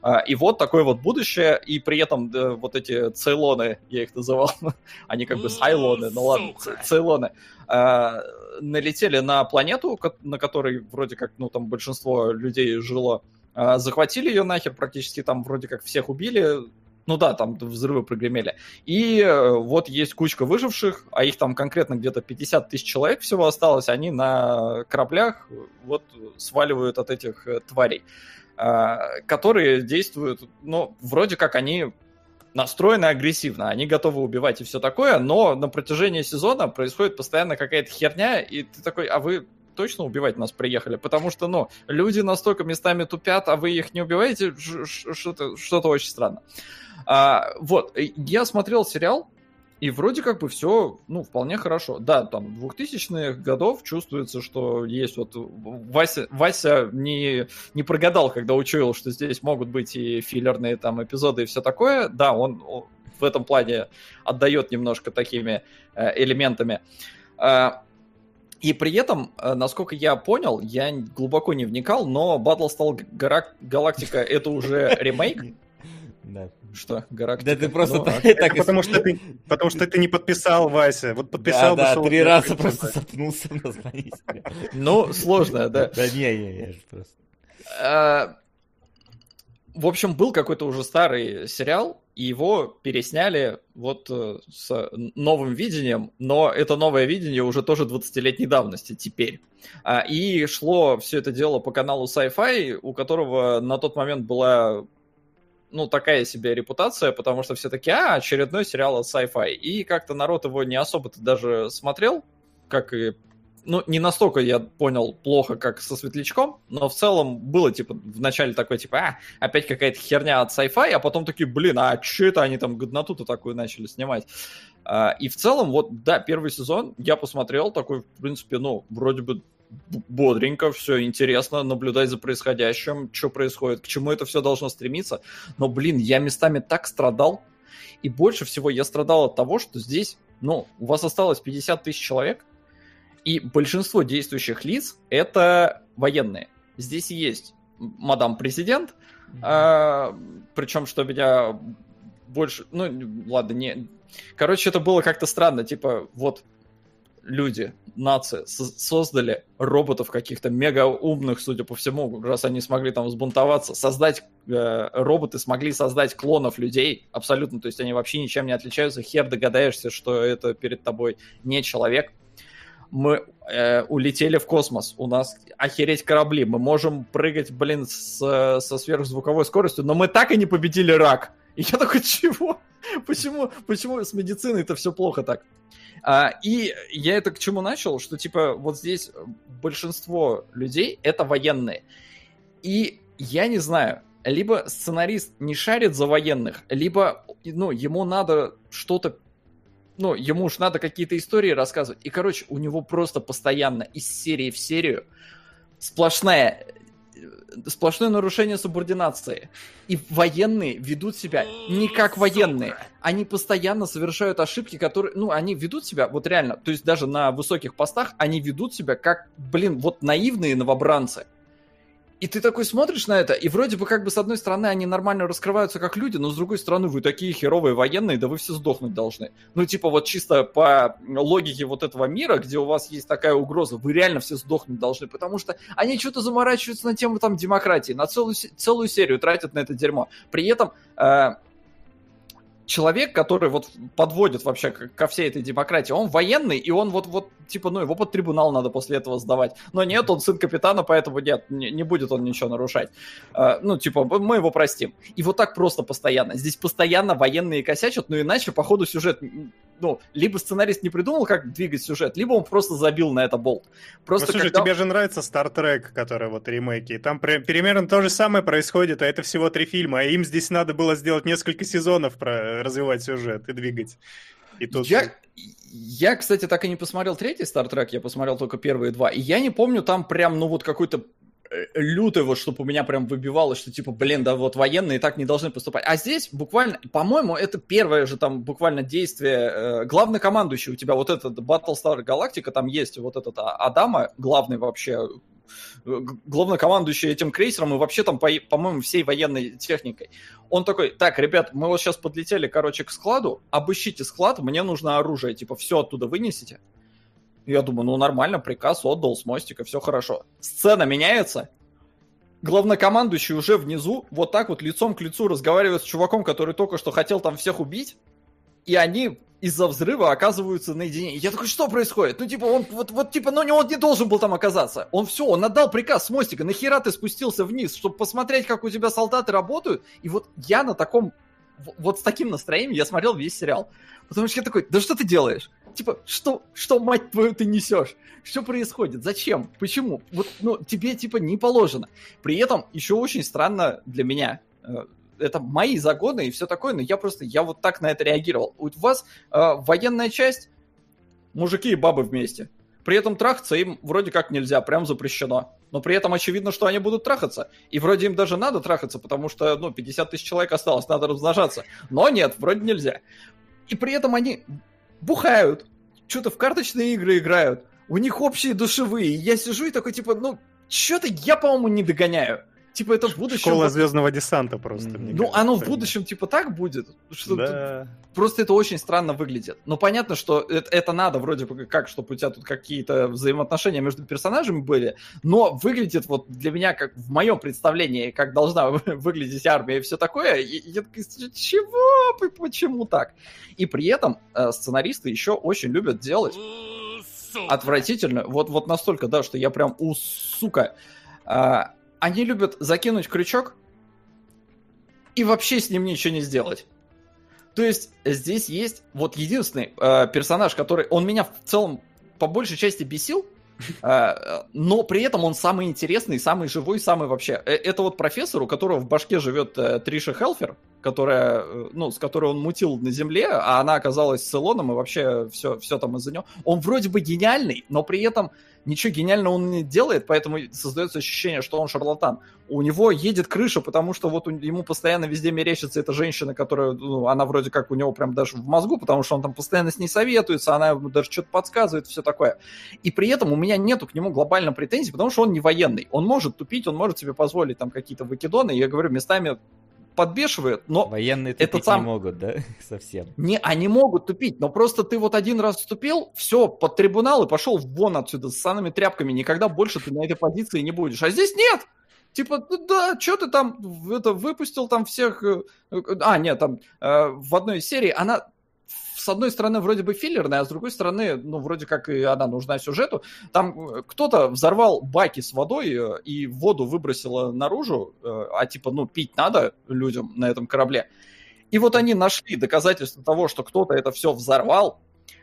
Speaker 3: А, и вот такое вот будущее, и при этом вот эти цейлоны, я их называл, они как бы сайлоны, ну ладно, цейлоны, а, налетели на планету, на которой вроде как, ну, там большинство людей жило, а, захватили ее нахер, практически там вроде как всех убили, ну да, там взрывы прогремели. И э, вот есть кучка выживших, а их там конкретно где-то 50 тысяч человек всего осталось, они на кораблях вот сваливают от этих э, тварей, которые действуют, ну, вроде как они настроены агрессивно, они готовы убивать и все такое, но на протяжении сезона происходит постоянно какая-то херня, и ты такой, а вы точно убивать нас приехали, потому что, ну, люди настолько местами тупят, а вы их не убиваете, что-то что очень странно. А, вот, я смотрел сериал, и вроде как бы все, ну, вполне хорошо. Да, там, 2000-х годов чувствуется, что есть вот... Вася, Вася не, не прогадал, когда учуял, что здесь могут быть и филлерные там эпизоды и все такое. Да, он, он в этом плане отдает немножко такими э, элементами. Э, И при этом, э, насколько я понял, я глубоко не вникал, но Battlestar Galactica это уже ремейк.
Speaker 1: Да.
Speaker 3: Что, Галактика?
Speaker 1: Да ты просто
Speaker 3: Ну,
Speaker 1: так,
Speaker 2: потому, что ты, потому что ты не подписал, Вася. Вот подписал
Speaker 1: да,
Speaker 2: бы
Speaker 1: да, три раза просто запнулся название.
Speaker 3: Ну, сложно, да.
Speaker 1: Да не, не, я же просто.
Speaker 3: А, В общем, был какой-то уже старый сериал, и его пересняли вот э, с новым видением, но это новое видение уже тоже 20-летней давности теперь. А, И шло все это дело по каналу Sci-Fi, у которого на тот момент была ну, такая себе репутация, потому что все таки а, очередной сериал от Sci-Fi. И как-то народ его не особо-то даже смотрел, как и ну, не настолько я понял плохо, как со Светлячком, но в целом было, типа, в начале такой, типа, а, опять какая-то херня от sci-fi, а потом такие, блин, а что это они там годноту-то такую начали снимать? А, и в целом, вот, да, первый сезон я посмотрел, такой, в принципе, ну, вроде бы бодренько, все интересно, наблюдать за происходящим, что происходит, к чему это все должно стремиться. Но, блин, я местами так страдал, и больше всего я страдал от того, что здесь, ну, у вас осталось 50 тысяч человек, и большинство действующих лиц это военные. Здесь есть мадам президент, а, причем что меня больше, ну ладно, не, короче, это было как-то странно, типа вот люди, нация со- создали роботов каких-то мега умных, судя по всему, раз они смогли там взбунтоваться, создать э, роботы смогли создать клонов людей абсолютно, то есть они вообще ничем не отличаются, хер догадаешься, что это перед тобой не человек. Мы э, улетели в космос, у нас охереть корабли, мы можем прыгать, блин, с, со сверхзвуковой скоростью, но мы так и не победили рак. И я такой, чего? Почему, почему с медициной это все плохо так? А, и я это к чему начал, что типа вот здесь большинство людей это военные. И я не знаю, либо сценарист не шарит за военных, либо ну, ему надо что-то ну, ему уж надо какие-то истории рассказывать. И, короче, у него просто постоянно из серии в серию сплошная э, сплошное нарушение субординации. И военные ведут себя не как военные. Они постоянно совершают ошибки, которые... Ну, они ведут себя, вот реально, то есть даже на высоких постах, они ведут себя как, блин, вот наивные новобранцы. И ты такой смотришь на это, и вроде бы как бы с одной стороны они нормально раскрываются как люди, но с другой стороны вы такие херовые военные, да вы все сдохнуть должны. Ну типа вот чисто по логике вот этого мира, где у вас есть такая угроза, вы реально все сдохнуть должны, потому что они что-то заморачиваются на тему там демократии, на целую, целую серию тратят на это дерьмо. При этом э, человек, который вот подводит вообще ко всей этой демократии, он военный, и он вот, вот типа, ну, его под трибунал надо после этого сдавать. Но нет, он сын капитана, поэтому нет, не, не будет он ничего нарушать. Э, ну, типа, мы его простим. И вот так просто постоянно. Здесь постоянно военные косячат, но иначе, по ходу, сюжет, ну, либо сценарист не придумал, как двигать сюжет, либо он просто забил на это болт.
Speaker 2: Ну,
Speaker 3: Просто
Speaker 2: слушай,
Speaker 3: когда-
Speaker 2: тебе же нравится Star Trek, который вот ремейки. Там при- примерно то же самое происходит, а это всего три фильма. А им здесь надо было сделать несколько сезонов про развивать сюжет и двигать. И тут...
Speaker 3: Я, я, кстати, так и не посмотрел третий Star Trek, я посмотрел только первые два. И я не помню там прям, ну вот какой-то э, лютый, вот, чтобы у меня прям выбивалось, что типа, блин, да вот военные так не должны поступать. А здесь буквально, по-моему, это первое же там буквально действие. Э, главнокомандующий у тебя вот этот Battlestar Galactica, там есть вот этот А- Адама, главный вообще главнокомандующий этим крейсером и вообще там, по- по-моему, всей военной техникой. Он такой, так, ребят, мы вот сейчас подлетели, короче, к складу, обыщите склад, мне нужно оружие, типа, все оттуда вынесите. Я думаю, ну нормально, приказ отдал с мостика, все хорошо. Сцена меняется, главнокомандующий уже внизу, вот так вот лицом к лицу разговаривает с чуваком, который только что хотел там всех убить, и они из-за взрыва оказываются наедине. Я такой, что происходит? Ну, типа, он вот, вот типа, ну, он не должен был там оказаться. Он все, он отдал приказ с мостика, нахера ты спустился вниз, чтобы посмотреть, как у тебя солдаты работают. И вот я на таком, вот с таким настроением я смотрел весь сериал. Потому что я такой, да что ты делаешь? Типа, что, что, мать твою, ты несешь? Что происходит? Зачем? Почему? Вот, ну, тебе, типа, не положено. При этом еще очень странно для меня. Это мои загоны и все такое, но я просто, я вот так на это реагировал. У вас э, военная часть, мужики и бабы вместе. При этом трахаться им вроде как нельзя, прям запрещено. Но при этом очевидно, что они будут трахаться. И вроде им даже надо трахаться, потому что, ну, 50 тысяч человек осталось, надо размножаться. Но нет, вроде нельзя. И при этом они бухают, что-то в карточные игры играют. у них общие душевые. Я сижу и такой, типа, ну, что-то я, по-моему, не догоняю. Типа это в будущем...
Speaker 2: Школа звездного десанта просто. мне
Speaker 3: Ну,
Speaker 2: кажется.
Speaker 3: оно в будущем типа так будет. Что
Speaker 2: Да.
Speaker 3: Просто это очень странно выглядит. Но понятно, что это, это надо вроде бы как, чтобы у тебя тут какие-то взаимоотношения между персонажами были, но выглядит вот для меня, как в моем представлении, как должна выглядеть армия и все такое, и, и я такой, чего? Почему так? И при этом э, сценаристы еще очень любят делать отвратительно. Вот, вот настолько, да, что я прям, у, сука. А, они любят закинуть крючок и вообще с ним ничего не сделать. То есть здесь есть вот единственный э, персонаж, который... Он меня в целом по большей части бесил, э, но при этом он самый интересный, самый живой, самый вообще... Э, Это вот профессор, у которого в башке живет э, Триша Хелфер, которая, э, ну, с которой он мутил на земле, а она оказалась с Илоном, и вообще все, все там из-за него. Он вроде бы гениальный, но при этом ничего гениального он не делает, поэтому создается ощущение, что он шарлатан. У него едет крыша, потому что вот ему постоянно везде мерещится эта женщина, которая, ну, она вроде как у него прям даже в мозгу, потому что он там постоянно с ней советуется, она ему даже что-то подсказывает, все такое. И при этом у меня нету к нему глобально претензий, потому что он не военный. Он может тупить, он может себе позволить там какие-то выкидоны, я говорю, местами подбешивает, но
Speaker 1: Военные
Speaker 3: Это
Speaker 1: тупить
Speaker 3: сам-
Speaker 1: не могут, да? Совсем.
Speaker 3: не, они могут тупить, но просто ты вот один раз вступил, все, под трибунал и пошел вон отсюда с санными тряпками, никогда больше ты на этой позиции не будешь. А здесь нет! Типа, ну да, что ты там это, выпустил там всех... э, э, А, нет, там э, в одной из серий она с одной стороны вроде бы филлерная, а с другой стороны, ну, вроде как и она нужна сюжету. Там э, кто-то взорвал баки с водой э, и воду выбросило наружу, э, а типа, ну, пить надо людям на этом корабле. И вот они нашли доказательства того, что кто-то это все взорвал.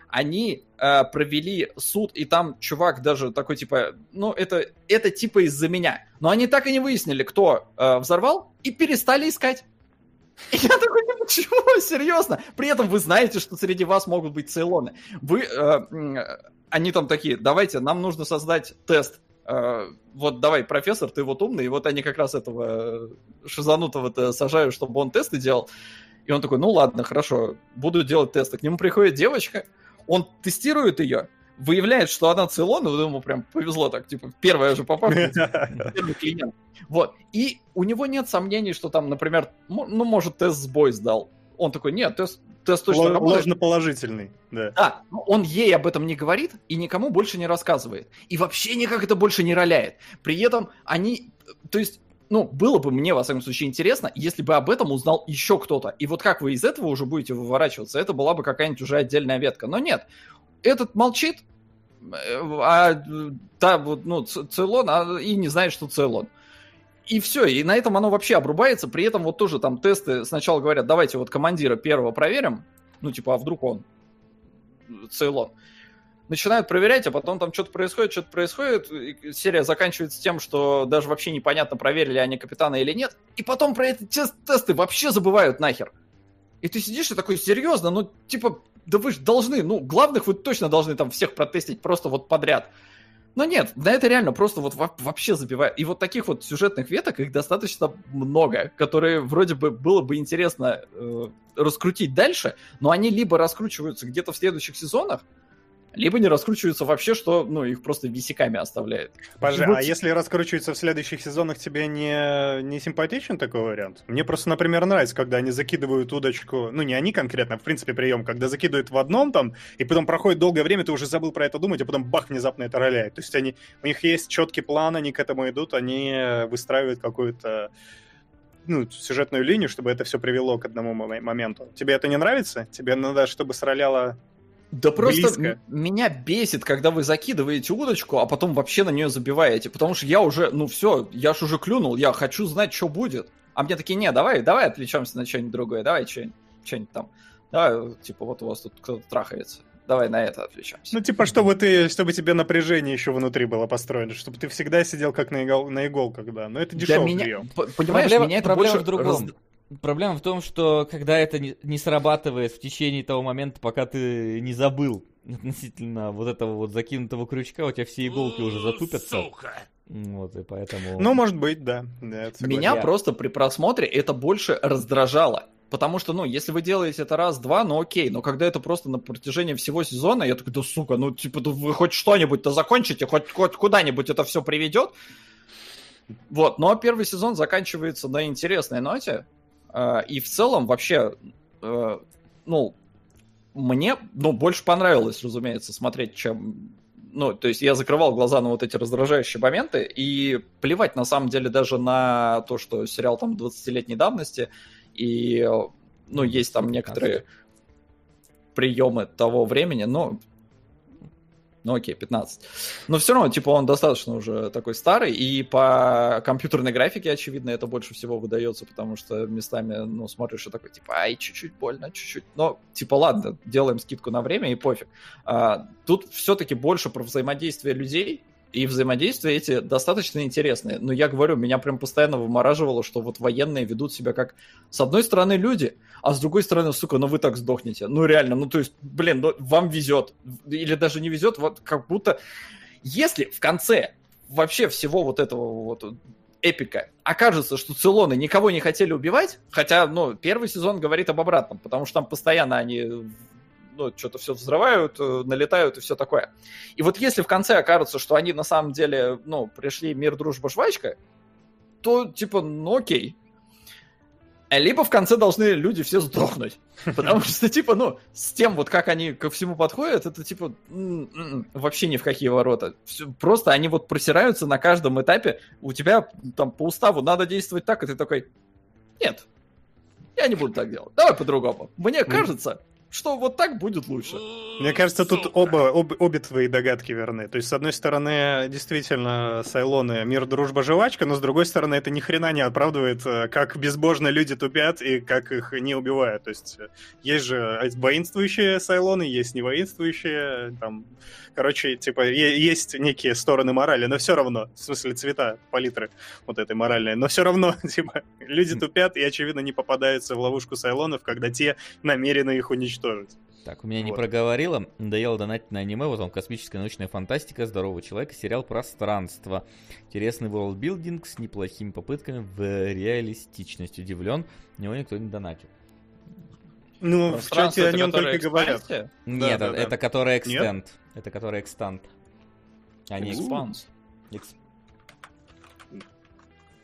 Speaker 3: Они э, провели суд, и там чувак даже такой типа, ну это, это типа из-за меня. Но они так и не выяснили, кто э, взорвал, и перестали искать. Я такой, типа, чего, серьезно? При этом вы знаете, что среди вас могут быть цейлоны. Вы, э, э, они там такие, давайте, нам нужно создать тест. Э, вот давай, профессор, ты вот умный, и вот они как раз этого э, шизанутого-то сажают, чтобы он тесты делал. И он такой, ну ладно, хорошо, буду делать тесты. К нему приходит девочка, он тестирует ее, выявляет, что она цейлон, и ему прям повезло так, типа, первая же попавшая, первый клиент. Вот. И у него нет сомнений, что там, например, ну, может, тест сбой сдал. Он такой, нет, тест, тест точно
Speaker 2: Ло-
Speaker 3: работает.
Speaker 2: Ложноположительный, да.
Speaker 3: Да, но он ей об этом не говорит и никому больше не рассказывает. И вообще никак это больше не роляет. При этом они, то есть, ну, было бы мне, во всяком случае, интересно, если бы об этом узнал еще кто-то. И вот как вы из этого уже будете выворачиваться, это была бы какая-нибудь уже отдельная ветка. Но нет, этот молчит, э, а та вот, ну, Цейлон, а, и не знает, что Цейлон. И все, и на этом оно вообще обрубается. При этом вот тоже там тесты сначала говорят, давайте вот командира первого проверим. Ну, типа, а вдруг он Цейлон. Начинают проверять, а потом там что-то происходит, что-то происходит. и серия заканчивается тем, что даже вообще непонятно, проверили они капитана или нет. И потом про эти тест- тесты вообще забывают нахер. И ты сидишь и такой, серьезно, ну, типа, да вы же должны, ну, главных вы точно должны там всех протестить просто вот подряд. Но нет, на это реально просто вот во- вообще забивает. И вот таких вот сюжетных веток, их достаточно много, которые вроде бы было бы интересно э, раскрутить дальше, но они либо раскручиваются где-то в следующих сезонах, либо не раскручиваются вообще, что, ну, их просто висяками оставляет. И вот-
Speaker 2: а если раскручивается в следующих сезонах, тебе не, не симпатичен такой вариант? Мне просто, например, нравится, когда они закидывают удочку, ну не они конкретно, а в принципе прием, когда закидывают в одном там, и потом проходит долгое время, ты уже забыл про это думать, а потом бах, внезапно это роляет. То есть они, у них есть четкий план, они к этому идут, они выстраивают какую-то ну, сюжетную линию, чтобы это все привело к одному моме- моменту. Тебе это не нравится? Тебе надо, чтобы сроляло...
Speaker 3: Да просто
Speaker 2: Близко.
Speaker 3: меня бесит, когда вы закидываете удочку, а потом вообще на нее забиваете. Потому что я уже, ну все, я ж уже клюнул, я хочу знать, что будет. А мне такие, не, давай, давай отвлечемся на что-нибудь другое, давай что-нибудь, что-нибудь там. Давай, типа, вот у вас тут кто-то трахается. Давай на это отвлечемся.
Speaker 2: Ну, типа, чтобы ты, чтобы тебе напряжение еще внутри было построено, чтобы ты всегда сидел как на, игол, на иголках, да. Но это
Speaker 3: Для
Speaker 2: дешевый
Speaker 3: меня,
Speaker 2: прием.
Speaker 3: п- понимаешь,
Speaker 1: Проблема-
Speaker 3: меня это
Speaker 1: проблема
Speaker 3: больше
Speaker 1: в другом.
Speaker 3: раз-
Speaker 1: Проблема в том, что когда это не, срабатывает в течение того момента, пока ты не забыл относительно вот этого вот закинутого крючка, у тебя все иголки уже затупятся. Вот, и поэтому...
Speaker 2: Ну, может быть, да. Да,
Speaker 3: Меня
Speaker 1: Я-
Speaker 3: просто при просмотре это больше раздражало. Потому что, ну, если вы делаете это раз-два, ну окей, но когда это просто на протяжении всего сезона, я такой, да сука, ну, типа, ну, вы хоть что-нибудь-то закончите, хоть, хоть куда-нибудь это все приведет. Вот, но первый сезон заканчивается на интересной ноте, и в целом вообще, э, ну, мне, ну, больше понравилось, разумеется, смотреть, чем ну, то есть я закрывал глаза на вот эти раздражающие моменты, и плевать на самом деле даже на то, что сериал там 20-летней давности, и, ну, есть там некоторые приемы того времени, но ну окей, 15. Но все равно, типа, он достаточно уже такой старый, и по компьютерной графике, очевидно, это больше всего выдается, потому что местами, ну, смотришь и такой, типа, ай, чуть-чуть больно, чуть-чуть. Но, типа, ладно, делаем скидку на время и пофиг. А, тут все-таки больше про взаимодействие людей, и взаимодействия эти достаточно интересные. Но я говорю, меня прям постоянно вымораживало, что вот военные ведут себя как, с одной стороны, люди, а с другой стороны, сука, ну вы так сдохнете. Ну реально, ну то есть, блин, ну, вам везет. Или даже не везет, вот как будто... Если в конце вообще всего вот этого вот эпика окажется, что Цилоны никого не хотели убивать, хотя, ну, первый сезон говорит об обратном, потому что там постоянно они ну, что-то все взрывают, э, налетают и все такое. И вот если в конце окажется, что они на самом деле, ну, пришли мир, дружба, жвачка, то, типа, ну окей. Либо в конце должны люди все сдохнуть. Потому что, типа, ну, с тем вот, как они ко всему подходят, это, типа, вообще ни в какие ворота. просто они вот просираются на каждом этапе. У тебя там по уставу надо действовать так, и ты такой, нет, я не буду так делать. Давай по-другому. Мне кажется, что вот так будет лучше.
Speaker 2: Мне кажется, тут оба, об, обе твои догадки верны. То есть, с одной стороны, действительно, Сайлоны мир, дружба, жвачка, но с другой стороны, это ни хрена не оправдывает, э, как безбожно люди тупят и как их не убивают. То есть, есть же воинствующие Сайлоны, есть невоинствующие, там, короче, типа, есть некие стороны морали, но все равно, в смысле цвета, палитры вот этой моральной, но все равно, типа, люди тупят и, очевидно, не попадаются в ловушку Сайлонов, когда те намерены их уничтожить уничтожить.
Speaker 1: Так, у меня вот. не проговорило. Надоело донатить на аниме. Вот он, космическая научная фантастика, здоровый человек, сериал «Пространство». Интересный ворлдбилдинг с неплохими попытками в реалистичность. Удивлен, него никто не донатит.
Speaker 2: Ну, в чате о нем только говорят.
Speaker 1: Нет, да, да, это да. который экстент. Это который экстант.
Speaker 3: А не экспанс. Экс...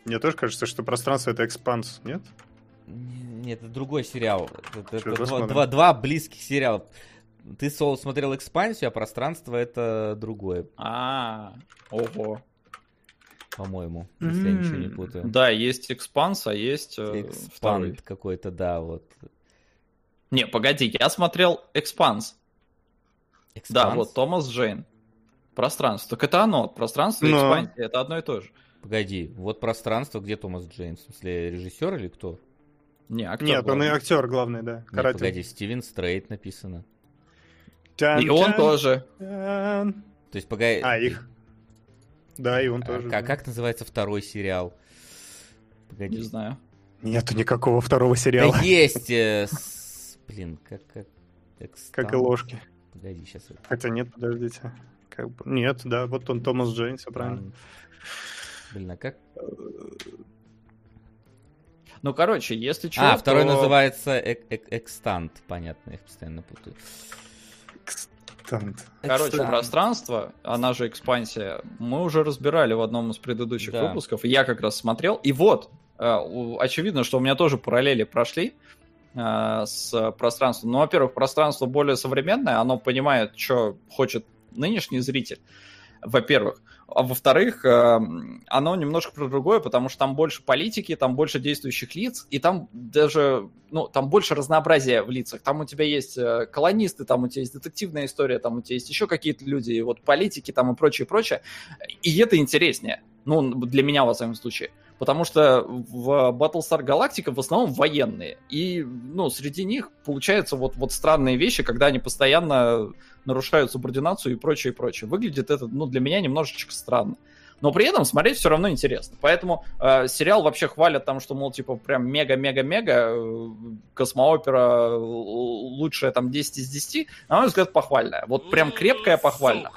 Speaker 2: Мне тоже кажется, что пространство это экспанс, нет?
Speaker 1: Нет, это другой сериал. Это, это два, два, два близких сериала. Ты, Сол, смотрел экспансию, а пространство это другое.
Speaker 3: А, ого.
Speaker 1: По-моему, если я ничего не путаю.
Speaker 3: Да, есть экспанс, а есть э, второй.
Speaker 1: какой-то, да, вот.
Speaker 3: Не, погоди, я смотрел экспанс. Да, вот Томас Джейн. Пространство. Так это оно. Пространство и экспансия. Это одно и то же.
Speaker 1: Погоди, вот пространство, где Томас Джейн? В смысле, режиссер или кто?
Speaker 2: Не, актер Нет, главный. он и актер главный, да.
Speaker 1: Нет, погоди, Стивен Стрейт написано.
Speaker 3: И он тоже.
Speaker 1: То есть, погоди...
Speaker 2: А, их. Да, и он а, тоже.
Speaker 1: Да. как называется второй сериал?
Speaker 3: Погоди. Не знаю.
Speaker 2: Нету никакого второго сериала.
Speaker 1: Да есть! Э, с... Блин, как... Как,
Speaker 2: как и ложки.
Speaker 1: Погоди, сейчас...
Speaker 2: Хотя нет, подождите. Как бы... Нет, да, вот он Томас Джейн, все правильно.
Speaker 1: Блин, а как... Э,
Speaker 3: ну, короче, если что,
Speaker 1: А, второй то... называется Экстант, понятно, я их постоянно путаю.
Speaker 3: Экстант. Короче, Экстант. пространство, она же экспансия, мы уже разбирали в одном из предыдущих да. выпусков, я как раз смотрел, и вот, э, очевидно, что у меня тоже параллели прошли э, с пространством. Ну, во-первых, пространство более современное, оно понимает, что хочет нынешний зритель, во-первых. А во-вторых, эм, оно немножко про другое, потому что там больше политики, там больше действующих лиц, и там даже, ну, там больше разнообразия в лицах. Там у тебя есть э, колонисты, там у тебя есть детективная история, там у тебя есть еще какие-то люди, и вот политики там и прочее, прочее. И это интереснее. Ну, для меня, во всяком случае. Потому что в Battlestar Galactica в основном военные. И, ну, среди них получаются вот, вот странные вещи, когда они постоянно нарушают субординацию и прочее, и прочее. Выглядит это, ну, для меня немножечко странно. Но при этом смотреть все равно интересно. Поэтому э, сериал вообще хвалят там, что, мол, типа, прям мега-мега-мега, э, космоопера э, лучшая там 10 из 10, на мой взгляд, похвальная. Вот прям крепкая похвальная.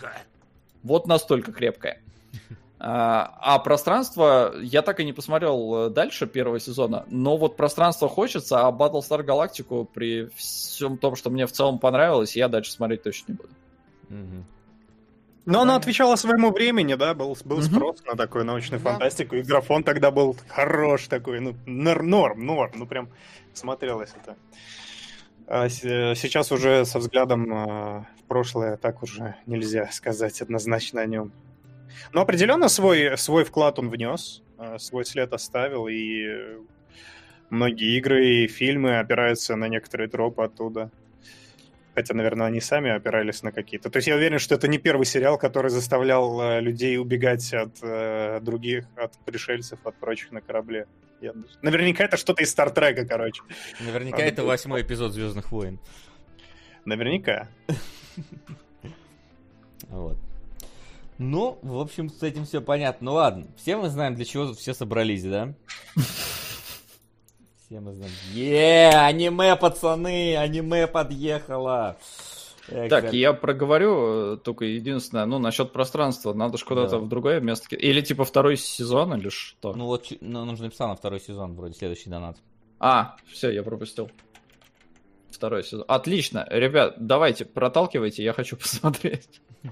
Speaker 3: Вот настолько крепкая. А, а пространство, я так и не посмотрел э, дальше первого сезона, но вот пространство хочется, а Battlestar Galactica при всем том, что мне в целом понравилось, я дальше смотреть точно не буду.
Speaker 2: Но она отвечала своему времени, да, был, был спрос на такую научную
Speaker 1: Да.
Speaker 2: фантастику, и графон тогда был хорош такой, ну, нор- норм, норм, ну, прям смотрелось это. А с- э, сейчас уже со взглядом а, в прошлое так уже нельзя сказать однозначно о нем. Но определенно свой, свой вклад он внес, а, свой след оставил, и э, многие игры и фильмы опираются на некоторые тропы оттуда. Хотя, наверное, они сами опирались на какие-то. То есть я уверен, что это не первый сериал, который заставлял э, людей убегать от э, других, от пришельцев, от прочих на корабле. Я- Наверняка это что-то из Стартрека, короче.
Speaker 1: Наверняка
Speaker 2: Надо
Speaker 1: это
Speaker 2: было.
Speaker 1: восьмой эпизод Звездных войн.
Speaker 2: Наверняка.
Speaker 1: Вот. Ну, в общем, с этим все понятно. Ну ладно, все мы знаем, для чего тут все собрались, да? Все мы знаем. Е, аниме, пацаны, аниме подъехало. Эх,
Speaker 3: Так,
Speaker 1: это-
Speaker 3: я проговорю э, только единственное, ну, насчет пространства, надо же куда-то
Speaker 1: Да.
Speaker 3: в другое место. Или типа второй сезон, или что?
Speaker 1: Ну вот, ну, нужно написано второй сезон, вроде следующий донат.
Speaker 3: А, все, я пропустил. Второй сезон. Отлично. Ребят, давайте, проталкивайте, я хочу посмотреть.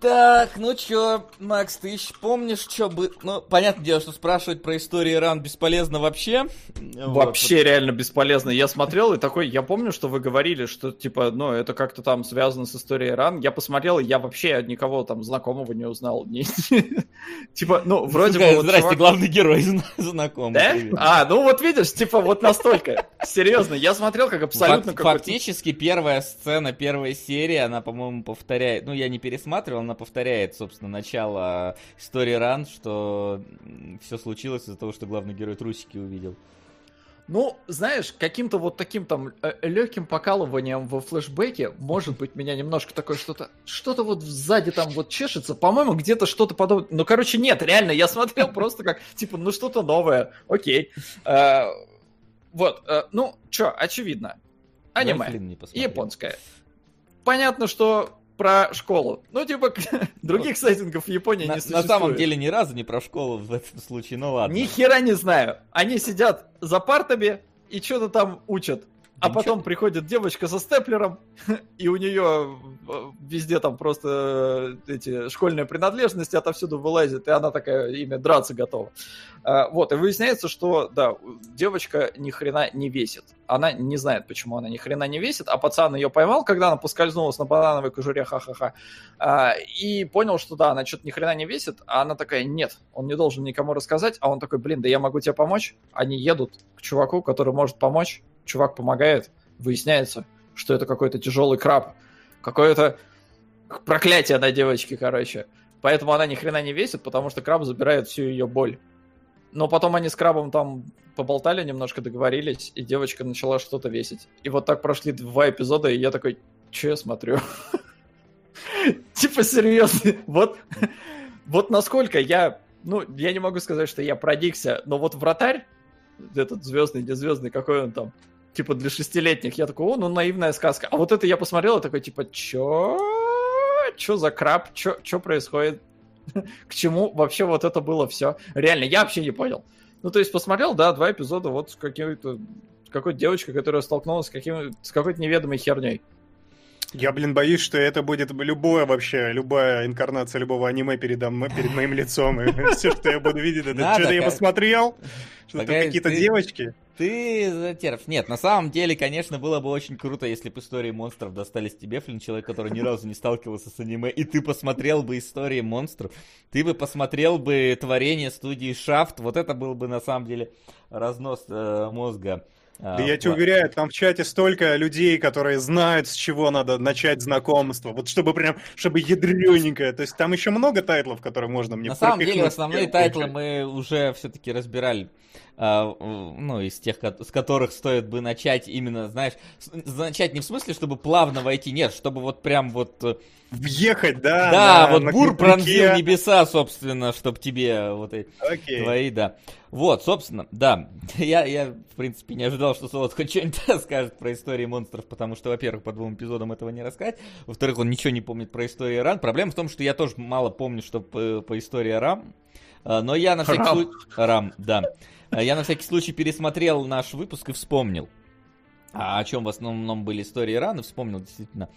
Speaker 1: Так, ну чё, Макс, ты еще помнишь, что бы... Ну, понятное дело, что спрашивать про истории ран бесполезно вообще. Вот.
Speaker 3: Вообще реально бесполезно. Я смотрел и такой, я помню, что вы говорили, что типа, ну, это как-то там связано с историей ран. Я посмотрел, и я вообще никого там знакомого не узнал. Типа, ну, вроде бы... вот
Speaker 1: Здрасте, главный герой зна- знакомый.
Speaker 3: Да? А, ну вот видишь, типа вот настолько. Серьезно, я смотрел как абсолютно.
Speaker 1: Фактически первая сцена первой серии, она, по-моему, повторяет, ну, я не пересматривал, она повторяет, собственно, начало истории ран, что все случилось из-за того, что главный герой трусики увидел.
Speaker 3: Ну, знаешь, каким-то вот таким там легким покалыванием во флешбеке, может быть, меня немножко такое что-то, что-то вот сзади там вот чешется, по-моему, где-то что-то подобное. Ну, короче, нет, реально, я смотрел просто как, типа, ну, что-то новое, окей. Э, Вот, э, ну, чё, очевидно, аниме, японское. Понятно, что про школу. Ну, типа, других сеттингов в Японии
Speaker 1: На,
Speaker 3: не
Speaker 1: на
Speaker 3: существует.
Speaker 1: самом деле ни разу не про школу в этом случае, ну ладно.
Speaker 3: Ни хера не знаю. Они сидят за партами и что-то там учат. А
Speaker 1: Да
Speaker 3: потом приходит девочка со степлером, и у нее везде там просто э, эти школьные принадлежности отовсюду вылазит, и она такая ими драться готова. А, Вот, и выясняется, что, да, девочка ни хрена не весит. Она не знает, почему она ни хрена не весит, а пацан ее поймал, когда она поскользнулась на банановой кожуре, ха-ха-ха, и понял, что да, она что-то ни хрена не весит, а она такая, нет, он не должен никому рассказать, а он такой, блин, да я могу тебе помочь. Они едут к чуваку, который может помочь, чувак помогает, выясняется, что это какой-то тяжелый краб, какое-то проклятие на девочке, короче. Поэтому она ни хрена не весит, потому что краб забирает всю ее боль. Но потом они с крабом там поболтали немножко, договорились, и девочка начала что-то весить. И вот так прошли два эпизода, и я такой, че я смотрю? Типа серьезно, вот, вот насколько я, ну, я не могу сказать, что я проникся, но вот вратарь, этот звездный, не звездный, какой он там, типа для шестилетних, я такой, о, ну наивная сказка. А вот это я посмотрел, и такой, типа, чё? Чё за краб? Чё, чё происходит? К чему вообще вот это было все? Реально, я вообще не понял. Ну, то есть посмотрел, да, два эпизода вот с какой-то какой-то девочкой, которая столкнулась с, каким, с какой-то неведомой херней.
Speaker 2: Я, блин, боюсь, что это будет любое вообще, любая инкарнация любого аниме передо мной, перед моим лицом. И все, что я буду видеть, это что-то я посмотрел, что
Speaker 1: Погоди,
Speaker 2: это какие-то девочки.
Speaker 1: Ты затерпишь. Нет, на самом деле, конечно, было бы очень круто, если бы истории монстров достались тебе, Флин, человек, который ни разу не сталкивался с аниме, и ты посмотрел бы истории монстров, ты бы посмотрел бы творение студии Шафт, вот это был бы на самом деле разнос э, мозга. А,
Speaker 2: Да я тебе уверяю, там в чате столько людей, которые знают, с чего надо начать знакомство. Вот чтобы прям, чтобы ядрененькое. То есть там еще много тайтлов, которые можно мне
Speaker 1: На самом деле, основные тайтлы мы уже все-таки разбирали. А, ну, из тех, с которых стоит бы начать именно, знаешь, начать не в смысле, чтобы плавно войти, нет, чтобы вот прям вот... Э,
Speaker 2: Въехать, да?
Speaker 1: Да, на, вот на бур пронзил небеса, собственно, чтобы тебе вот эти okay. твои, да. Вот, собственно, да, я, я, в принципе, не ожидал, что Солод хоть что-нибудь скажет про истории монстров, потому что, во-первых, по двум эпизодам этого не рассказать, во-вторых, он ничего не помнит про историю Ран. Проблема в том, что я тоже мало помню, что по, по истории Рам, а, но я на всякий случай... Рам, да. А, я на всякий случай пересмотрел наш выпуск и вспомнил. А о чем в основном были истории Ирана, вспомнил действительно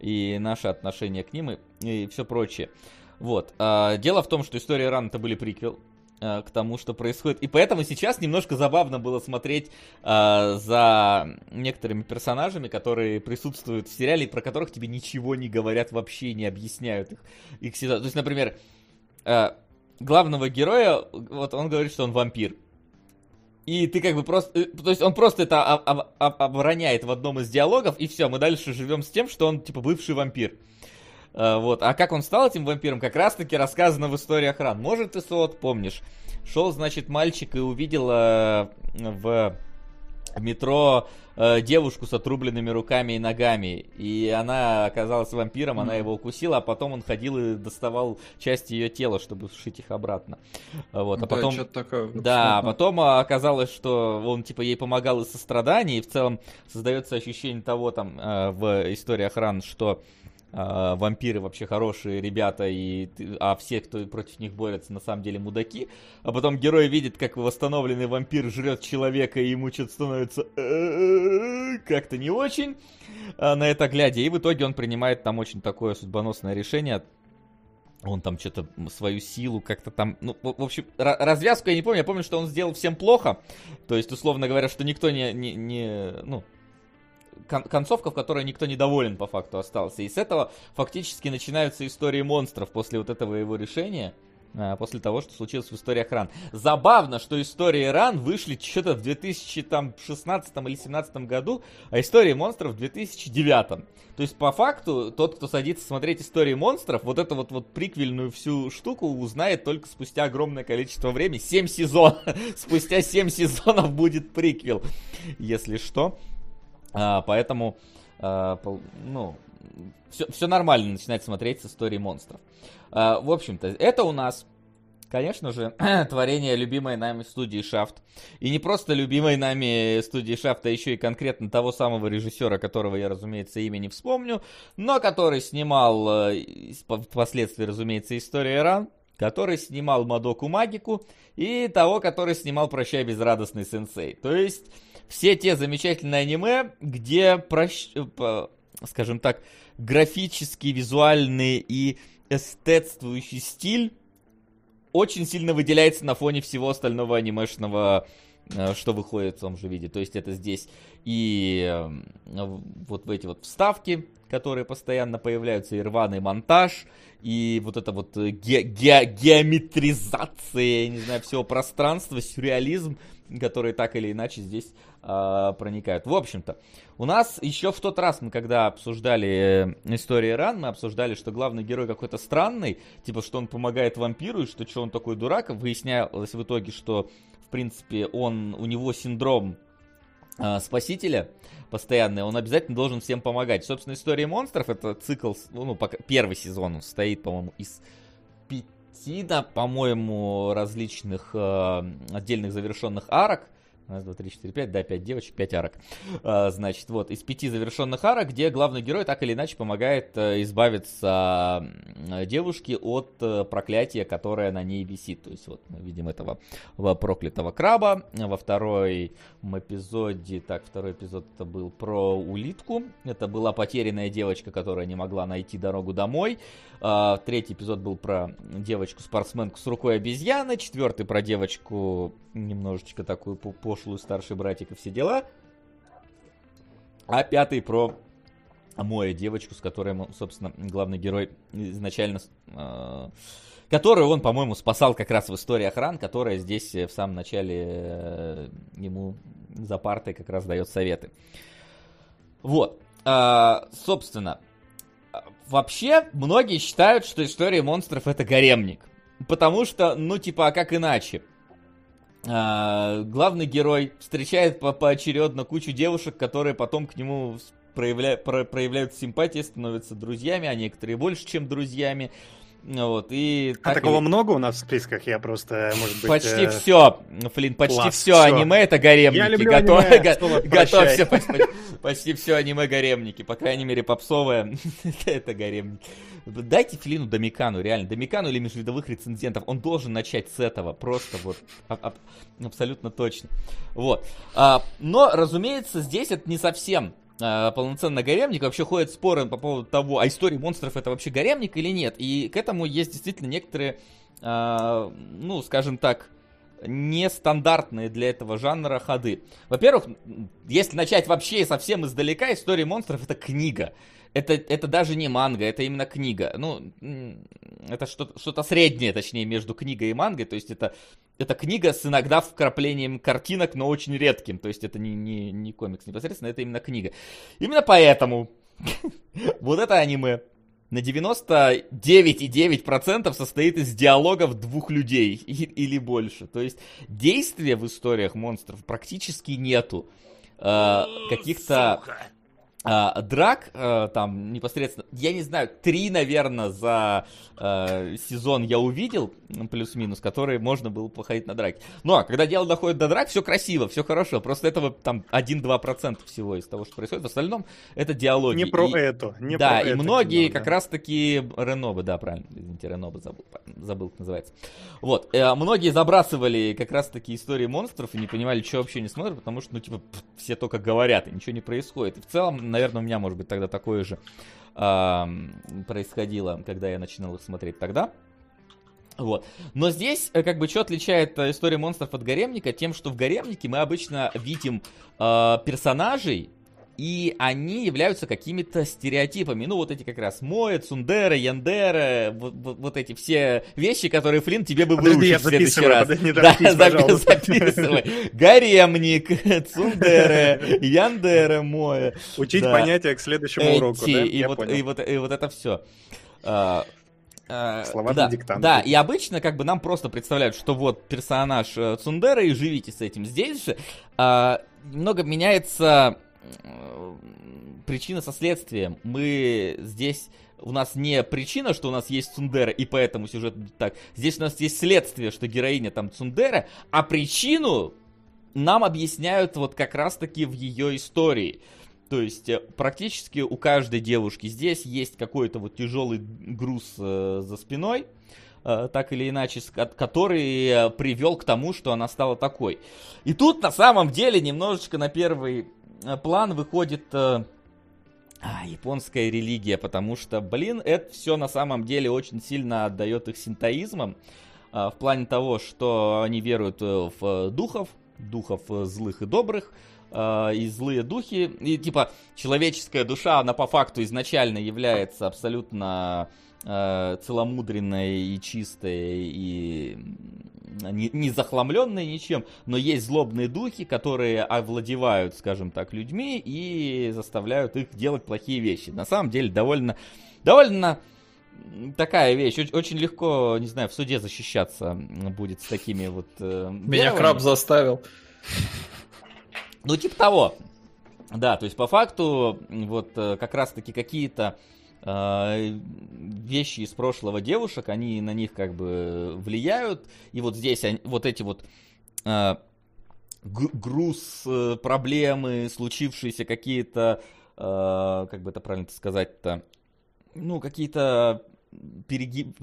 Speaker 1: и наше отношение к ним, и, и все прочее. Вот. А, дело в том, что история Ирана это были приквел а, к тому, что происходит. И поэтому сейчас немножко забавно было смотреть а, за некоторыми персонажами, которые присутствуют в сериале, про которых тебе ничего не говорят вообще, не объясняют их, их ситуацию. То есть, например, а, главного героя, вот он говорит, что он вампир. И ты как бы просто... Э, то есть он просто это об, об, обороняет в одном из диалогов, и все, мы дальше живем с тем, что он типа бывший вампир. А, вот. А как он стал этим вампиром, как раз таки рассказано в истории охран. Может, ты, Сот, помнишь. Шел, значит, мальчик и увидел э, в метро э, девушку с отрубленными руками и ногами. И она оказалась вампиром, она его укусила, а потом он ходил и доставал части ее тела, чтобы сшить их обратно. Вот, а да, потом...
Speaker 3: Такое,
Speaker 1: да, а потом оказалось, что он типа ей помогал из сострадания, и в целом создается ощущение того там э, в истории охраны, что э, вампиры вообще хорошие ребята, и, а все, кто против них борется, на самом деле мудаки. А потом герой видит, как восстановленный вампир жрет человека, и ему что-то становится как-то не очень а, на это глядя. И в итоге он принимает там очень такое судьбоносное решение, он там что-то свою силу как-то там, ну, в общем, развязку я не помню, я помню, что он сделал всем плохо, то есть, условно говоря, что никто не, не, не ну, кон- концовка, в которой никто не доволен по факту остался. И с этого фактически начинаются истории монстров после вот этого его решения а, после того, что случилось в историях Ран. Забавно, что истории Ран вышли что-то в 2016 или 2017 году, а истории монстров в 2009. То есть, по факту, тот, кто садится смотреть истории монстров, вот эту вот, вот приквельную всю штуку узнает только спустя огромное количество времени. 7 сезонов. спустя 7 сезонов будет приквел, если что. А, поэтому, а, ну, все, все нормально начинать смотреть с истории монстров. А, в общем-то, это у нас конечно же, творение любимой нами студии Шафт. И не просто любимой нами студии Шафт, а еще и конкретно того самого режиссера, которого я, разумеется, имя не вспомню, но который снимал, э, впоследствии, разумеется, история Ран, который снимал Мадоку Магику, и того, который снимал Прощай безрадостный сенсей. То есть все те замечательные аниме, где, прощ... Э, скажем так, графический, визуальный и эстетствующий стиль очень сильно выделяется на фоне всего остального анимешного, э, что выходит в том же виде. То есть это здесь и э, вот эти вот вставки, которые постоянно появляются, и рваный монтаж, и вот это вот ге- ге- геометризация, я не знаю, всего пространства, сюрреализм, которые так или иначе здесь э, проникают. В общем-то, у нас еще в тот раз, мы когда обсуждали э, историю Ран, мы обсуждали, что главный герой какой-то странный, типа, что он помогает вампиру, и что, что он такой дурак. Выяснялось в итоге, что, в принципе, он, у него синдром э, спасителя постоянный, он обязательно должен всем помогать. Собственно, история монстров, это цикл, ну, пока, первый сезон он состоит, по-моему, из пяти, по-моему, различных э, отдельных завершенных арок, Раз, два, три, четыре, пять, да, пять девочек, пять арок. А, значит, вот, из пяти завершенных арок, где главный герой так или иначе помогает а, избавиться а, девушке от а, проклятия, которое на ней висит. То есть, вот, мы видим этого проклятого краба. Во второй эпизоде, так, второй эпизод это был про улитку. Это была потерянная девочка, которая не могла найти дорогу домой. А, третий эпизод был про девочку-спортсменку с рукой обезьяны. Четвертый про девочку немножечко такую пошлую старший братик и все дела. А пятый про Моя девочку, с которой, собственно, главный герой изначально... Э, которую он, по-моему, спасал как раз в истории охран, которая здесь в самом начале э, ему за партой как раз дает советы. Вот. Э, собственно, вообще, многие считают, что история монстров это гаремник. Потому что, ну, типа, а как иначе? а, главный герой встречает по поочередно кучу девушек, которые потом к нему проявля... про... проявляют симпатии, становятся друзьями, а некоторые больше, чем друзьями. Вот, и
Speaker 2: а такого и... много у нас в списках? Я просто, может быть...
Speaker 1: Почти э... все, Флин, почти Класс, все, все аниме это гаремники. Я люблю Готов... аниме. Готовься, почти, почти все аниме гаремники. По крайней мере, попсовое это гаремники. Дайте Флину Домикану, реально. Домикану или межвидовых рецензентов. Он должен начать с этого. Просто вот а, а, абсолютно точно. Вот. А, но, разумеется, здесь это не совсем полноценно гаремник. Вообще ходят споры по поводу того, а истории монстров это вообще гаремник или нет. И к этому есть действительно некоторые, э, ну, скажем так, нестандартные для этого жанра ходы. Во-первых, если начать вообще совсем издалека, история монстров это книга это, это даже не манга, это именно книга. Ну, это что-то, что-то среднее, точнее, между книгой и мангой. То есть это, это книга с иногда вкраплением картинок, но очень редким. То есть это не, не, не комикс непосредственно, это именно книга. Именно поэтому вот это аниме на 99,9% состоит из диалогов двух людей или больше. То есть действия в историях монстров практически нету. Э, каких-то а, драк а, там непосредственно, я не знаю, три, наверное, за а, сезон я увидел, плюс-минус, которые можно было походить на драки. Но ну, а когда дело доходит до драк, все красиво, все хорошо. Просто этого там 1-2% всего из того, что происходит. В остальном это диалоги.
Speaker 2: Не про и, это. Не
Speaker 1: да,
Speaker 2: про
Speaker 1: и
Speaker 2: это
Speaker 1: многие кино, как да. раз-таки Ренобы, да, правильно, извините, Ренобы забыл, забыл, как называется. Вот, э, многие забрасывали как раз-таки истории монстров и не понимали, что вообще не смотрят, потому что, ну, типа, все только говорят, и ничего не происходит. И в целом, наверное, у меня, может быть, тогда такое же э, происходило, когда я начинал их смотреть тогда. Вот. Но здесь, э, как бы, что отличает э, история монстров от гаремника? Тем, что в гаремнике мы обычно видим э, персонажей, и они являются какими-то стереотипами. Ну, вот эти как раз Моэ, Цундера, Яндера, вот, вот, вот эти все вещи, которые, Флинн, тебе бы
Speaker 2: подожди,
Speaker 1: выучить в следующий раз.
Speaker 2: Подожди, да, запис,
Speaker 1: записывай. Гаремник, Цундера, Яндера, Моэ.
Speaker 2: Учить да. понятия к следующему эти, уроку, да?
Speaker 1: И, вот, и, вот, и вот это все. А,
Speaker 2: а, Слова да, диктант.
Speaker 1: Да, и обычно как бы нам просто представляют, что вот персонаж э, Цундера и живите с этим. Здесь же а, немного меняется причина со следствием. Мы здесь у нас не причина, что у нас есть Цундера, и поэтому сюжет так. Здесь у нас есть следствие, что героиня там Цундера, а причину нам объясняют вот как раз-таки в ее истории. То есть э, практически у каждой девушки здесь есть какой-то вот тяжелый груз э, за спиной, э, так или иначе, который э, привел к тому, что она стала такой. И тут на самом деле немножечко на первый план выходит э, а, японская религия, потому что, блин, это все на самом деле очень сильно отдает их синтоизмом, э, в плане того, что они веруют в духов, духов злых и добрых, и злые духи, и типа человеческая душа, она по факту изначально является абсолютно э, целомудренной и чистой и не, не захламленные ничем, но есть злобные духи, которые овладевают, скажем так, людьми и заставляют их делать плохие вещи. На самом деле довольно, довольно такая вещь. Очень, очень легко, не знаю, в суде защищаться будет с такими вот... Э,
Speaker 3: Меня делами. краб заставил.
Speaker 1: Ну, типа того. Да, то есть по факту вот э, как раз-таки какие-то вещи из прошлого девушек, они на них как бы влияют. И вот здесь они, вот эти вот э, груз, э, проблемы, случившиеся какие-то, э, как бы это правильно сказать-то, ну, какие-то перегиб,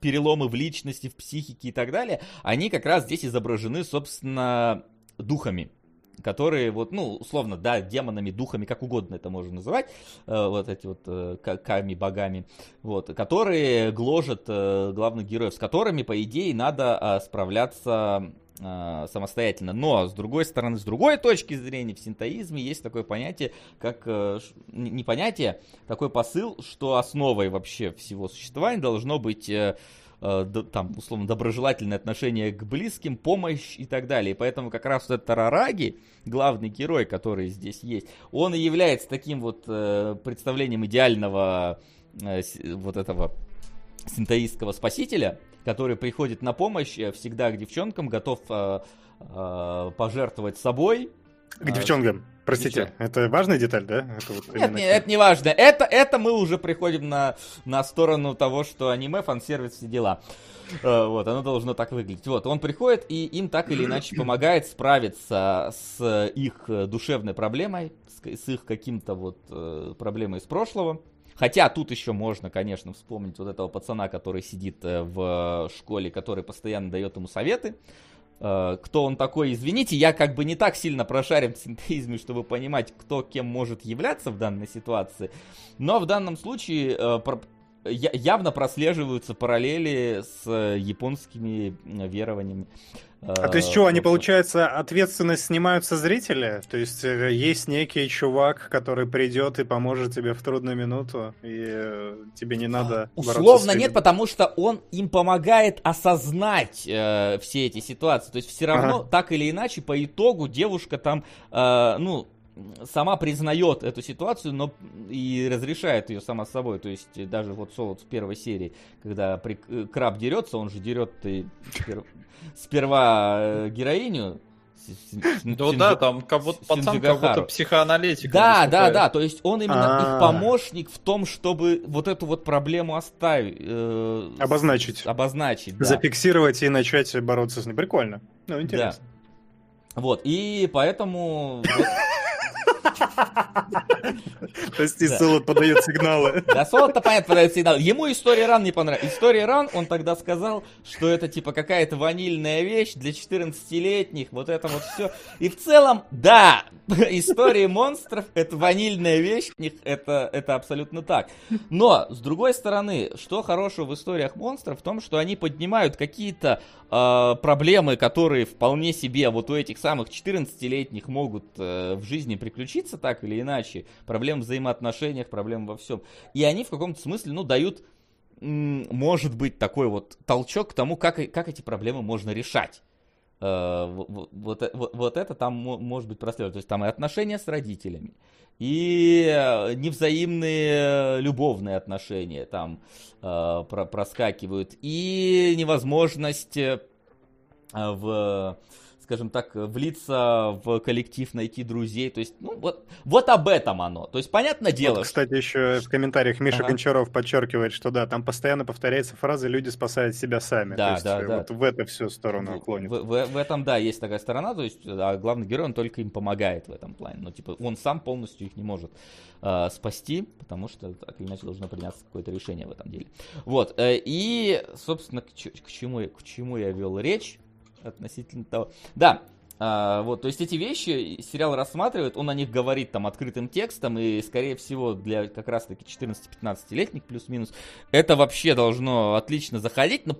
Speaker 1: переломы в личности, в психике и так далее, они как раз здесь изображены, собственно, духами которые вот, ну, условно, да, демонами, духами, как угодно это можно называть, э, вот эти вот э, ками, богами, вот, которые гложат э, главных героев, с которыми, по идее, надо э, справляться э, самостоятельно. Но, с другой стороны, с другой точки зрения, в синтоизме есть такое понятие, как, э, не понятие, такой посыл, что основой вообще всего существования должно быть... Э, там, условно, доброжелательное отношение к близким, помощь и так далее. Поэтому как раз вот этот Тарараги, главный герой, который здесь есть, он и является таким вот э, представлением идеального э, вот этого синтоистского спасителя, который приходит на помощь э, всегда к девчонкам, готов э, э, пожертвовать собой.
Speaker 2: К девчонкам. Простите, это важная деталь, да? Это вот
Speaker 1: Нет, нет, это не важно. Это, это мы уже приходим на, на сторону того, что аниме, фан-сервис, все дела. Э, Вот, оно должно так выглядеть. Вот, он приходит и им так или иначе помогает справиться с их душевной проблемой, с, с их каким-то вот э, проблемой из прошлого. Хотя тут еще можно, конечно, вспомнить вот этого пацана, который сидит э, в школе, который постоянно дает ему советы. Э, Кто он такой, извините, я как бы не так сильно прошарен в синтеизме, чтобы понимать, кто кем может являться в данной ситуации. Но в данном случае э, я- явно прослеживаются параллели с э, японскими э, верованиями.
Speaker 2: А то есть что, они, получается, ответственность снимают со зрителя? То есть э, есть некий чувак, который придет и поможет тебе в трудную минуту, и э, тебе не надо
Speaker 1: Условно нет, потому что он им помогает осознать э, все эти ситуации. То есть все равно,
Speaker 2: Ага.
Speaker 1: так или иначе, по итогу девушка там, э, ну, сама признает эту ситуацию, но и разрешает ее сама собой. То есть э, даже вот Солод в первой серии, когда при- э, краб дерется, он же дерет и спер- сперва э, героиню.
Speaker 3: Ну
Speaker 1: Синдзю-
Speaker 3: да, там как будто пацан как будто психоаналитик.
Speaker 1: Да, да, да, то есть он именно
Speaker 2: А.
Speaker 1: их помощник в том, чтобы вот эту вот проблему оставить.
Speaker 2: Обозначить.
Speaker 1: Обозначить, да.
Speaker 2: Зафиксировать и начать бороться с ним. Прикольно. Ну, интересно.
Speaker 1: Вот, и поэтому...
Speaker 2: Прости,
Speaker 1: Да.
Speaker 2: Солод подает сигналы.
Speaker 1: Да, Солод-то понятно подает сигнал. Ему история ран не понравилась. История ран, он тогда сказал, что это типа какая-то ванильная вещь для 14-летних, вот это вот все. И в целом, да, истории монстров, это ванильная вещь, это, это абсолютно так. Но, с другой стороны, что хорошего в историях монстров в том, что они поднимают какие-то э, проблемы, которые вполне себе вот у этих самых 14-летних могут э, в жизни приключиться так или иначе. Проблем в взаимоотношениях, проблем во всем. И они в каком-то смысле, ну, дают, может быть, такой вот толчок к тому, как, как эти проблемы можно решать. Э, во- во- Вот, э- вот, вот это там мо- может быть прослеживать. То есть там и отношения с родителями, и э, невзаимные любовные отношения там про- проскакивают, и невозможность в скажем так, влиться в коллектив, найти друзей. То есть, ну, вот, вот об этом оно. То есть, понятное дело,
Speaker 2: Вот, кстати, еще в комментариях Миша
Speaker 1: Ага.
Speaker 2: Гончаров подчеркивает, что да, там постоянно повторяется фраза «люди спасают себя сами».
Speaker 1: Да,
Speaker 2: То есть
Speaker 1: да,
Speaker 2: э,
Speaker 1: да.
Speaker 2: вот в эту всю сторону
Speaker 1: В,
Speaker 2: клонит.
Speaker 1: в- в- в этом, да, есть такая сторона, то есть, а главный герой, он только им помогает в этом плане. Ну, типа, он сам полностью их не может э, спасти, потому что так или иначе должно приняться какое-то решение в этом деле. Вот, э, и, собственно, к, к чему, к чему я вел речь относительно того... Да, а, вот, то есть эти вещи сериал рассматривает, он о них говорит там открытым текстом, и, скорее всего, для как раз-таки 14-15-летних плюс-минус, это вообще должно отлично заходить, но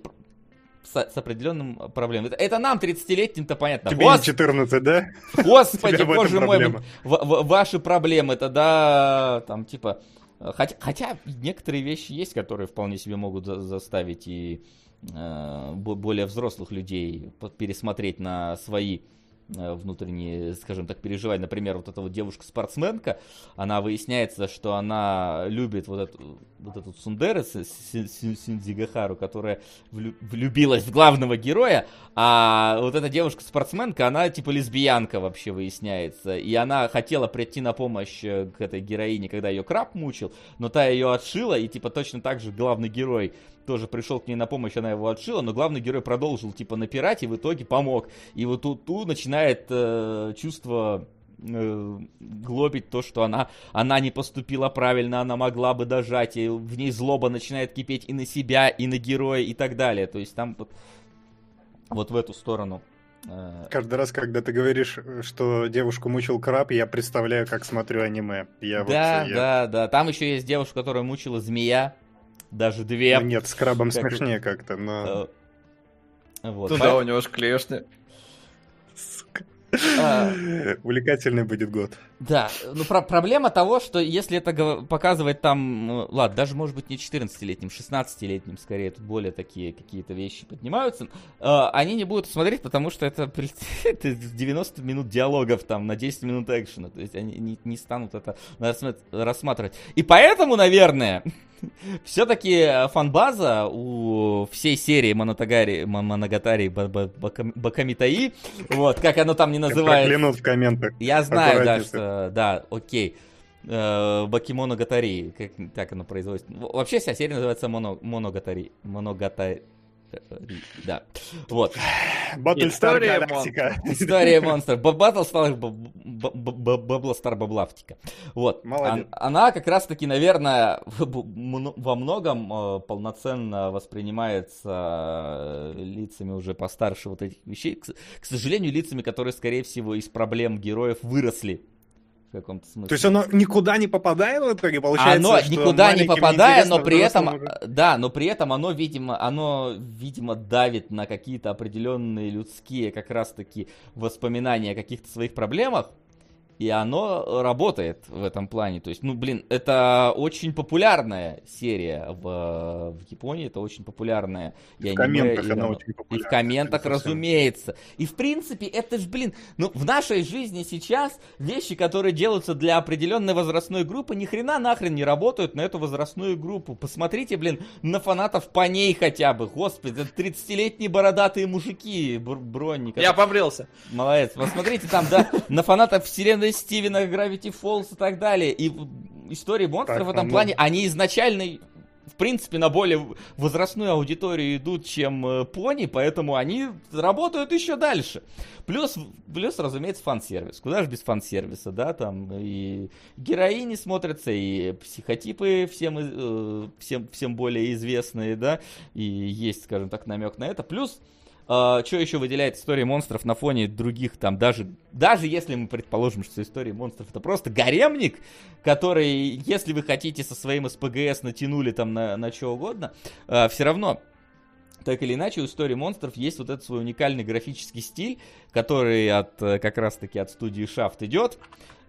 Speaker 1: с, с определенным проблемой. Это, это нам, 30-летним-то понятно.
Speaker 2: Тебе
Speaker 1: Гос-
Speaker 2: не 14, да?
Speaker 1: Господи, боже мой, ваши проблемы, это да, там, типа, хотя, хотя некоторые вещи есть, которые вполне себе могут за- заставить и более взрослых людей пересмотреть на свои э, внутренние, скажем так, переживания. Например, вот эта вот девушка-спортсменка, она выясняется, что она любит вот эту, вот эту Сундеры, Си- Си- Си- Синдзигахару, которая влю- влюбилась в главного героя, а вот эта девушка-спортсменка, она типа лесбиянка вообще выясняется. И она хотела прийти на помощь э, к этой героине, когда ее краб мучил, но та ее отшила, и типа точно так же главный герой тоже пришел к ней на помощь, она его отшила, но главный герой продолжил типа напирать и в итоге помог. И вот тут, тут начинает э, чувство э, глобить то, что она, она не поступила правильно, она могла бы дожать, и в ней злоба начинает кипеть и на себя, и на героя, и так далее. То есть там вот, вот в эту сторону. э,
Speaker 2: Каждый раз, когда ты говоришь, что девушку мучил краб, я представляю, как смотрю аниме. Я вот,
Speaker 1: да,
Speaker 2: я-
Speaker 1: да, да. Там еще есть девушка, которая мучила змея. Даже две.
Speaker 2: Ну, нет, с крабом
Speaker 1: Как-
Speaker 2: смешнее как-то, но...
Speaker 1: Э, Вот.
Speaker 3: Туда
Speaker 1: Поэтому-
Speaker 3: у него ж клешни.
Speaker 1: а,
Speaker 2: Увлекательный будет год.
Speaker 1: Да, ну про- проблема того, что если это показывать там, ну, ладно, даже может быть не 14-летним, 16-летним скорее, тут более такие какие-то вещи поднимаются, э, они не будут смотреть, потому что это, это 90 минут диалогов там на 10 минут экшена, то есть они не, не станут это рассма- рассматривать. И поэтому, наверное, все-таки фанбаза у всей серии Монотагари, Моногатари, Бакамитаи, вот, как оно там не называется.
Speaker 2: Проклянут в комментах.
Speaker 1: Я знаю, да, что, да, окей. Э, Бакимоно Гатари, как так оно производится. Вообще вся серия называется Моно, Моногатари. Моногатари. Да. Вот.
Speaker 2: Battlestar Galactica.
Speaker 1: История монстров. Battlestar Bablestar Баблавтика. Вот.
Speaker 2: Молодец.
Speaker 1: Она как раз таки, наверное, во многом э, полноценно воспринимается э, лицами уже постарше вот этих вещей. К сожалению, лицами, которые, скорее всего, из проблем героев выросли в каком-то смысле.
Speaker 2: То есть оно никуда не попадает в итоге, получается?
Speaker 1: Оно никуда не попадает, но при этом, уже... да, но при этом оно, видимо, оно, видимо, давит на какие-то определенные людские как раз-таки воспоминания о каких-то своих проблемах, и оно работает в этом плане. То есть, ну, блин, это очень популярная серия в, в Японии, это очень популярная.
Speaker 2: И в комментах она очень
Speaker 1: популярна. И в комментах, разумеется. И, в принципе, это же, блин, ну, в нашей жизни сейчас вещи, которые делаются для определенной возрастной группы, ни хрена нахрен не работают на эту возрастную группу. Посмотрите, блин, на фанатов по ней хотя бы. Господи, это 30-летние бородатые мужики, бронника.
Speaker 3: Я побрился.
Speaker 1: Молодец. Посмотрите там, да, на фанатов вселенной вселенной Стивена, Gravity Falls и так далее. И истории монстров так, в этом ну... плане, они изначально в принципе, на более возрастную аудиторию идут, чем э, пони, поэтому они работают еще дальше. Плюс, плюс, разумеется, фан-сервис. Куда же без фан-сервиса, да, там и героини смотрятся, и психотипы всем, э, всем, всем более известные, да, и есть, скажем так, намек на это. Плюс Uh, что еще выделяет история монстров на фоне других, там, даже, даже если мы предположим, что история монстров это просто гаремник, который, если вы хотите со своим СПГС натянули там на, на что угодно, uh, все равно так или иначе, у истории монстров есть вот этот свой уникальный графический стиль, который от, э, как раз-таки от студии Shaft идет.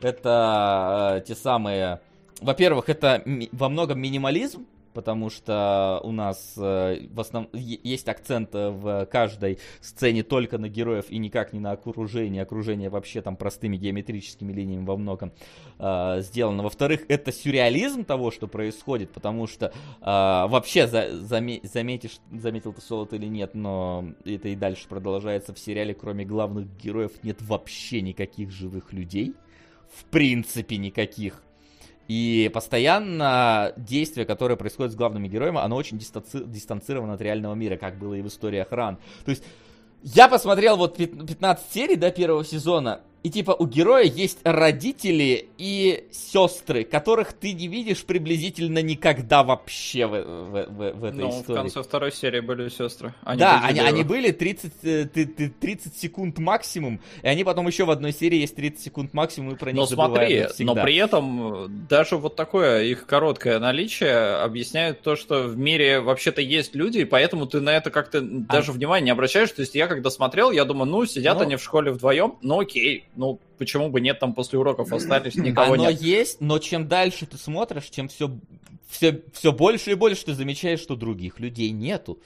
Speaker 1: Это э, те самые... Во-первых, это ми- во многом минимализм, потому что у нас э, в основном есть акцент э, в каждой сцене только на героев и никак не на окружение. Окружение вообще там простыми геометрическими линиями во многом э, сделано. Во-вторых, это сюрреализм того, что происходит, потому что э, вообще за, заме, заметишь, заметил ты Солод или нет, но это и дальше продолжается в сериале, кроме главных героев нет вообще никаких живых людей. В принципе, никаких. И постоянно действие, которое происходит с главными героями, оно очень дистанци- дистанцировано от реального мира, как было и в историях Ран. То есть я посмотрел вот 15 серий до первого сезона, и типа у героя есть родители и сестры, которых ты не видишь приблизительно никогда вообще в, в, в, в этой
Speaker 3: ну,
Speaker 1: истории.
Speaker 3: в конце второй серии были сестры.
Speaker 1: Они да, были они, они были 30, 30 э, секунд максимум, и они потом еще в одной серии есть 30 секунд максимум, и про них но
Speaker 3: смотри, но при этом э, даже вот такое их короткое наличие объясняет то, что в мире вообще-то есть люди, и поэтому ты на это как-то а... даже внимания не обращаешь. То есть я когда смотрел, я думаю, ну, сидят ну... они в школе вдвоем, ну окей, ну, почему бы нет, там после уроков остались, никого
Speaker 1: Оно
Speaker 3: нет.
Speaker 1: есть, но чем дальше ты смотришь, тем все, все, все больше и больше ты замечаешь, что других людей нету.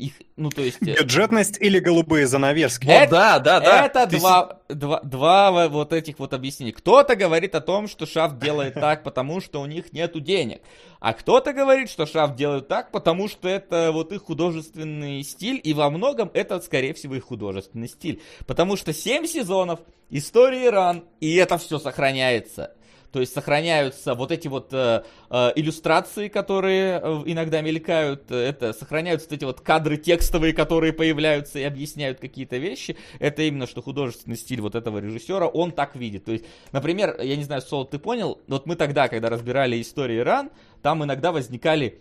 Speaker 1: Их, ну, то есть... Э,
Speaker 2: Бюджетность или голубые занавески?
Speaker 1: Это, О, да, да, да. Это Ты два, два, два вот этих вот объяснений. Кто-то говорит о том, что Шафт делает так, потому что у них нету денег. А кто-то говорит, что Шафт делает так, потому что это вот их художественный стиль, и во многом это, скорее всего, их художественный стиль. Потому что 7 сезонов, истории ран, и это все сохраняется. То есть сохраняются вот эти вот э, э, иллюстрации, которые э, иногда мелькают, это сохраняются вот эти вот кадры текстовые, которые появляются и объясняют какие-то вещи. Это именно что художественный стиль вот этого режиссера, он так видит. То есть, например, я не знаю, Сол, ты понял, вот мы тогда, когда разбирали истории ран, там иногда возникали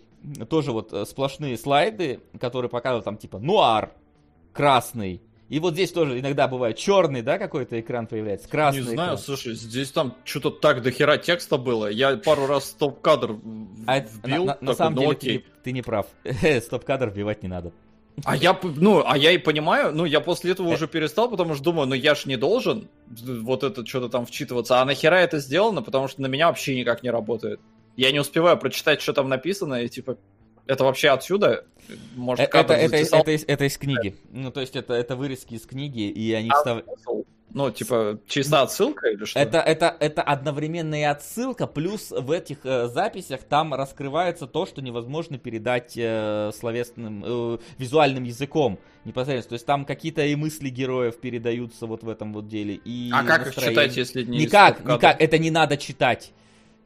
Speaker 1: тоже вот э, сплошные слайды, которые показывают там типа нуар, красный, и вот здесь тоже иногда бывает черный, да, какой-то экран появляется, красный.
Speaker 3: Не знаю,
Speaker 1: экран.
Speaker 3: слушай, здесь там что-то так до хера текста было. Я пару раз стоп-кадр
Speaker 1: а вбил. На, на, на самом ну, деле ты не, ты не прав. стоп-кадр вбивать не надо.
Speaker 3: А я, ну, а я и понимаю, ну, я после этого уже перестал, потому что думаю, ну, я ж не должен вот это что-то там вчитываться. А нахера это сделано? Потому что на меня вообще никак не работает. Я не успеваю прочитать, что там написано, и типа, это вообще отсюда?
Speaker 1: Может, это, это, это, это, из, это из книги. Ну, то есть это, это вырезки из книги, и они а встав...
Speaker 3: Ну, типа, чисто отсылка или что?
Speaker 1: Это, это, это одновременно и отсылка, плюс в этих э, записях там раскрывается то, что невозможно передать э, словесным, э, визуальным языком непосредственно. То есть там какие-то и мысли героев передаются вот в этом вот деле. И
Speaker 3: а как их
Speaker 1: настроение.
Speaker 3: читать, если не
Speaker 1: Никак, никак, это не надо читать.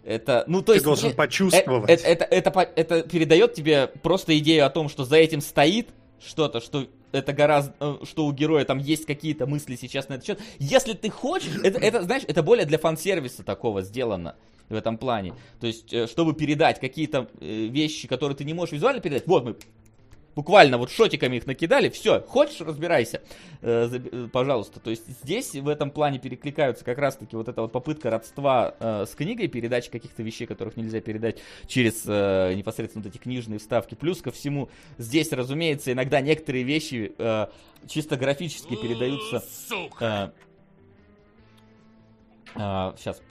Speaker 1: Это, ну, то
Speaker 2: Ты
Speaker 1: есть...
Speaker 2: должен
Speaker 1: э,
Speaker 2: почувствовать.
Speaker 1: Это, это, это, по- это передает тебе просто идею о том, что за этим стоит что-то, что это гораздо, э, что у героя там есть какие-то мысли сейчас на этот счет. Если ты хочешь, это, это, знаешь, это более для фан-сервиса такого сделано в этом плане. То есть, э, чтобы передать какие-то э, вещи, которые ты не можешь визуально передать, вот мы буквально вот шотиками их накидали, все, хочешь, разбирайся, э, э, пожалуйста. То есть здесь в этом плане перекликаются как раз-таки вот эта вот попытка родства э, с книгой, передачи каких-то вещей, которых нельзя передать через э, непосредственно вот эти книжные вставки. Плюс ко всему, здесь, разумеется, иногда некоторые вещи э, чисто графически передаются... э, сейчас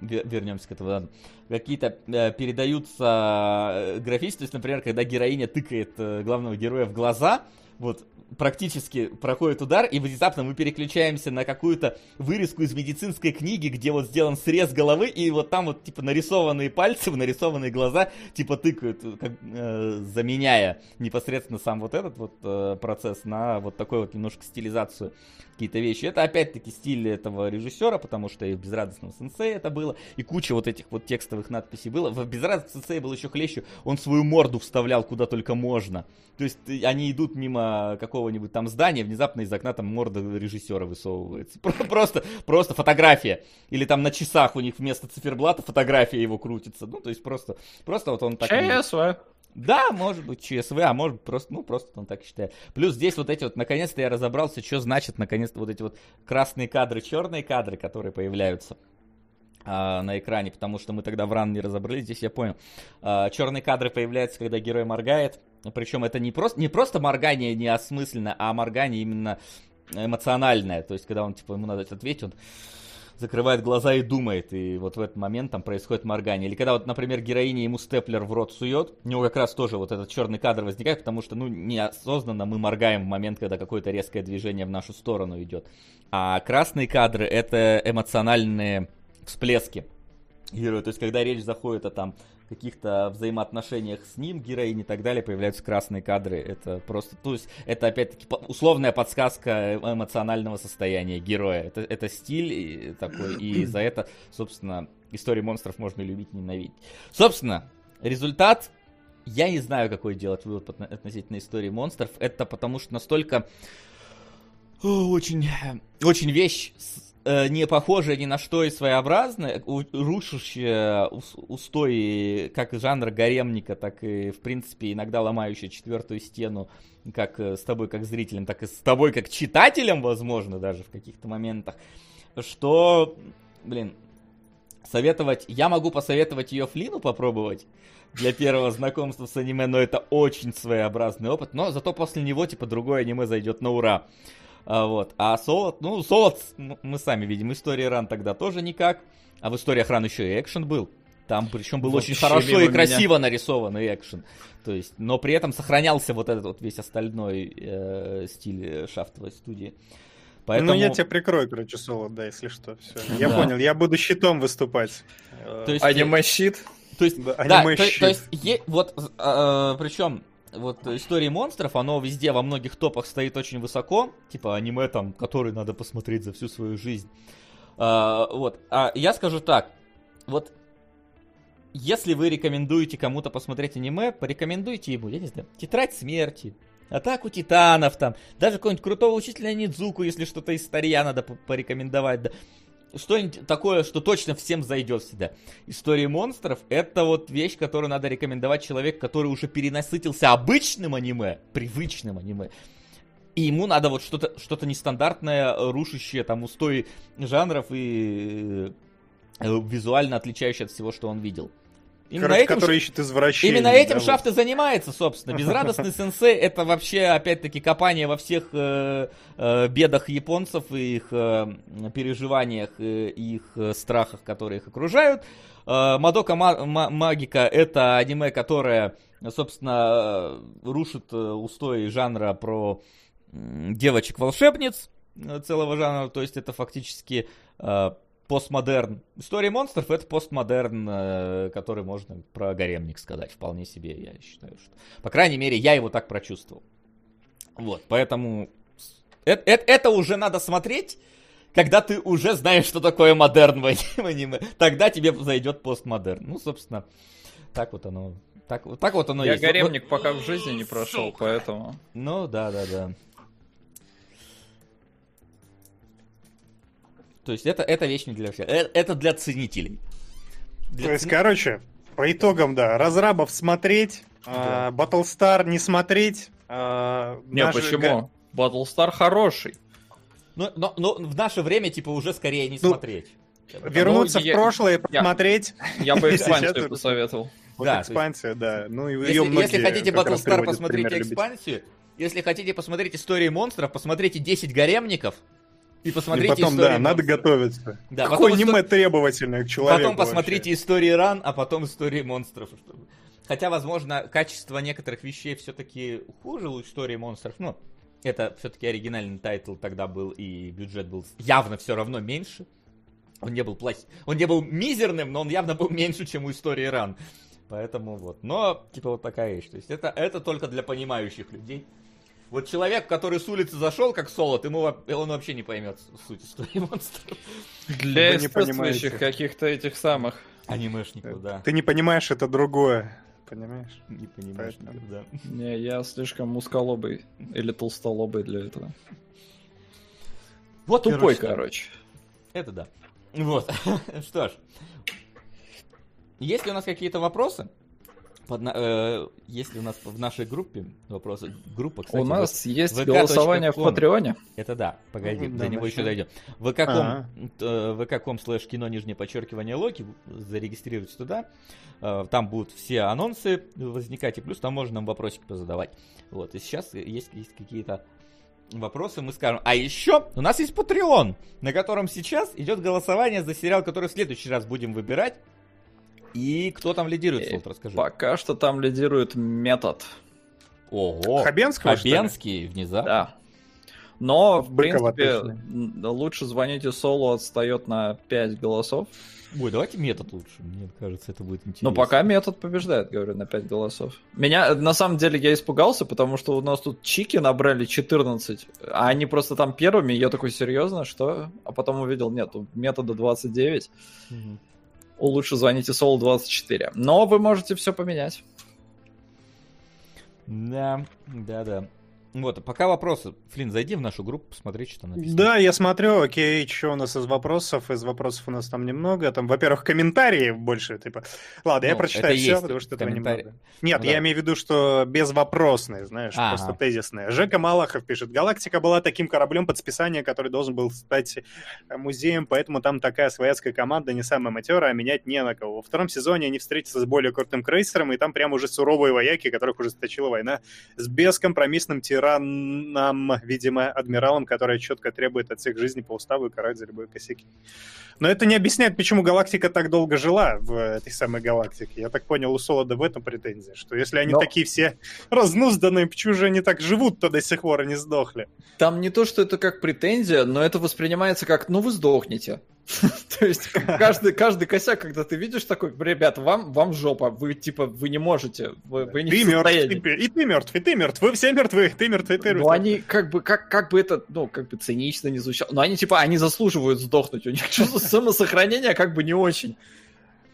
Speaker 1: вернемся к этому. ладно. Какие-то э, передаются э, графически, то есть, например, когда героиня тыкает э, главного героя в глаза, вот практически проходит удар, и внезапно мы переключаемся на какую-то вырезку из медицинской книги, где вот сделан срез головы, и вот там вот типа нарисованные пальцы, нарисованные глаза, типа тыкают, как, э, заменяя непосредственно сам вот этот вот э, процесс на вот такой вот немножко стилизацию какие-то вещи. Это опять-таки стиль этого режиссера, потому что и в «Безрадостном сенсее» это было, и куча вот этих вот текстовых надписей было. В «Безрадостном сенсее» был еще хлеще, он свою морду вставлял куда только можно. То есть э, они идут мимо какого-нибудь там здания, внезапно из окна там морда режиссера высовывается. Про- Просто, просто фотография. Или там на часах у них вместо циферблата фотография его крутится. Ну, то есть просто, просто вот он так...
Speaker 3: ЧСВ.
Speaker 1: Да, может быть ЧСВ, а может просто, ну, просто он так считает. Плюс здесь вот эти вот, наконец-то я разобрался, что значит, наконец-то, вот эти вот красные кадры, черные кадры, которые появляются а, на экране, потому что мы тогда в ран не разобрались, здесь я понял. А, черные кадры появляются, когда герой моргает, причем это не просто, не просто моргание неосмысленно, а моргание именно эмоциональное, то есть когда он, типа, ему надо ответить, он закрывает глаза и думает, и вот в этот момент там происходит моргание. Или когда вот, например, героиня ему степлер в рот сует, у него как раз тоже вот этот черный кадр возникает, потому что, ну, неосознанно мы моргаем в момент, когда какое-то резкое движение в нашу сторону идет. А красные кадры — это эмоциональные всплески героя. То есть, когда речь заходит о там каких-то взаимоотношениях с ним, героиней и так далее, появляются красные кадры. Это просто, то есть, это опять-таки условная подсказка эмоционального состояния героя. Это, это стиль такой, и за это, собственно, истории монстров можно любить и ненавидеть. Собственно, результат я не знаю, какой делать вывод отно- относительно истории монстров. Это потому что настолько очень, очень вещь э, не похожая ни на что и своеобразная, у- рушащая ус- устои как жанра гаремника, так и, в принципе, иногда ломающая четвертую стену как э, с тобой как зрителем, так и с тобой как читателем, возможно, даже в каких-то моментах, что, блин, советовать... Я могу посоветовать ее Флину попробовать для первого знакомства с аниме, но это очень своеобразный опыт. Но зато после него, типа, другое аниме зайдет на ура. А, вот. А Солод, ну, Солод, мы сами видим, история ран тогда тоже никак. А в историях ран еще и экшен был. Там причем был
Speaker 3: Вообще
Speaker 1: очень хорошо и
Speaker 3: меня.
Speaker 1: красиво нарисованный экшен. То есть, но при этом сохранялся вот этот вот весь остальной э, стиль э, шафтовой студии. Поэтому...
Speaker 2: Ну, я тебя прикрою, короче, соло, да, если что. Все. Я
Speaker 1: Да.
Speaker 2: понял, я буду щитом выступать. Э,
Speaker 1: То есть,
Speaker 3: Аниме-щит.
Speaker 1: То есть,
Speaker 2: Да,
Speaker 1: да, то, то есть, е- вот, причем, вот истории монстров, оно везде во многих топах стоит очень высоко, типа аниме там, который надо посмотреть за всю свою жизнь. А, вот, а я скажу так, вот, если вы рекомендуете кому-то посмотреть аниме, порекомендуйте ему, я не знаю, Тетрадь смерти, Атаку титанов там, даже какого-нибудь крутого учителя Нидзуку, если что-то из старья надо по- порекомендовать, да. Что-нибудь такое, что точно всем зайдет всегда. Истории монстров это вот вещь, которую надо рекомендовать человеку, который уже перенасытился обычным аниме, привычным аниме. И ему надо вот что-то что нестандартное, рушащее там устои жанров и э, визуально отличающее от всего, что он видел. Именно
Speaker 2: Короче,
Speaker 1: этим
Speaker 2: который ищет извращение.
Speaker 1: Именно этим
Speaker 2: да, вот.
Speaker 1: Шафт и занимается, собственно. Безрадостный сенсей это вообще, опять-таки, копание во всех э, э, бедах японцев и их э, переживаниях э, и их э, страхах, которые их окружают. Э, Мадока Ма- Ма- Магика это аниме, которое, собственно, э, рушит э, устои жанра про девочек-волшебниц. целого жанра, то есть это фактически э, постмодерн. История монстров это постмодерн, э, который можно про гаремник сказать вполне себе, я считаю, что. По крайней мере, я его так прочувствовал. Вот, поэтому это, это, это уже надо смотреть, когда ты уже знаешь, что такое модерн в аниме. Тогда тебе зайдет постмодерн. Ну, собственно, так вот оно. Так, так вот оно
Speaker 3: Я
Speaker 1: есть.
Speaker 3: гаремник
Speaker 1: Вот-
Speaker 3: пока в жизни не прошел, поэтому...
Speaker 1: Ну, да, да, да. То есть это, это вещь не для всех. Э- Это для ценителей. Для
Speaker 2: То есть,
Speaker 1: цени-
Speaker 2: короче, по итогам, да, разрабов смотреть, а, Battlestar не смотреть. а,
Speaker 3: Не,
Speaker 2: наши
Speaker 3: почему? Battlestar хороший.
Speaker 1: Но, но, но в наше время, типа, уже скорее не
Speaker 2: Ну,
Speaker 1: смотреть.
Speaker 2: Вернуться
Speaker 3: Ну,
Speaker 2: в
Speaker 3: я-
Speaker 2: прошлое и
Speaker 3: я-
Speaker 2: посмотреть.
Speaker 3: Я бы экспансию посоветовал.
Speaker 2: Вот
Speaker 1: Да, то есть-
Speaker 2: экспансия, да. Ну, и
Speaker 1: Если, если хотите Battlestar, посмотрите
Speaker 2: пример любить.
Speaker 1: экспансию. Если хотите посмотреть истории монстров, посмотрите 10 гаремников. И
Speaker 2: И
Speaker 1: посмотрите
Speaker 2: потом,
Speaker 1: истории
Speaker 2: да, надо
Speaker 1: монстров.
Speaker 2: готовиться.
Speaker 1: Да,
Speaker 2: Какое
Speaker 1: потом
Speaker 2: аниме
Speaker 1: исто-
Speaker 2: требовательное к человеку
Speaker 1: Потом посмотрите
Speaker 2: вообще.
Speaker 1: истории ран, а потом истории монстров. чтобы- Хотя, возможно, качество некоторых вещей все-таки хуже у истории монстров. Ну, это все-таки оригинальный тайтл тогда был, и бюджет был явно все равно меньше. Он не был плох... Он не был мизерным, но он явно был меньше, чем у истории ран. Поэтому вот. Но, типа, вот такая вещь. То есть это, это только для понимающих людей. Вот человек, который с улицы зашел, как солод, ему он вообще не поймет суть истории монстров.
Speaker 3: Для
Speaker 2: Вы
Speaker 3: эстетствующих каких-то этих самых.
Speaker 1: Анимешников, да.
Speaker 2: Ты не понимаешь, это другое. Понимаешь?
Speaker 1: Не понимаешь,
Speaker 2: Поэтому.
Speaker 1: да.
Speaker 3: Не, я слишком узколобый или толстолобый для этого.
Speaker 1: Вот,
Speaker 3: Тупой,
Speaker 1: короче, да.
Speaker 3: короче.
Speaker 1: Это да. Вот. Что ж. Есть ли у нас какие-то вопросы? Под на- э, есть ли у нас в нашей группе вопросы? Группа, кстати,
Speaker 3: У нас есть
Speaker 1: vk.com.
Speaker 3: голосование в Патреоне.
Speaker 1: Это да, погоди,
Speaker 2: Ну,
Speaker 1: до
Speaker 2: да,
Speaker 1: него еще дойдем. vk.com,
Speaker 2: Ага.
Speaker 1: э, vk.com слэш кино нижнее подчеркивание Локи, зарегистрируйтесь туда, Э, там будут все анонсы возникать, и плюс там можно нам вопросики позадавать. Вот, и сейчас есть, есть какие-то вопросы, мы скажем. А еще у нас есть Patreon, на котором сейчас идет голосование за сериал, который в следующий раз будем выбирать. И кто там лидирует,
Speaker 3: Э,
Speaker 1: Солт, расскажи.
Speaker 3: Пока что там лидирует метод.
Speaker 1: Ого,
Speaker 2: Хабенского?
Speaker 1: Хабенский внезапно.
Speaker 3: Да. Но, в
Speaker 2: Быкова
Speaker 3: принципе,
Speaker 2: точно.
Speaker 3: лучше звоните Солу отстает на 5 голосов.
Speaker 1: Ой, давайте метод лучше, мне кажется, это будет интересно.
Speaker 3: Но пока метод побеждает, говорю, на 5 голосов. Меня, на самом деле, я испугался, потому что у нас тут чики набрали 14, а они просто там первыми, я такой, серьезно, что? А потом увидел, нет, у метода 29,
Speaker 1: Мгм.
Speaker 3: Лучше звоните Солу 24. Но вы можете все поменять.
Speaker 1: Да, да, да. Вот, пока вопросы. Флин, зайди в нашу группу, посмотри, что там написано.
Speaker 2: Да, я смотрю, окей, что у нас из вопросов? Из вопросов у нас там немного. Там, во-первых, комментарии больше, типа. Ладно, я
Speaker 1: Ну,
Speaker 2: прочитаю
Speaker 1: это
Speaker 2: все, потому что этого немного. Нет,
Speaker 1: Ну
Speaker 2: я
Speaker 1: да.
Speaker 2: имею в виду, что безвопросные, знаешь,
Speaker 1: Ага.
Speaker 2: просто тезисные. Жека Малахов пишет, Галактика была таким кораблем под списание, который должен был стать э, музеем, поэтому там такая свояцкая команда не самая матерая, а менять не на кого. Во втором сезоне они встретятся с более крутым крейсером, и там прям уже суровые вояки, которых уже сточила война с бескомпромиссным тираном, видимо, адмиралом, который четко требует от всех жизни по уставу и карать за любые косяки. Но это не объясняет, почему галактика так долго жила в этой самой галактике. Я так понял, у Солода в этом претензия, что если они
Speaker 3: Но-
Speaker 2: такие все разнузданные, почему же они так живут-то до сих пор и не сдохли?
Speaker 3: Там не то, что это как претензия, но это воспринимается как, ну вы сдохнете. То есть каждый, каждый косяк, когда ты видишь такой, ребят, вам, вам жопа, вы типа, вы не можете, вы, вы не
Speaker 2: Ты мертв,
Speaker 3: состоянии.
Speaker 2: и, ты мертв, и ты мертв, вы все мертвы, ты мертв, и ты мертв.
Speaker 3: Ну, они как бы, как, как бы это, ну, как бы цинично не звучало. Но они, типа, они заслуживают сдохнуть. У них чувство самосохранения как бы не очень.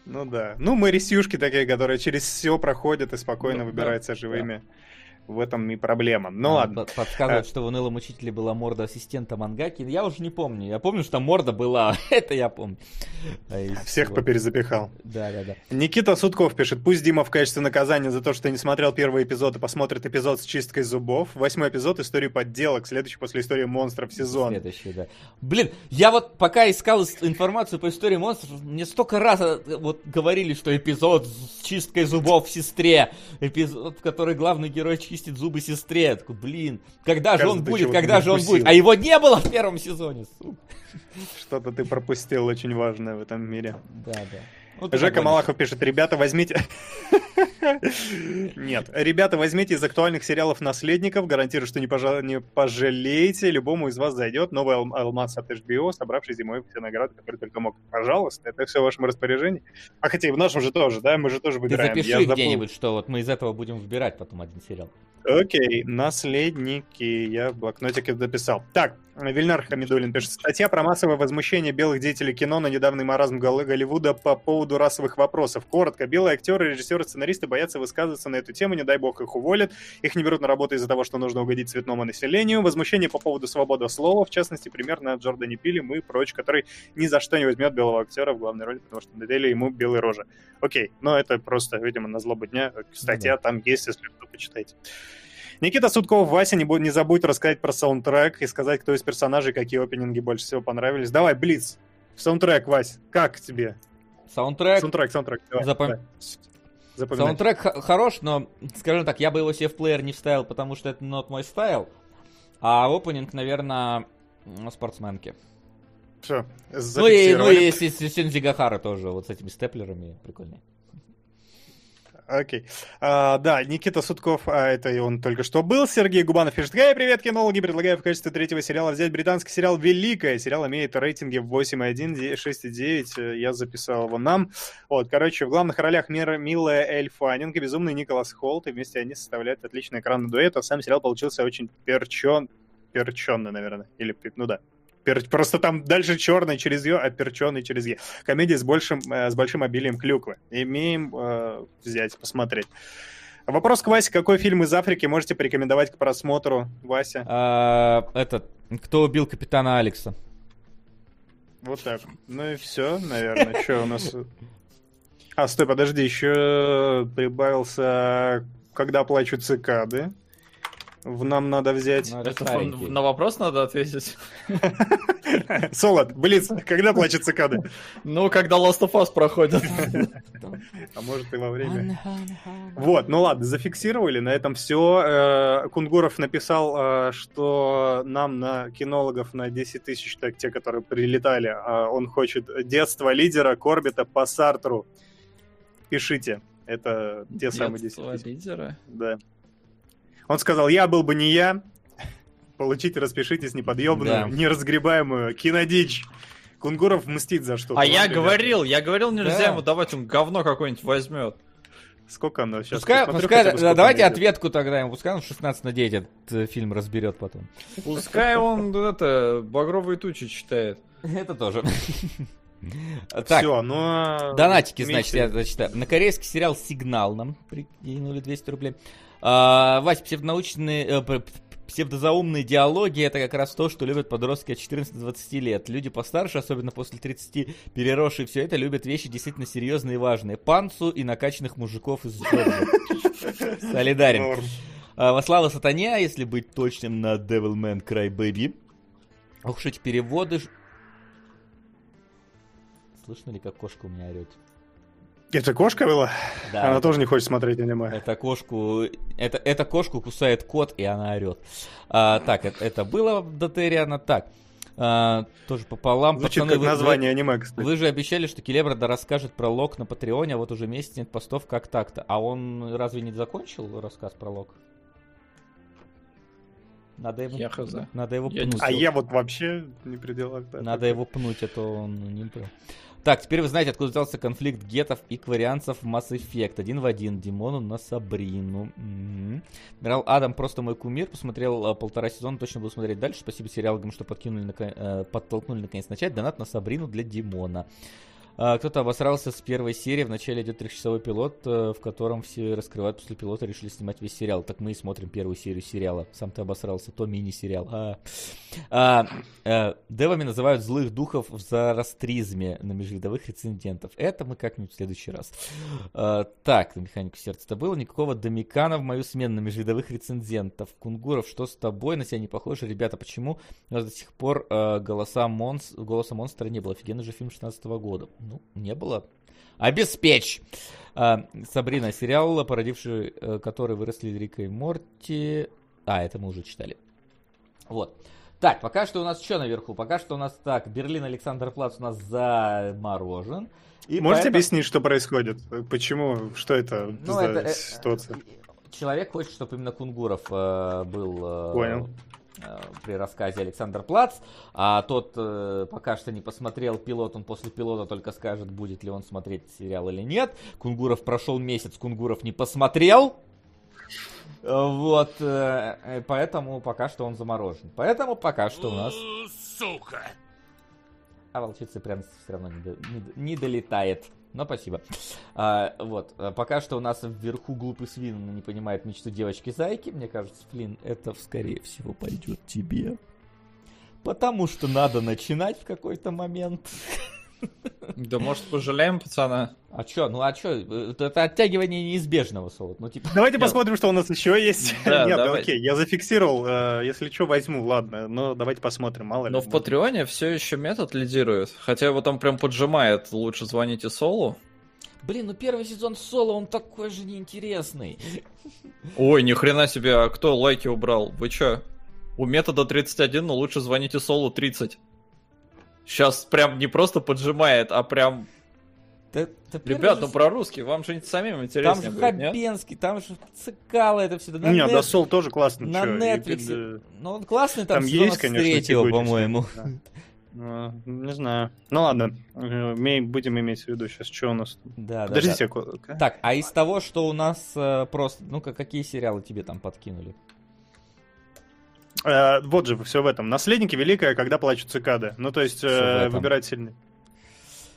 Speaker 2: Ну да. Ну, мы ресюшки такие, которые через все проходят и спокойно
Speaker 3: Ну,
Speaker 2: выбираются
Speaker 3: да,
Speaker 2: живыми. В этом и проблема. Ну
Speaker 1: А,
Speaker 2: ладно.
Speaker 1: под- Подсказывают,
Speaker 2: А.
Speaker 1: что в унылом учителе была морда ассистента Мангаки. Я уже не помню. Я помню, что морда была. Это я помню. А
Speaker 2: Всех
Speaker 1: всего-
Speaker 2: поперезапихал.
Speaker 1: Да, да, да.
Speaker 2: Никита Судков пишет, пусть Дима в качестве наказания за то, что не смотрел первый эпизод и посмотрит эпизод с чисткой зубов. Восьмой эпизод истории подделок, следующий после истории монстров сезон.
Speaker 1: Следующий, да. Блин, я вот пока искал ис- информацию по истории монстров, мне столько раз э, вот говорили, что эпизод с чисткой зубов сестре, эпизод, в который главный герой чистит зубы сестре. Я такой, блин, когда же он
Speaker 2: Кажется, ты
Speaker 1: будет, когда же он будет? А его не было в первом сезоне, сука.
Speaker 2: Что-то ты пропустил очень важное в этом мире.
Speaker 1: Да, да. Ну, ты
Speaker 2: Жека. Малахов пишет, ребята, возьмите... Нет, ребята, возьмите из актуальных сериалов «Наследников», гарантирую, что не, пожа- не пожалеете, любому из вас зайдет новый ал- алмаз от HBO, собравший зимой все награды, которые только мог. Пожалуйста, это все в вашем распоряжении. А хотя и в нашем же тоже, да, мы же тоже
Speaker 1: Ты
Speaker 2: выбираем. Я
Speaker 1: запиши
Speaker 2: забыл.
Speaker 1: где-нибудь, что вот мы из этого будем выбирать потом один сериал.
Speaker 2: Окей, наследники. Я в блокнотике записал. Так, Вильнар Хамидулин пишет. Статья про массовое возмущение белых деятелей кино на недавний маразм Гол- Голливуда по поводу расовых вопросов. Коротко, белые актеры, режиссеры, сценаристы боятся высказываться на эту тему, не дай бог их уволят. Их не берут на работу из-за того, что нужно угодить цветному населению. Возмущение по поводу свободы слова, в частности, пример на Джордане Пилем и прочь, который ни за что не возьмет белого актера в главной роли, потому что надели ему белые рожи. Окей, но это просто, видимо, на злобу дня. Статья там есть, если кто почитаете. Никита Судков, Вася, не, не забудь рассказать про саундтрек и сказать, кто из персонажей, какие опенинги больше всего понравились. Давай, Блиц, саундтрек, Вась, как тебе?
Speaker 1: Саундтрек.
Speaker 2: Саундтрек, саундтрек. Давай,
Speaker 1: Запом-
Speaker 2: давай. Запоминай.
Speaker 1: Саундтрек хорош, но, скажем так, я бы его себе в плеер не вставил, потому что это not мой style. А опенинг, наверное, спортсменки.
Speaker 2: Все,
Speaker 1: Ну и, ну и если Сюнзи Гахара тоже, вот с этими степлерами, прикольно.
Speaker 2: Окей. А, да, Никита Судков, а это и он только что был. Сергей Губанов пишет, Гай, привет, кинологи. Предлагаю в качестве третьего сериала взять британский сериал «Великая». Сериал имеет рейтинги 8.1, 6.9. Э, Я записал его нам. Вот, короче, в главных ролях Мира, Милая Эль Фаннинг и безумный Николас Холт. И вместе они составляют отличный экранный дуэт. А сам сериал получился очень перчен... перченный, наверное. Или, ну да, Пер- Просто там дальше черный через Ё, а перченый через Е. Комедия с большим, э, с большим обилием клюквы. Имеем э, взять, посмотреть. Вопрос к Васе. Какой фильм из Африки можете порекомендовать к просмотру, Вася?
Speaker 1: А, этот, кто убил капитана Алекса?
Speaker 2: Вот так. Ну и все, наверное. Что у нас... А, стой, подожди, еще прибавился «Когда плачут цикады». В нам надо взять.
Speaker 1: Ну,
Speaker 3: Это
Speaker 1: старенький.
Speaker 3: на вопрос надо ответить.
Speaker 2: Солод, Блиц, когда плачут цикады?
Speaker 3: Ну, когда Last of Us проходит.
Speaker 2: А может и во время. Вот, ну ладно, зафиксировали, на этом все. Кунгуров написал, э, что нам на кинологов на 10 тысяч, так те, которые прилетали, э, он хочет детство лидера Корбита по Сартру. Пишите, это те самые 10
Speaker 3: Детство
Speaker 2: тысяч.
Speaker 3: лидера.
Speaker 2: Да. Он сказал, я был бы не я, получите, распишитесь неподъемную,
Speaker 1: Да.
Speaker 2: неразгребаемую кинодичь. Кунгуров мстит за что-то.
Speaker 3: А я
Speaker 2: ребята.
Speaker 3: говорил, я говорил, нельзя
Speaker 1: Да.
Speaker 3: ему давать, он говно какое-нибудь возьмет.
Speaker 2: Сколько оно сейчас?
Speaker 1: Пускай,
Speaker 2: Посмотрю
Speaker 1: пускай-
Speaker 2: бы, сколько
Speaker 1: давайте ответку тогда ему, пускай он 16 на 9 этот э, фильм разберет потом.
Speaker 3: Пускай он, это, багровые тучи читает.
Speaker 1: Это тоже. Так,
Speaker 2: Все, ну... а,
Speaker 1: Донатики, значит, я зачитаю. На корейский сериал «Сигнал» нам прикинули 200 рублей. А, Вась, псевдонаучные, э, псевдозаумные диалоги — это как раз то, что любят подростки от 14 до 20 лет. Люди постарше, особенно после 30, переросшие все это, любят вещи действительно серьезные и важные. Панцу и накачанных мужиков из Джорджии. Солидарен. А, Во славу сатане, если быть точным, на Devilman Crybaby. Ох уж эти переводы. Слышно ли, как кошка у меня орет?
Speaker 2: Это кошка была?
Speaker 1: Да,
Speaker 2: Она
Speaker 1: это-
Speaker 2: тоже не хочет смотреть аниме.
Speaker 1: Это кошку, это, это кошку кусает кот, и она орет. А, так, это, это было в Дотериана. Так, а, тоже пополам.
Speaker 2: Звучит
Speaker 1: Пацаны,
Speaker 2: как
Speaker 1: вы-
Speaker 2: название
Speaker 1: вы,
Speaker 2: аниме, кстати.
Speaker 1: вы же обещали, что Келебра да расскажет про Лок на Патреоне, а вот уже месяц нет постов как так-то. А он разве не закончил рассказ про Лок? Надо его,
Speaker 3: Я хз.
Speaker 1: надо его
Speaker 3: Я
Speaker 1: пнуть.
Speaker 2: А я вот вообще не при делах. да.
Speaker 1: Надо его пнуть, а то он не прям. Так, теперь вы знаете, откуда взялся конфликт гетов и кварианцев в Mass Effect. Один в один. Димону на Сабрину. Адмирал Адам просто мой кумир. Посмотрел а, полтора сезона, точно буду смотреть дальше. Спасибо сериалам, что подкинули, нако- э, подтолкнули наконец начать. Донат на Сабрину для Димона. А, Кто-то обосрался с первой серии. Вначале идет трехчасовой пилот, э, в котором все раскрывают после пилота, решили снимать весь сериал. Так мы и смотрим первую серию сериала. Сам ты обосрался, то мини-сериал. А. А, э, девами называют злых духов в зороастризме на межвидовых рецензентов. Это мы как-нибудь в следующий раз. А, так, механику сердца-то было. Никакого домикана в мою смену на межвидовых рецензентов. Кунгуров, что с тобой? На себя не похоже. Ребята, почему у нас до сих пор э, голоса монс... голоса монстра не было? Офигенный же фильм 16 года. Ну, не было. Обеспечь! А, Сабрина, сериал, породивший, э, который выросли Рика и Морти. А, это мы уже читали. Вот. Так, пока что у нас что наверху? Пока что у нас так, Берлин Александр Плац у нас заморожен. И
Speaker 2: Можете
Speaker 1: поэтому-
Speaker 2: объяснить, что происходит? Почему? Что это
Speaker 1: Ну,
Speaker 2: за
Speaker 1: это, э,
Speaker 2: ситуация?
Speaker 1: Человек хочет, чтобы именно Кунгуров э, был э,
Speaker 2: Понял.
Speaker 1: Э, при рассказе Александр Плац, а тот э, пока что не посмотрел пилот, он после пилота только скажет, будет ли он смотреть сериал или нет. Кунгуров прошел месяц, Кунгуров не посмотрел. Э, Вот, э, э, поэтому пока что он заморожен. Поэтому пока что у нас...
Speaker 5: Сука!
Speaker 1: А волчица прям все равно не, до- не не долетает. Но спасибо. А, вот, а, пока что у нас вверху глупый свин не понимает мечту девочки-зайки. Мне кажется, Флин, это, скорее всего, пойдет тебе. Потому что надо начинать в какой-то момент.
Speaker 3: Да может пожалеем пацана?
Speaker 1: А чё, ну а чё, это оттягивание неизбежного, Солод. Ну, типа,
Speaker 2: Давайте
Speaker 3: Нет.
Speaker 2: посмотрим, что у нас еще есть.
Speaker 3: Да,
Speaker 2: Нет,
Speaker 3: давай.
Speaker 2: окей, я зафиксировал. э, Если что, возьму, ладно. Но давайте посмотрим, мало ли.
Speaker 3: Но в Патреоне все еще метод лидирует. Хотя его там прям поджимает. Лучше звоните Солу.
Speaker 1: блин, ну первый сезон Соло, он такой же неинтересный.
Speaker 3: Ой, ни хрена себе, а кто лайки убрал? Вы чё? У метода 31, но лучше звоните Солу 30. Сейчас прям не просто поджимает, а прям...
Speaker 1: Да- да
Speaker 3: Ребят,
Speaker 1: же
Speaker 3: ну про русский, вам же самим
Speaker 1: Там
Speaker 3: интереснее
Speaker 1: же
Speaker 3: будет, нет?
Speaker 1: Хабенский, там же Цикало, это все. На,
Speaker 2: Не,
Speaker 1: нет-
Speaker 2: да, Сол тоже классно.
Speaker 1: на Netflix.
Speaker 2: э,
Speaker 1: Ну, он классный там,
Speaker 2: Там есть, конечно,
Speaker 1: третьего,
Speaker 2: текучесть,
Speaker 1: по-моему.
Speaker 2: да. Ну, Не знаю. Ну ладно, э, будем иметь в виду сейчас, что у нас.
Speaker 1: Да, да,
Speaker 2: Подождите,
Speaker 1: да.
Speaker 2: ко-
Speaker 1: Так, а из того, что у нас э, просто, ну-ка, какие сериалы тебе там подкинули?
Speaker 2: Э, Вот же, все в этом. Наследники великая, когда плачут цикады. Ну, то есть, э, выбирать сильный.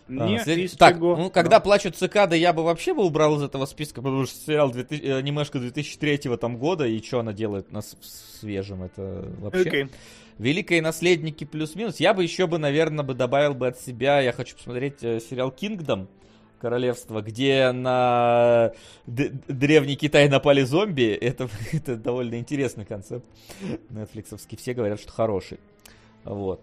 Speaker 1: А,
Speaker 2: Не
Speaker 1: след- Так,
Speaker 2: чего.
Speaker 1: ну, когда
Speaker 2: Ну.
Speaker 1: плачут цикады, я бы вообще бы убрал из этого списка, потому что сериал 2000, э, анимешка 2003 там года, и что она делает на с- свежем, это вообще...
Speaker 2: Окей.
Speaker 1: Великие наследники плюс-минус. Я бы еще бы, наверное, бы добавил бы от себя, я хочу посмотреть э, сериал Kingdom, Королевство, где на д- древний Китай напали зомби. Это, это довольно интересный концепт. Нетфликсовский. Все говорят, что хороший. Вот.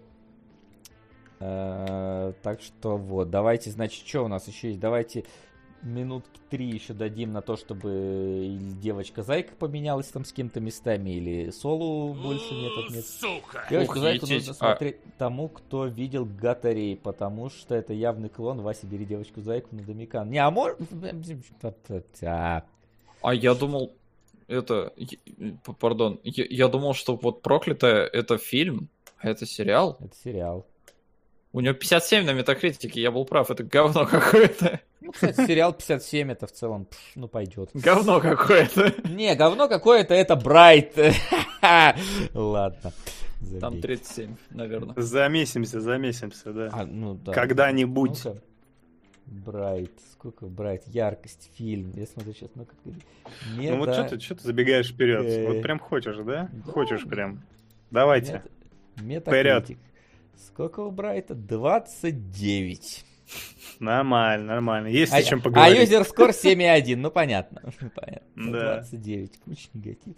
Speaker 1: Э, Так что вот, давайте, значит, что у нас еще есть? Давайте минутки три еще дадим на то, чтобы девочка-зайка поменялась там с кем-то местами, или Солу больше нет, нет.
Speaker 5: Сука!
Speaker 1: Девочку
Speaker 3: Ух,
Speaker 1: зайку
Speaker 3: етить.
Speaker 1: нужно
Speaker 3: А-
Speaker 1: смотреть тому, кто видел Гатарей, потому что это явный клон. Вася, бери девочку зайку на Домикан. Не, а может... А,
Speaker 3: А я думал, это, пардон, я, я думал, что вот проклятая это фильм, а это сериал.
Speaker 1: Это сериал.
Speaker 3: У него 57 на метакритике, я был прав, это говно какое-то.
Speaker 1: Ну, кстати, сериал 57 это в целом, пш, ну, пойдет.
Speaker 3: Говно какое-то.
Speaker 1: Не, говно какое-то, это Брайт. Ладно.
Speaker 3: Там
Speaker 1: забей.
Speaker 3: 37, наверное.
Speaker 2: Замесимся, замесимся, да.
Speaker 1: А, ну да.
Speaker 2: Когда-нибудь.
Speaker 1: Ну-ка. Брайт. Сколько Брайт? Яркость, фильм. Я смотрю сейчас, ну как...
Speaker 2: Ну вот что ты, что ты забегаешь вперед?
Speaker 1: Э.
Speaker 2: Вот прям хочешь, да?
Speaker 1: Да.
Speaker 2: Хочешь прям. Давайте.
Speaker 1: Метакритик. Сколько у Брайта? 29.
Speaker 2: Нормально, нормально. Есть
Speaker 1: А,
Speaker 2: о чем
Speaker 1: а
Speaker 2: поговорить.
Speaker 1: юзер скор 7,1. Ну понятно. понятно.
Speaker 2: Да.
Speaker 1: 29. Куча негатив.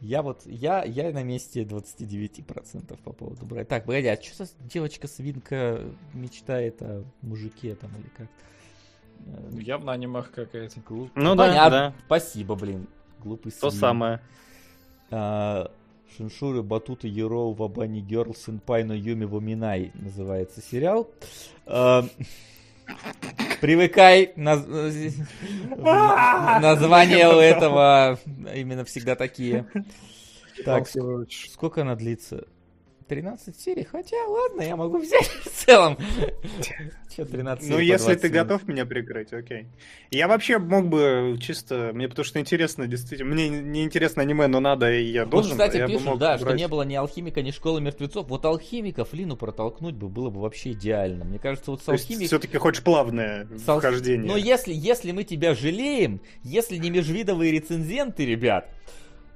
Speaker 1: Я вот, я, я на месте 29% по поводу Брайта. Так, погоди, а что за девочка-свинка мечтает о мужике там или как? Э,
Speaker 3: Явно анимах какая-то.
Speaker 1: глуп-
Speaker 2: Ну да,
Speaker 1: Понятно.
Speaker 2: да.
Speaker 1: Спасибо, блин. Глупый
Speaker 2: То
Speaker 1: свин.
Speaker 2: самое.
Speaker 1: А, Шиншуры, Батута, Ероу, Вабани, Герл, Сенпай, но Юми, Ваминай называется сериал. А, Привыкай, наз- названия у этого именно всегда такие. Так, сколько она длится? 13 серий? Хотя, ладно, я могу взять в целом. Че 13
Speaker 2: Ну, если
Speaker 1: 20
Speaker 2: ты готов меня прикрыть, окей. Я вообще мог бы чисто... Мне потому что интересно, действительно. Мне не интересно аниме, но надо, и я должен.
Speaker 1: кстати, пишут, да, что не было ни алхимика, ни школы мертвецов. Вот алхимиков Лину протолкнуть бы было бы вообще идеально. Мне кажется, вот с алхимиком...
Speaker 2: все-таки хочешь плавное
Speaker 1: С
Speaker 2: вхождение.
Speaker 1: Но если, если мы тебя жалеем, если не межвидовые рецензенты, ребят,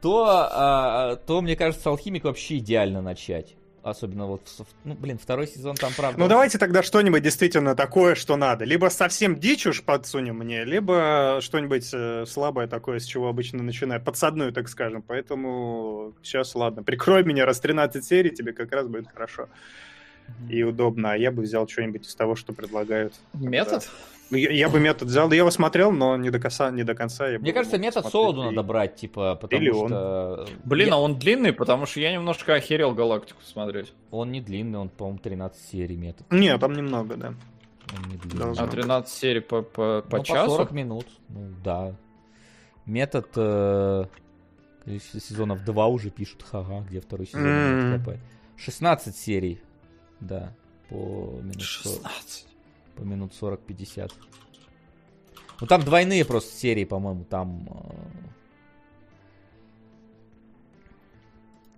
Speaker 1: то, а, то мне кажется, алхимик вообще идеально начать. Особенно вот, ну, блин, второй сезон там, правда...
Speaker 2: Ну давайте тогда что-нибудь действительно такое, что надо. Либо совсем дичь уж подсунем мне, либо что-нибудь э, слабое такое, с чего обычно начинаю. Подсадную, так скажем. Поэтому сейчас, ладно, прикрой меня, раз 13 серий, тебе как раз будет хорошо и удобно. А я бы взял что-нибудь из того, что предлагают.
Speaker 3: Метод?
Speaker 2: Ну, Я, я бы метод взял, я его смотрел, но не до конца. Не до конца я
Speaker 1: Мне кажется, метод Солоду
Speaker 2: и-
Speaker 1: надо брать, типа, потому
Speaker 2: Или он.
Speaker 1: что...
Speaker 3: Блин,
Speaker 1: Я-
Speaker 3: а он длинный, потому что я немножко охерел галактику смотреть.
Speaker 1: Он не длинный, он, по-моему, 13 серий метод.
Speaker 2: Не, там немного, да.
Speaker 1: Он не длинный.
Speaker 3: А 13 серий по, по, по
Speaker 1: Ну,
Speaker 3: часу?
Speaker 1: 40 минут. Ну, да. Метод э, количество сезонов 2 уже пишут. Ха-ха, где второй сезон?
Speaker 2: М.
Speaker 1: Нет, хп. 16 серий. Да. По минут, 40
Speaker 3: 16.
Speaker 1: По минут 40-50. Ну там двойные просто серии, по-моему, там... э.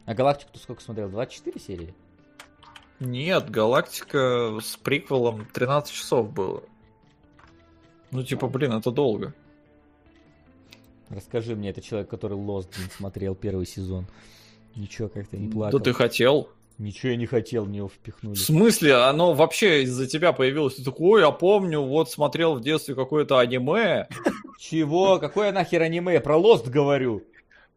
Speaker 1: А Галактику ты сколько смотрел? 24 серии?
Speaker 3: Нет, Галактика с приквелом 13 часов было. Ну, типа, блин, это долго.
Speaker 1: Расскажи мне, это человек, который Lost блин, смотрел первый сезон. Ничего, как-то не плакал.
Speaker 3: Да ты хотел.
Speaker 1: Ничего я не хотел, мне его впихнули.
Speaker 3: В смысле, оно вообще из-за тебя появилось? Ты такой, ой, я помню, вот смотрел в детстве какое-то аниме.
Speaker 1: Чего? Какое нахер аниме? Я про Lost говорю.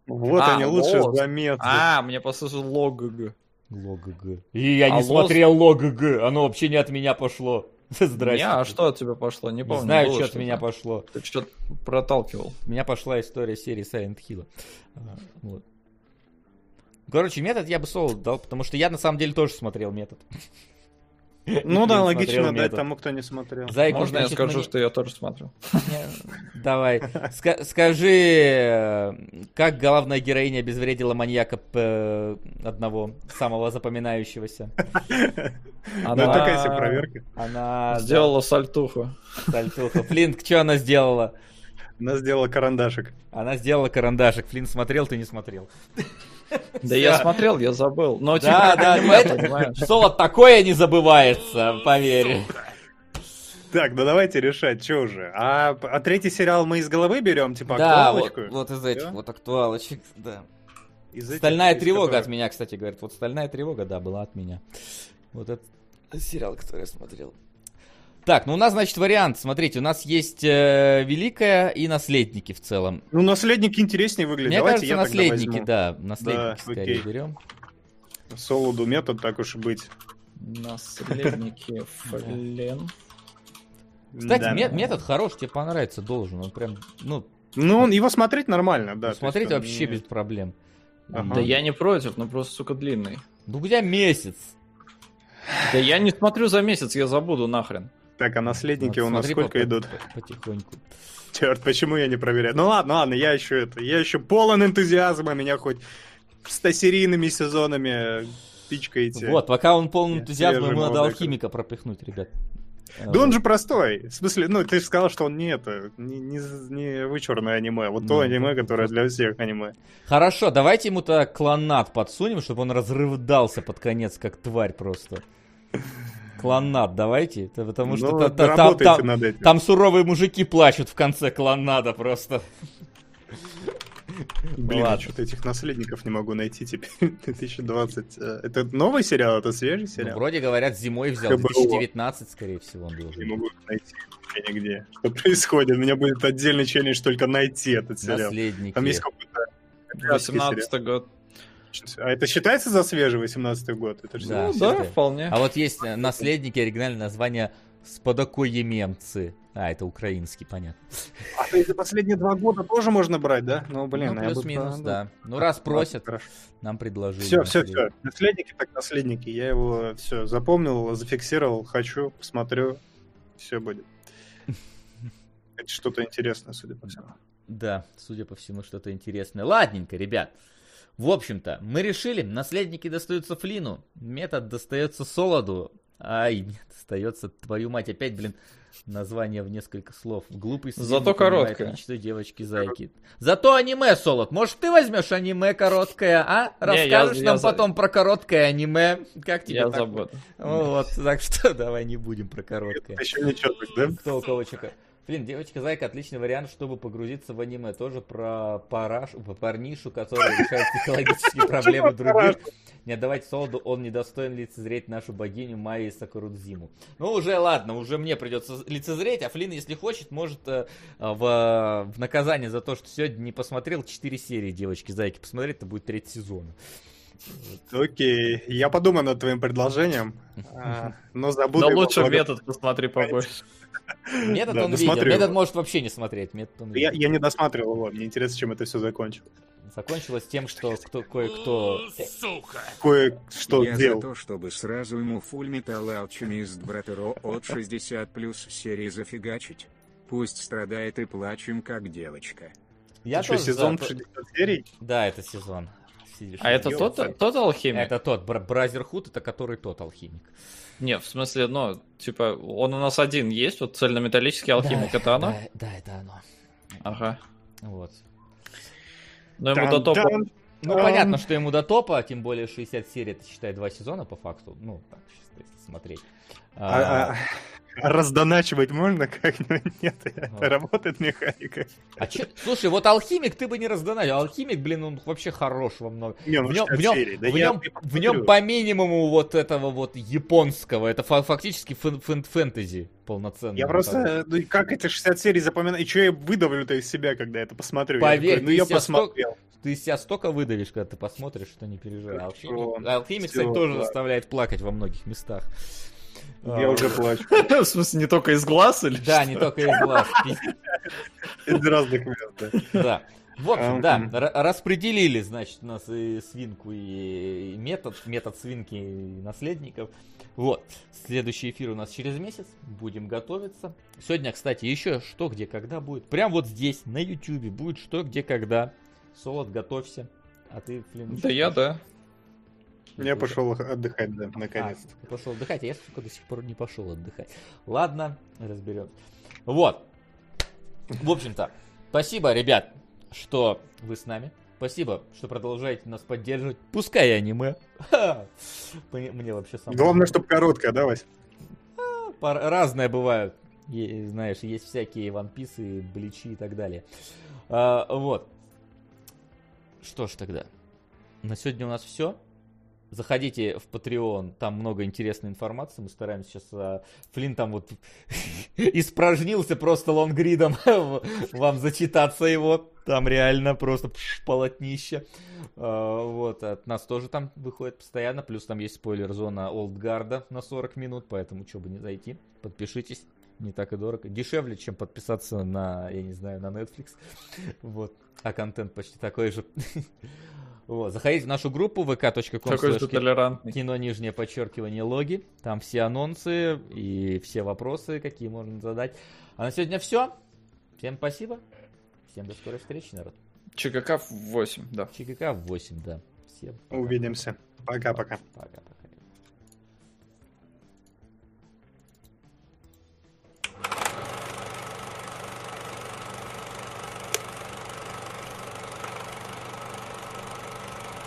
Speaker 2: Вот
Speaker 3: А,
Speaker 2: они лучшие заметки.
Speaker 3: А, мне послушал логг.
Speaker 1: Логг. И я
Speaker 3: А
Speaker 1: не
Speaker 3: Lost-
Speaker 1: смотрел Логг. Оно вообще не от меня пошло. Здрасте.
Speaker 3: Не, а что от тебя пошло? Не
Speaker 1: Не
Speaker 3: помню.
Speaker 1: знаю,
Speaker 3: было
Speaker 1: что от меня пошло.
Speaker 3: Ты что-то проталкивал.
Speaker 1: У меня пошла история серии Silent Hill. А, Вот. Короче, метод я бы соло дал, потому что я на самом деле тоже смотрел метод.
Speaker 2: Ну да, логично дать тому, кто не смотрел.
Speaker 1: Зайку,
Speaker 3: Можно я
Speaker 1: значит,
Speaker 3: скажу,
Speaker 1: мне-
Speaker 3: что я тоже смотрел?
Speaker 1: Не, Давай. Ска- скажи, э, как главная героиня обезвредила маньяка п- одного, самого запоминающегося?
Speaker 2: Ну,
Speaker 1: Она-
Speaker 2: такая себе проверка.
Speaker 1: Она...
Speaker 3: Сделала сальтуху.
Speaker 1: да, сальтуха. Флинт, что она сделала?
Speaker 2: Она сделала карандашик.
Speaker 1: Она сделала карандашик. Флинт смотрел, ты не смотрел.
Speaker 3: Да я смотрел, я забыл. Но типа,
Speaker 1: Да, да,
Speaker 3: аниме,
Speaker 1: ну это- такое не забывается, поверь.
Speaker 2: Так, ну давайте решать, что уже. А, а третий сериал мы из головы берем, типа
Speaker 1: Да, вот,
Speaker 2: актуалочку?
Speaker 1: вот из этих
Speaker 2: Да?
Speaker 1: вот актуалочек, да.
Speaker 2: Из этих,
Speaker 1: Стальная
Speaker 2: из
Speaker 1: тревога
Speaker 2: которых-
Speaker 1: от меня, кстати, говорит. Вот стальная тревога, да, была от меня. Вот это сериал, который я смотрел. Так, ну у нас, значит, вариант. Смотрите, у нас есть э, Великая и Наследники в целом.
Speaker 2: Ну, наследники интереснее выглядят.
Speaker 1: Мне
Speaker 2: Давайте
Speaker 1: кажется,
Speaker 2: я тогда
Speaker 1: наследники,
Speaker 2: возьму.
Speaker 1: да. Наследники
Speaker 2: Да,
Speaker 1: скорее
Speaker 2: окей.
Speaker 1: берем.
Speaker 2: Солоду метод, так уж и быть.
Speaker 3: Наследники Флен.
Speaker 1: Кстати,
Speaker 2: Да.
Speaker 1: метод хорош, тебе понравится должен. Он прям, ну,
Speaker 2: Ну, он- его смотреть нормально, да.
Speaker 1: смотреть вообще
Speaker 2: не-
Speaker 1: без проблем.
Speaker 2: Ага.
Speaker 3: Да я не против, но просто, сука, длинный.
Speaker 1: Ну, у тебя месяц.
Speaker 3: Да я не смотрю за месяц, я забуду нахрен.
Speaker 2: Так, а наследники
Speaker 1: Вот
Speaker 2: у нас
Speaker 1: смотри
Speaker 2: сколько
Speaker 1: по-
Speaker 2: идут?
Speaker 1: по- Потихоньку.
Speaker 2: Черт, почему я не проверяю? Ну ладно, ладно, я еще это, я еще полон энтузиазма, меня хоть стосерийными сезонами пичкаете.
Speaker 1: Вот, пока он
Speaker 2: Я
Speaker 1: энтузиазма, ему надо алхимика пропихнуть, ребят.
Speaker 2: Да он же простой. В смысле, ну ты же сказал, что он не это, не, не, не вычурное аниме. Вот то
Speaker 1: Ну,
Speaker 2: аниме,
Speaker 1: да,
Speaker 2: которое для всех аниме.
Speaker 1: Хорошо, давайте ему то клонат подсунем, чтобы он разрывдался под конец, как тварь просто. Клонат, давайте. Потому что
Speaker 2: ну,
Speaker 1: та- та- там,
Speaker 2: над этим.
Speaker 1: там суровые мужики плачут в конце клонада просто.
Speaker 2: Блин, я
Speaker 1: ладно.
Speaker 2: что-то этих наследников не могу найти теперь. 2020. э, Это новый сериал, это свежий
Speaker 1: Ну,
Speaker 2: сериал?
Speaker 1: вроде говорят, зимой взял.
Speaker 2: ХБО.
Speaker 1: 2019, скорее всего, он
Speaker 2: Не
Speaker 1: должен.
Speaker 2: могу найти нигде. Что происходит? У меня будет отдельный челлендж только найти этот сериал.
Speaker 1: Наследники.
Speaker 2: Там есть какой-то... американский
Speaker 3: 18 год.
Speaker 2: А это считается за свежий 18 год? Это же
Speaker 1: Да.
Speaker 3: Ну да, вполне.
Speaker 1: А вот есть э, наследники, оригинальное название Сподокоемемцы. А, это украинский, понятно.
Speaker 2: А то есть за последние два года тоже можно брать, да? Ну, блин,
Speaker 1: ну, плюс-минус,
Speaker 2: ну,
Speaker 1: да. Ну, раз просят, нам предложили.
Speaker 2: Все, все, все. Наследники так наследники. Я его все запомнил, зафиксировал, хочу, посмотрю, все будет. Это что-то интересное, судя по всему.
Speaker 1: Да, судя по всему, что-то интересное. Ладненько, ребят. В общем-то, мы решили, наследники достаются Флину, метод достается Солоду. Ай, нет, достается, твою мать, опять, блин, название в несколько слов. Глупый сын
Speaker 3: Зато
Speaker 1: не
Speaker 3: короткое.
Speaker 1: мечты девочки-зайки. Зато аниме, Солод. Может, ты возьмешь аниме короткое, а?
Speaker 3: Не, я-
Speaker 1: Расскажешь
Speaker 3: я
Speaker 1: нам
Speaker 3: за-
Speaker 1: потом про короткое аниме? Как тебе
Speaker 3: Я
Speaker 1: такое?
Speaker 3: забуду.
Speaker 1: Вот, так что давай не будем про короткое.
Speaker 2: Это еще ничего, так, да?
Speaker 1: Кто у Блин, девочка-зайка отличный вариант, чтобы погрузиться в аниме. Тоже про парашу, по парнишу, который решает психологические проблемы других. Не отдавайте Солоду, он недостоин лицезреть нашу богиню Майи Сакурудзиму. Ну, уже ладно, уже мне придется лицезреть, а Флин, если хочет, может э, в, в наказание за то, что сегодня не посмотрел 4 серии девочки-зайки посмотреть, это будет третий сезон.
Speaker 2: Окей, я подумаю над твоим предложением, а, но забуду.
Speaker 3: Но лучше метод посмотри побольше.
Speaker 1: Метод он видел. Метод может вообще не смотреть.
Speaker 2: Я, не досматривал его, мне интересно, чем это все закончилось.
Speaker 1: Закончилось тем, что кто, кое-кто...
Speaker 2: Кое-что
Speaker 4: Я
Speaker 2: делал.
Speaker 4: за то, чтобы сразу ему Full Metal Alchemist Братеро от 60 плюс серии зафигачить. Пусть страдает и плачем, как девочка.
Speaker 1: Я
Speaker 2: Что,
Speaker 1: тоже
Speaker 2: сезон
Speaker 1: за-
Speaker 2: в 60 серий?
Speaker 1: Да, это сезон. Сидишь
Speaker 3: А это тот, тот алхимик?
Speaker 1: Это тот, Бра- Бразерхуд, это который тот алхимик.
Speaker 3: Не, в смысле, ну, типа, он у нас один есть, вот цельнометаллический алхимик,
Speaker 1: Да,
Speaker 3: это оно?
Speaker 1: Да, да, это оно.
Speaker 3: Ага.
Speaker 1: Вот.
Speaker 3: Ну, ему до топа...
Speaker 1: Ну, понятно, что ему до топа, тем более 60 серий, это считай два сезона по факту. Ну, так, если смотреть.
Speaker 2: А, а, а раздоначивать можно как-нибудь? Нет, это работает механика.
Speaker 1: А чё- Слушай, вот алхимик ты бы не раздонатил. Алхимик, блин, он вообще хорош во многом.
Speaker 2: Не, ну
Speaker 1: В нем,
Speaker 2: 60
Speaker 1: в нем,
Speaker 2: да
Speaker 1: в
Speaker 2: я
Speaker 1: нем,
Speaker 2: не
Speaker 1: в нем по минимуму вот этого вот японского. Это фа- фактически фэн- фэн- фэнтези полноценный.
Speaker 2: Я просто, ну как эти 60 серий запоминаю? И что я выдавлю-то из себя, когда это посмотрю? Я
Speaker 1: Поверь,
Speaker 2: такой, ну я посмотрел.
Speaker 1: Ты из себя столько выдавишь, когда ты посмотришь, что не переживай. Алхимик, алхимик, кстати, тоже
Speaker 2: ладно.
Speaker 1: заставляет плакать во многих местах.
Speaker 2: Я
Speaker 1: А,
Speaker 2: уже плачу.
Speaker 3: В смысле, не только из глаз или
Speaker 1: Да, не только из глаз.
Speaker 2: Из разных мест, да.
Speaker 1: Да. В общем, да, ра- распределили, значит, у нас и свинку, и и метод, метод свинки и наследников. Вот, следующий эфир у нас через месяц, будем готовиться. Сегодня, кстати, еще что, где, когда будет. Прям вот здесь, на ютюбе, будет что, где, когда. Солод, готовься. А ты, Флин,
Speaker 3: Да я, да.
Speaker 2: Я пошел отдыхать, да,
Speaker 1: А,
Speaker 2: наконец.
Speaker 1: ты пошел отдыхать, а я, сука, до сих пор не пошел отдыхать. Ладно, разберем. Вот. В общем-то, спасибо, ребят, что вы с нами. Спасибо, что продолжаете нас поддерживать. Пускай и аниме. Мне мне вообще самое...
Speaker 2: Главное, чтобы короткая, да, Вась?
Speaker 1: Пар- Разное бывают. Е- Знаешь, есть всякие ванписы, бличи и так далее. А, вот. Что ж тогда. На сегодня у нас все. Заходите в Patreon, там много интересной информации. Мы стараемся сейчас... а, Флинн там вот испражнился просто лонгридом. Вам зачитаться его. Там реально просто полотнище. А, Вот, от нас тоже там выходит постоянно. Плюс там есть спойлер-зона Олдгарда на 40 минут, поэтому что бы не зайти. Подпишитесь. Не так и дорого. Дешевле, чем подписаться на, я не знаю, на Netflix. Вот. А контент почти такой же. Вот. Заходите в нашу группу vk.com
Speaker 3: Какой же толерантный.
Speaker 1: кино нижнее подчеркивание логи. Там все анонсы и все вопросы, какие можно задать. А на сегодня все. Всем спасибо. Всем до скорой встречи, народ.
Speaker 3: ЧКК в 8, да.
Speaker 1: ЧКК в 8, да. Всем пока.
Speaker 2: Увидимся. Пока-пока.
Speaker 1: Пока-пока.